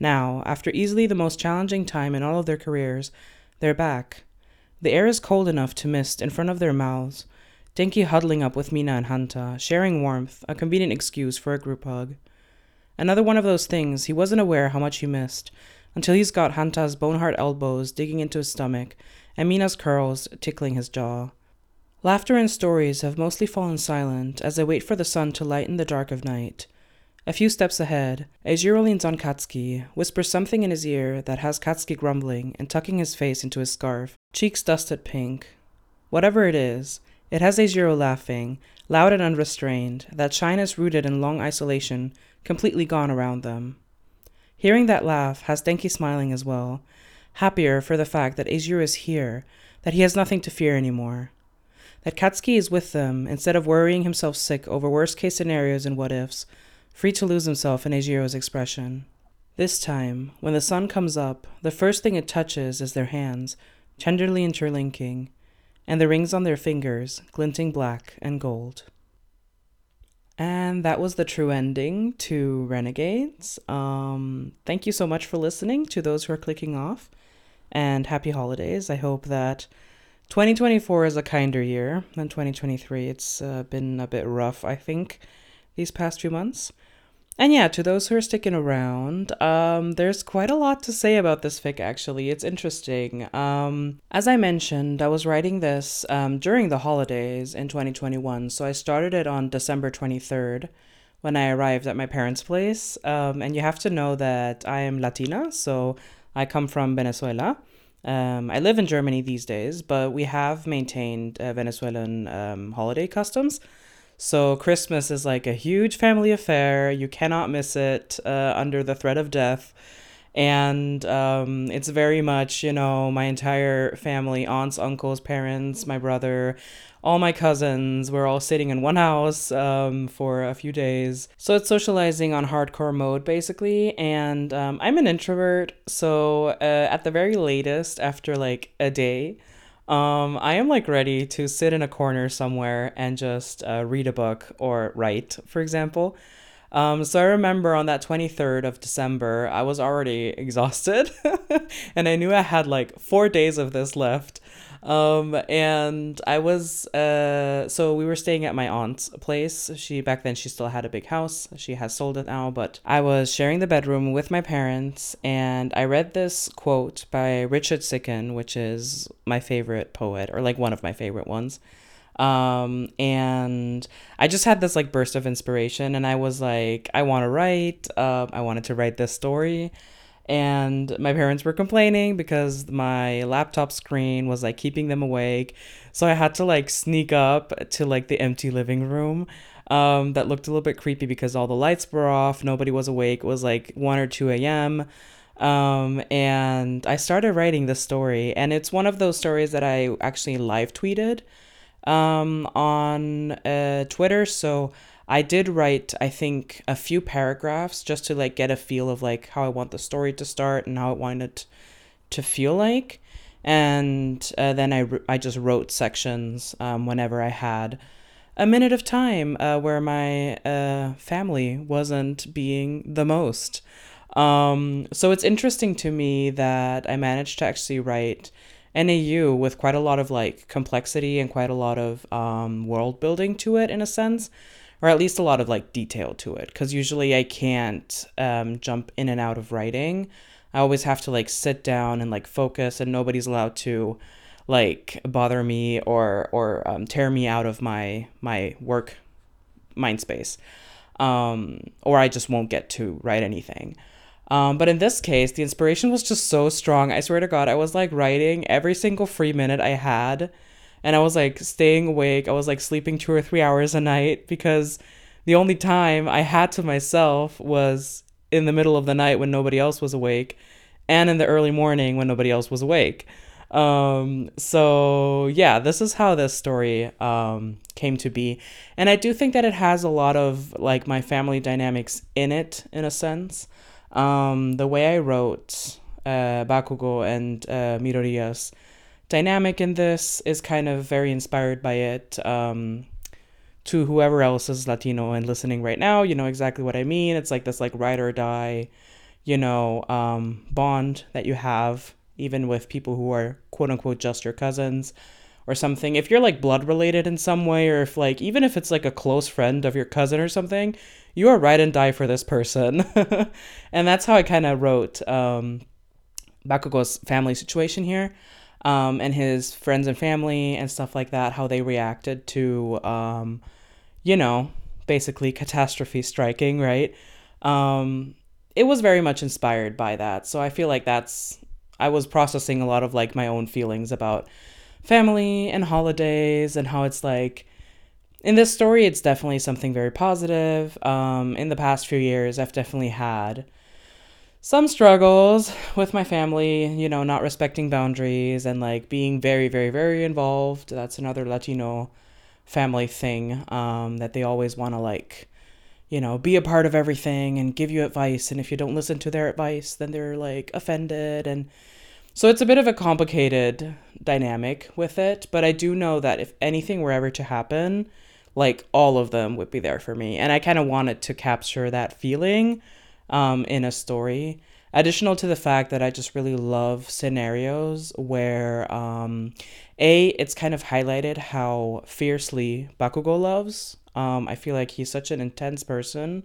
Now, after easily the most challenging time in all of their careers, they're back. The air is cold enough to mist in front of their mouths. Denki huddling up with Mina and Hanta, sharing warmth, a convenient excuse for a group hug. Another one of those things he wasn't aware how much he missed, until he's got Hanta's bone-hard elbows digging into his stomach and Mina's curls tickling his jaw. Laughter and stories have mostly fallen silent as they wait for the sun to lighten the dark of night. A few steps ahead, Eijiro leans on Katsuki, whispers something in his ear that has Katsuki grumbling and tucking his face into his scarf, cheeks dusted pink. Whatever it is, it has Eijiro laughing, loud and unrestrained, that shyness rooted in long isolation completely gone around them. Hearing that laugh has Denki smiling as well, happier for the fact that Eijiro is here, that he has nothing to fear anymore. That Katsuki is with them instead of worrying himself sick over worst case scenarios and what ifs, free to lose himself in Eijiro's expression. This time, when the sun comes up, the first thing it touches is their hands, tenderly interlinking, and the rings on their fingers, glinting black and gold. And that was the true ending to Renegades. Um, thank you so much for listening to those who are clicking off, and happy holidays. I hope that 2024 is a kinder year than 2023. It's uh, been a bit rough, I think, these past few months. And yeah, to those who are sticking around, um, there's quite a lot to say about this fic actually. It's interesting. Um, as I mentioned, I was writing this um, during the holidays in 2021. So I started it on December 23rd when I arrived at my parents' place. Um, and you have to know that I am Latina, so I come from Venezuela. Um, I live in Germany these days, but we have maintained uh, Venezuelan um, holiday customs. So Christmas is like a huge family affair. You cannot miss it uh, under the threat of death. And um, it's very much, you know, my entire family aunts, uncles, parents, my brother, all my cousins. We're all sitting in one house um, for a few days. So it's socializing on hardcore mode, basically. And um, I'm an introvert. So uh, at the very latest, after like a day, um, I am like ready to sit in a corner somewhere and just uh, read a book or write, for example. Um, so I remember on that 23rd of December, I was already exhausted and I knew I had like four days of this left. Um, and I was, uh, so we were staying at my aunt's place. She, back then, she still had a big house. She has sold it now, but I was sharing the bedroom with my parents, and I read this quote by Richard Siken, which is my favorite poet, or like one of my favorite ones. Um, and I just had this like burst of inspiration, and I was like, I want to write. Uh, I wanted to write this story and my parents were complaining because my laptop screen was like keeping them awake. So i had to like sneak up to like the empty living room um, that looked a little bit creepy because all the lights were off nobody was awake. It was like 1 or 2 a.m um, and i started writing this story. And it's one of those stories that i actually live tweeted um, on uh, twitter. So I did write, I think, a few paragraphs just to like get a feel of like how I want the story to start and how I want it to feel like. And uh, then I, I just wrote sections um, whenever I had a minute of time uh, where my uh, family wasn't being the most. Um, so it's interesting to me that I managed to actually write an AU with quite a lot of like complexity and quite a lot of um, world building to it in a sense or at least a lot of like detail to it because usually i can't um, jump in and out of writing. I always have to like sit down and like focus and nobody's allowed to like bother me or or um, tear me out of my my work mind space um, or i just won't get to write anything. Um, but in this case the inspiration was just so strong. I swear to god i was like writing every single free minute i had and I was like staying awake. I was like sleeping two or three hours a night because the only time I had to myself was in the middle of the night when nobody else was awake and in the early morning when nobody else was awake. Um, so yeah, this is how this story um, came to be. And I do think that it has a lot of like my family dynamics in it, in a sense. Um, the way I wrote uh, Bakugo and uh, Midoriya's dynamic in this is kind of very inspired by it. Um, to whoever else is Latino and listening right now, you know exactly what I mean. It's like this like ride or die, you know, um, bond that you have even with people who are quote unquote just your cousins or something. If you're like blood related in some way, or if like even if it's like a close friend of your cousin or something, you are ride and die for this person. and that's how I kind of wrote um, Bakugo's family situation here um, and his friends and family and stuff like that, how they reacted to, um, you know, basically catastrophe striking, right? Um, it was very much inspired by that. So I feel like that's, I was processing a lot of like my own feelings about family and holidays and how it's like, in this story, it's definitely something very positive. Um, in the past few years, I've definitely had some struggles with my family, you know, not respecting boundaries and like being very, very, very involved. That's another Latino family thing um, that they always want to like, you know, be a part of everything and give you advice. And if you don't listen to their advice, then they're like offended. And so it's a bit of a complicated dynamic with it. But I do know that if anything were ever to happen, like all of them would be there for me. And I kind of wanted to capture that feeling um, in a story. Additional to the fact that I just really love scenarios where, um, A, it's kind of highlighted how fiercely Bakugo loves um, I feel like he's such an intense person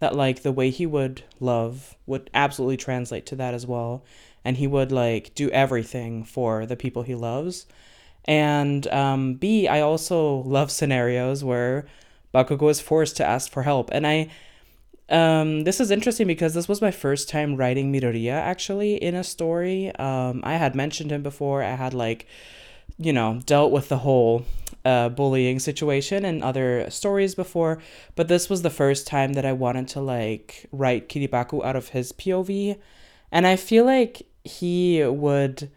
that like the way he would love would absolutely translate to that as well. And he would like do everything for the people he loves. And um, B, I also love scenarios where Bakugo is forced to ask for help. And I, um, this is interesting because this was my first time writing Midoriya actually in a story. Um, I had mentioned him before. I had like, you know, dealt with the whole uh, bullying situation and other stories before, but this was the first time that I wanted to like write Kiribaku out of his POV, and I feel like he would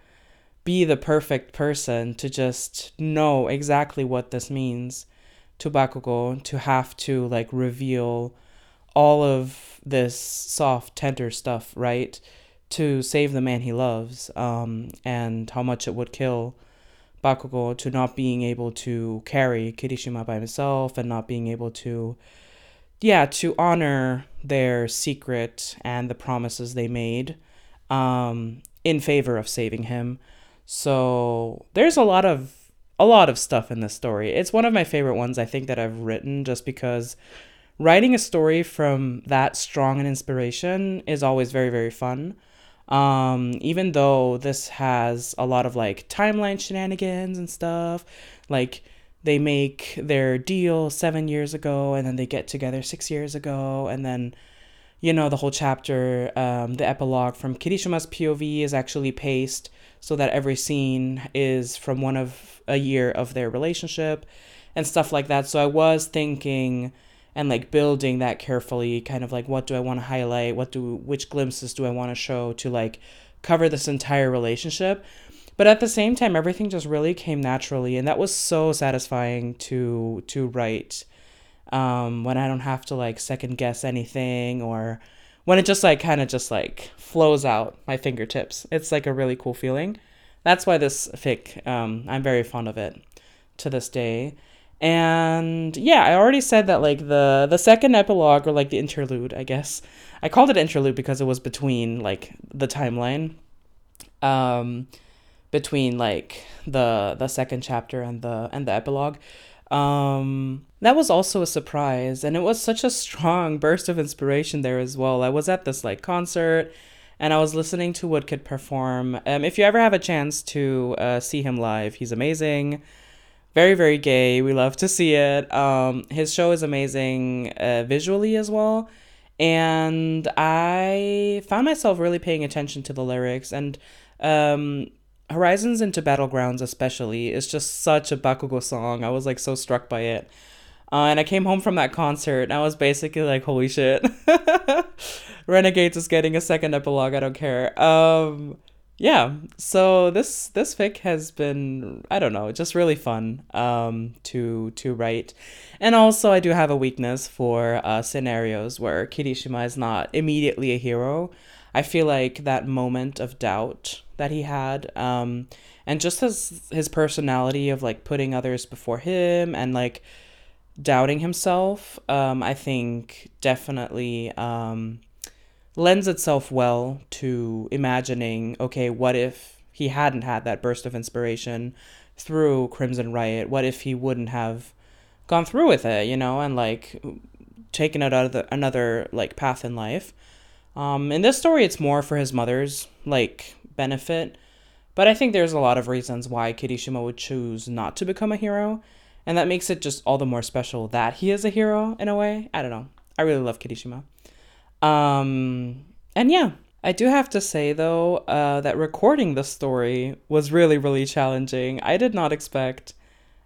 be the perfect person to just know exactly what this means to Bakugo to have to like reveal all of this soft tender stuff, right? To save the man he loves, um, and how much it would kill Bakugo to not being able to carry Kirishima by himself and not being able to, yeah, to honor their secret and the promises they made um, in favor of saving him. So there's a lot of a lot of stuff in this story. It's one of my favorite ones I think that I've written just because writing a story from that strong an inspiration is always very very fun. Um, even though this has a lot of like timeline shenanigans and stuff, like they make their deal seven years ago and then they get together six years ago and then you know the whole chapter um, the epilogue from kirishima's pov is actually paced so that every scene is from one of a year of their relationship and stuff like that so i was thinking and like building that carefully kind of like what do i want to highlight? What do which glimpses do i want to show to like cover this entire relationship? But at the same time everything just really came naturally and that was so satisfying to to write um, when i don't have to like second guess anything or when it just like kind of just like flows out my fingertips. It's like a really cool feeling. That's why this fic um, i'm very fond of it to this day and yeah, I already said that like the the second epilogue or like the interlude, I guess. I called it interlude because it was between like the timeline. Um between like the the second chapter and the and the epilogue. Um that was also a surprise and it was such a strong burst of inspiration there as well. I was at this like concert and I was listening to Woodkid perform. Um if you ever have a chance to uh, see him live, he's amazing very very gay. We love to see it. Um, his show is amazing uh, visually as well. And i found myself really paying attention to the lyrics. And um, horizons into battlegrounds especially is just such a bakugo song. I was like so struck by it. Uh, and i came home from that concert and i was basically like holy shit. Renegades is getting a second epilogue i don't care. Um, yeah so this this fic has been i don't know just really fun um to to write. And also i do have a weakness for uh, scenarios where kirishima is not immediately a hero. I feel like that moment of doubt that he had um and just his his personality of like putting others before him and like doubting himself um i think definitely um lends itself well to imagining okay, what if he hadn't had that burst of inspiration through Crimson Riot? What if he wouldn't have gone through with it, you know, and like taken out the, another like path in life? Um, in this story, it's more for his mother's like benefit, but I think there's a lot of reasons why Kirishima would choose not to become a hero, and that makes it just all the more special that he is a hero in a way. I don't know. I really love Kirishima. Um, and yeah, I do have to say though uh, that recording the story was really, really challenging. I did not expect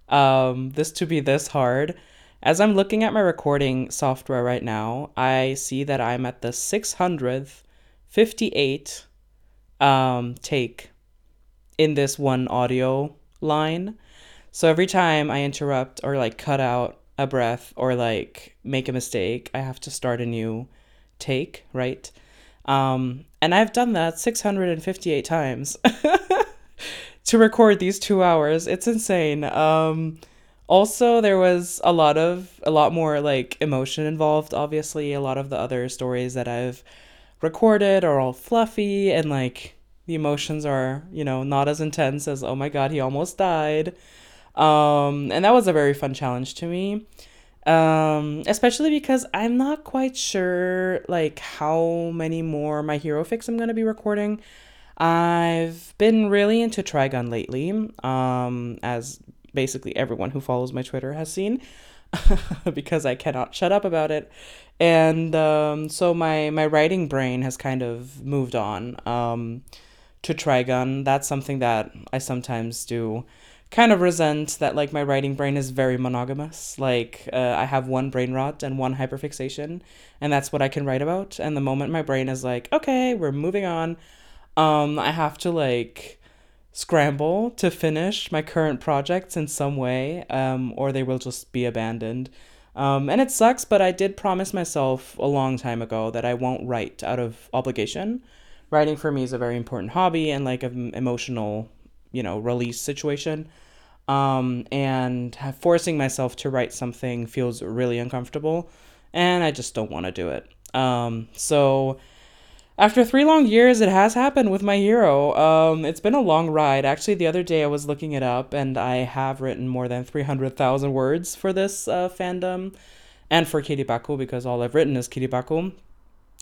um, this to be this hard. As I'm looking at my recording software right now, I see that I'm at the 658 um, take in this one audio line. So every time I interrupt or like cut out a breath or like make a mistake, I have to start a new take, right? Um, and I've done that 658 times to record these two hours. It's insane. Um, also, there was a lot of, a lot more like emotion involved, obviously. A lot of the other stories that I've recorded are all fluffy and like the emotions are, you know, not as intense as, oh my God, he almost died. Um, and that was a very fun challenge to me. Um, especially because I'm not quite sure like how many more my hero fics I'm gonna be recording. I've been really into Trigun lately, um, as basically everyone who follows my Twitter has seen, because I cannot shut up about it. And um, so my my writing brain has kind of moved on um, to Trigun. That's something that I sometimes do kind of resent that like my writing brain is very monogamous. Like uh, I have one brain rot and one hyperfixation, and that's what I can write about. And the moment my brain is like, okay, we're moving on, um, I have to like scramble to finish my current projects in some way, um, or they will just be abandoned. Um, and it sucks, but I did promise myself a long time ago that I won't write out of obligation. Writing for me is a very important hobby and like an emotional, you know, release situation um, and forcing myself to write something feels really uncomfortable, and I just don't want to do it. Um, so after three long years, it has happened with my hero. Um, it's been a long ride. Actually, the other day I was looking it up, and I have written more than 300,000 words for this uh, fandom and for Kiribaku because all I've written is Kiribaku.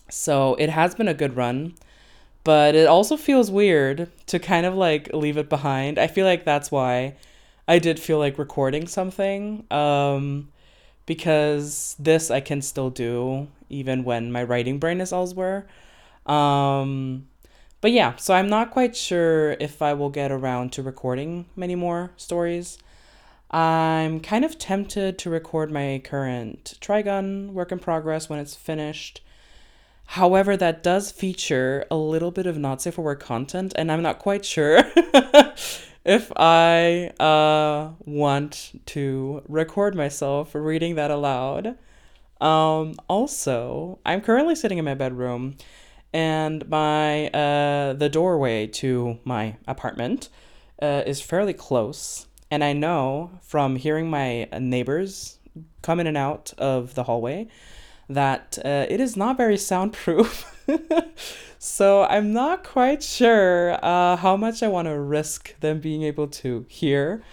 So it has been a good run, but it also feels weird to kind of like leave it behind. I feel like that's why I did feel like recording something um, because this I can still do even when my writing brain is elsewhere. Um, but yeah, so I'm not quite sure if I will get around to recording many more stories. I'm kind of tempted to record my current Trigun work in progress when it's finished. However, that does feature a little bit of not safe for work content, and I'm not quite sure if I uh, want to record myself reading that aloud. Um, also, I'm currently sitting in my bedroom, and my uh, the doorway to my apartment uh, is fairly close, and I know from hearing my neighbors come in and out of the hallway that uh, it is not very soundproof. so I'm not quite sure uh, how much I want to risk them being able to hear.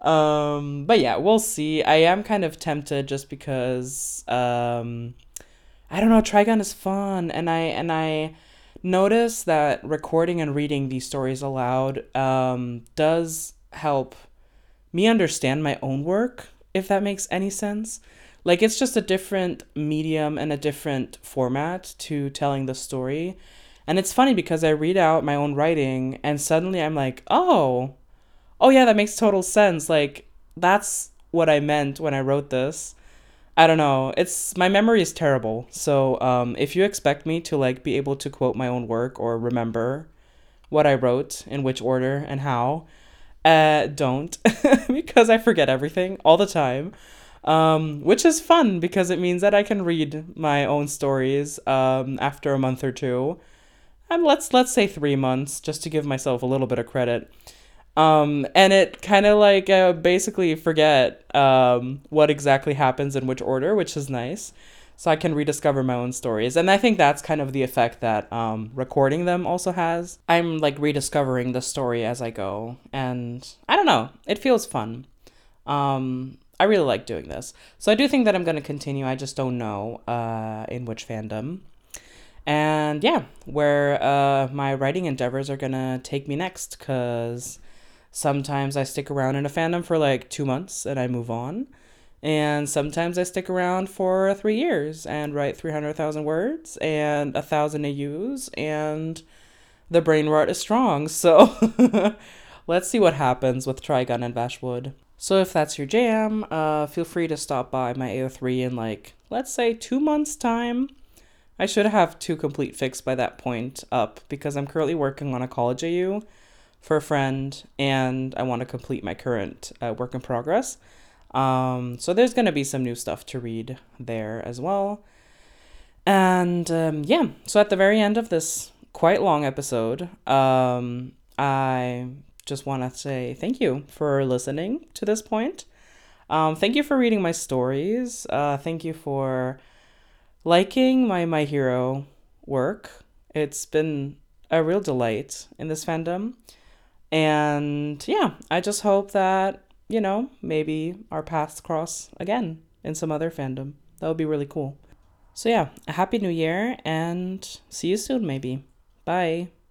Um, but yeah, we'll see. I am kind of tempted just because um, I don't know. Trigun is fun, and I and I notice that recording and reading these stories aloud um, does help me understand my own work, if that makes any sense. Like it's just a different medium and a different format to telling the story. And it's funny because I read out my own writing and suddenly I'm like, "Oh. Oh yeah, that makes total sense. Like that's what I meant when I wrote this." I don't know. It's my memory is terrible. So, um, if you expect me to like be able to quote my own work or remember what I wrote in which order and how, uh, don't because I forget everything all the time um, which is fun because it means that I can read my own stories um, after a month or two, and let's let's say three months just to give myself a little bit of credit. Um, and it kind of like uh, basically forget um, what exactly happens in which order, which is nice. So I can rediscover my own stories, and I think that's kind of the effect that um, recording them also has. I'm like rediscovering the story as I go, and I don't know, it feels fun. Um, I really like doing this. So I do think that I'm going to continue. I just don't know uh, in which fandom. And yeah, where uh, my writing endeavors are going to take me next because sometimes I stick around in a fandom for like two months and I move on. And sometimes I stick around for three years and write 300,000 words and a thousand AUs, and the brain rot is strong. So let's see what happens with Trigun and Vashwood. So if that's your jam, uh, feel free to stop by my AO3 in like, let's say two months time. I should have two complete fics by that point up because I'm currently working on a college AU for a friend and I want to complete my current uh, work in progress. Um, so there's going to be some new stuff to read there as well. And um, yeah, so at the very end of this quite long episode, um, I just want to say thank you for listening to this point. Um, thank you for reading my stories. Uh, thank you for liking my My Hero work. It's been a real delight in this fandom. And yeah, I just hope that, you know, maybe our paths cross again in some other fandom. That would be really cool. So yeah, a happy new year and see you soon maybe. Bye.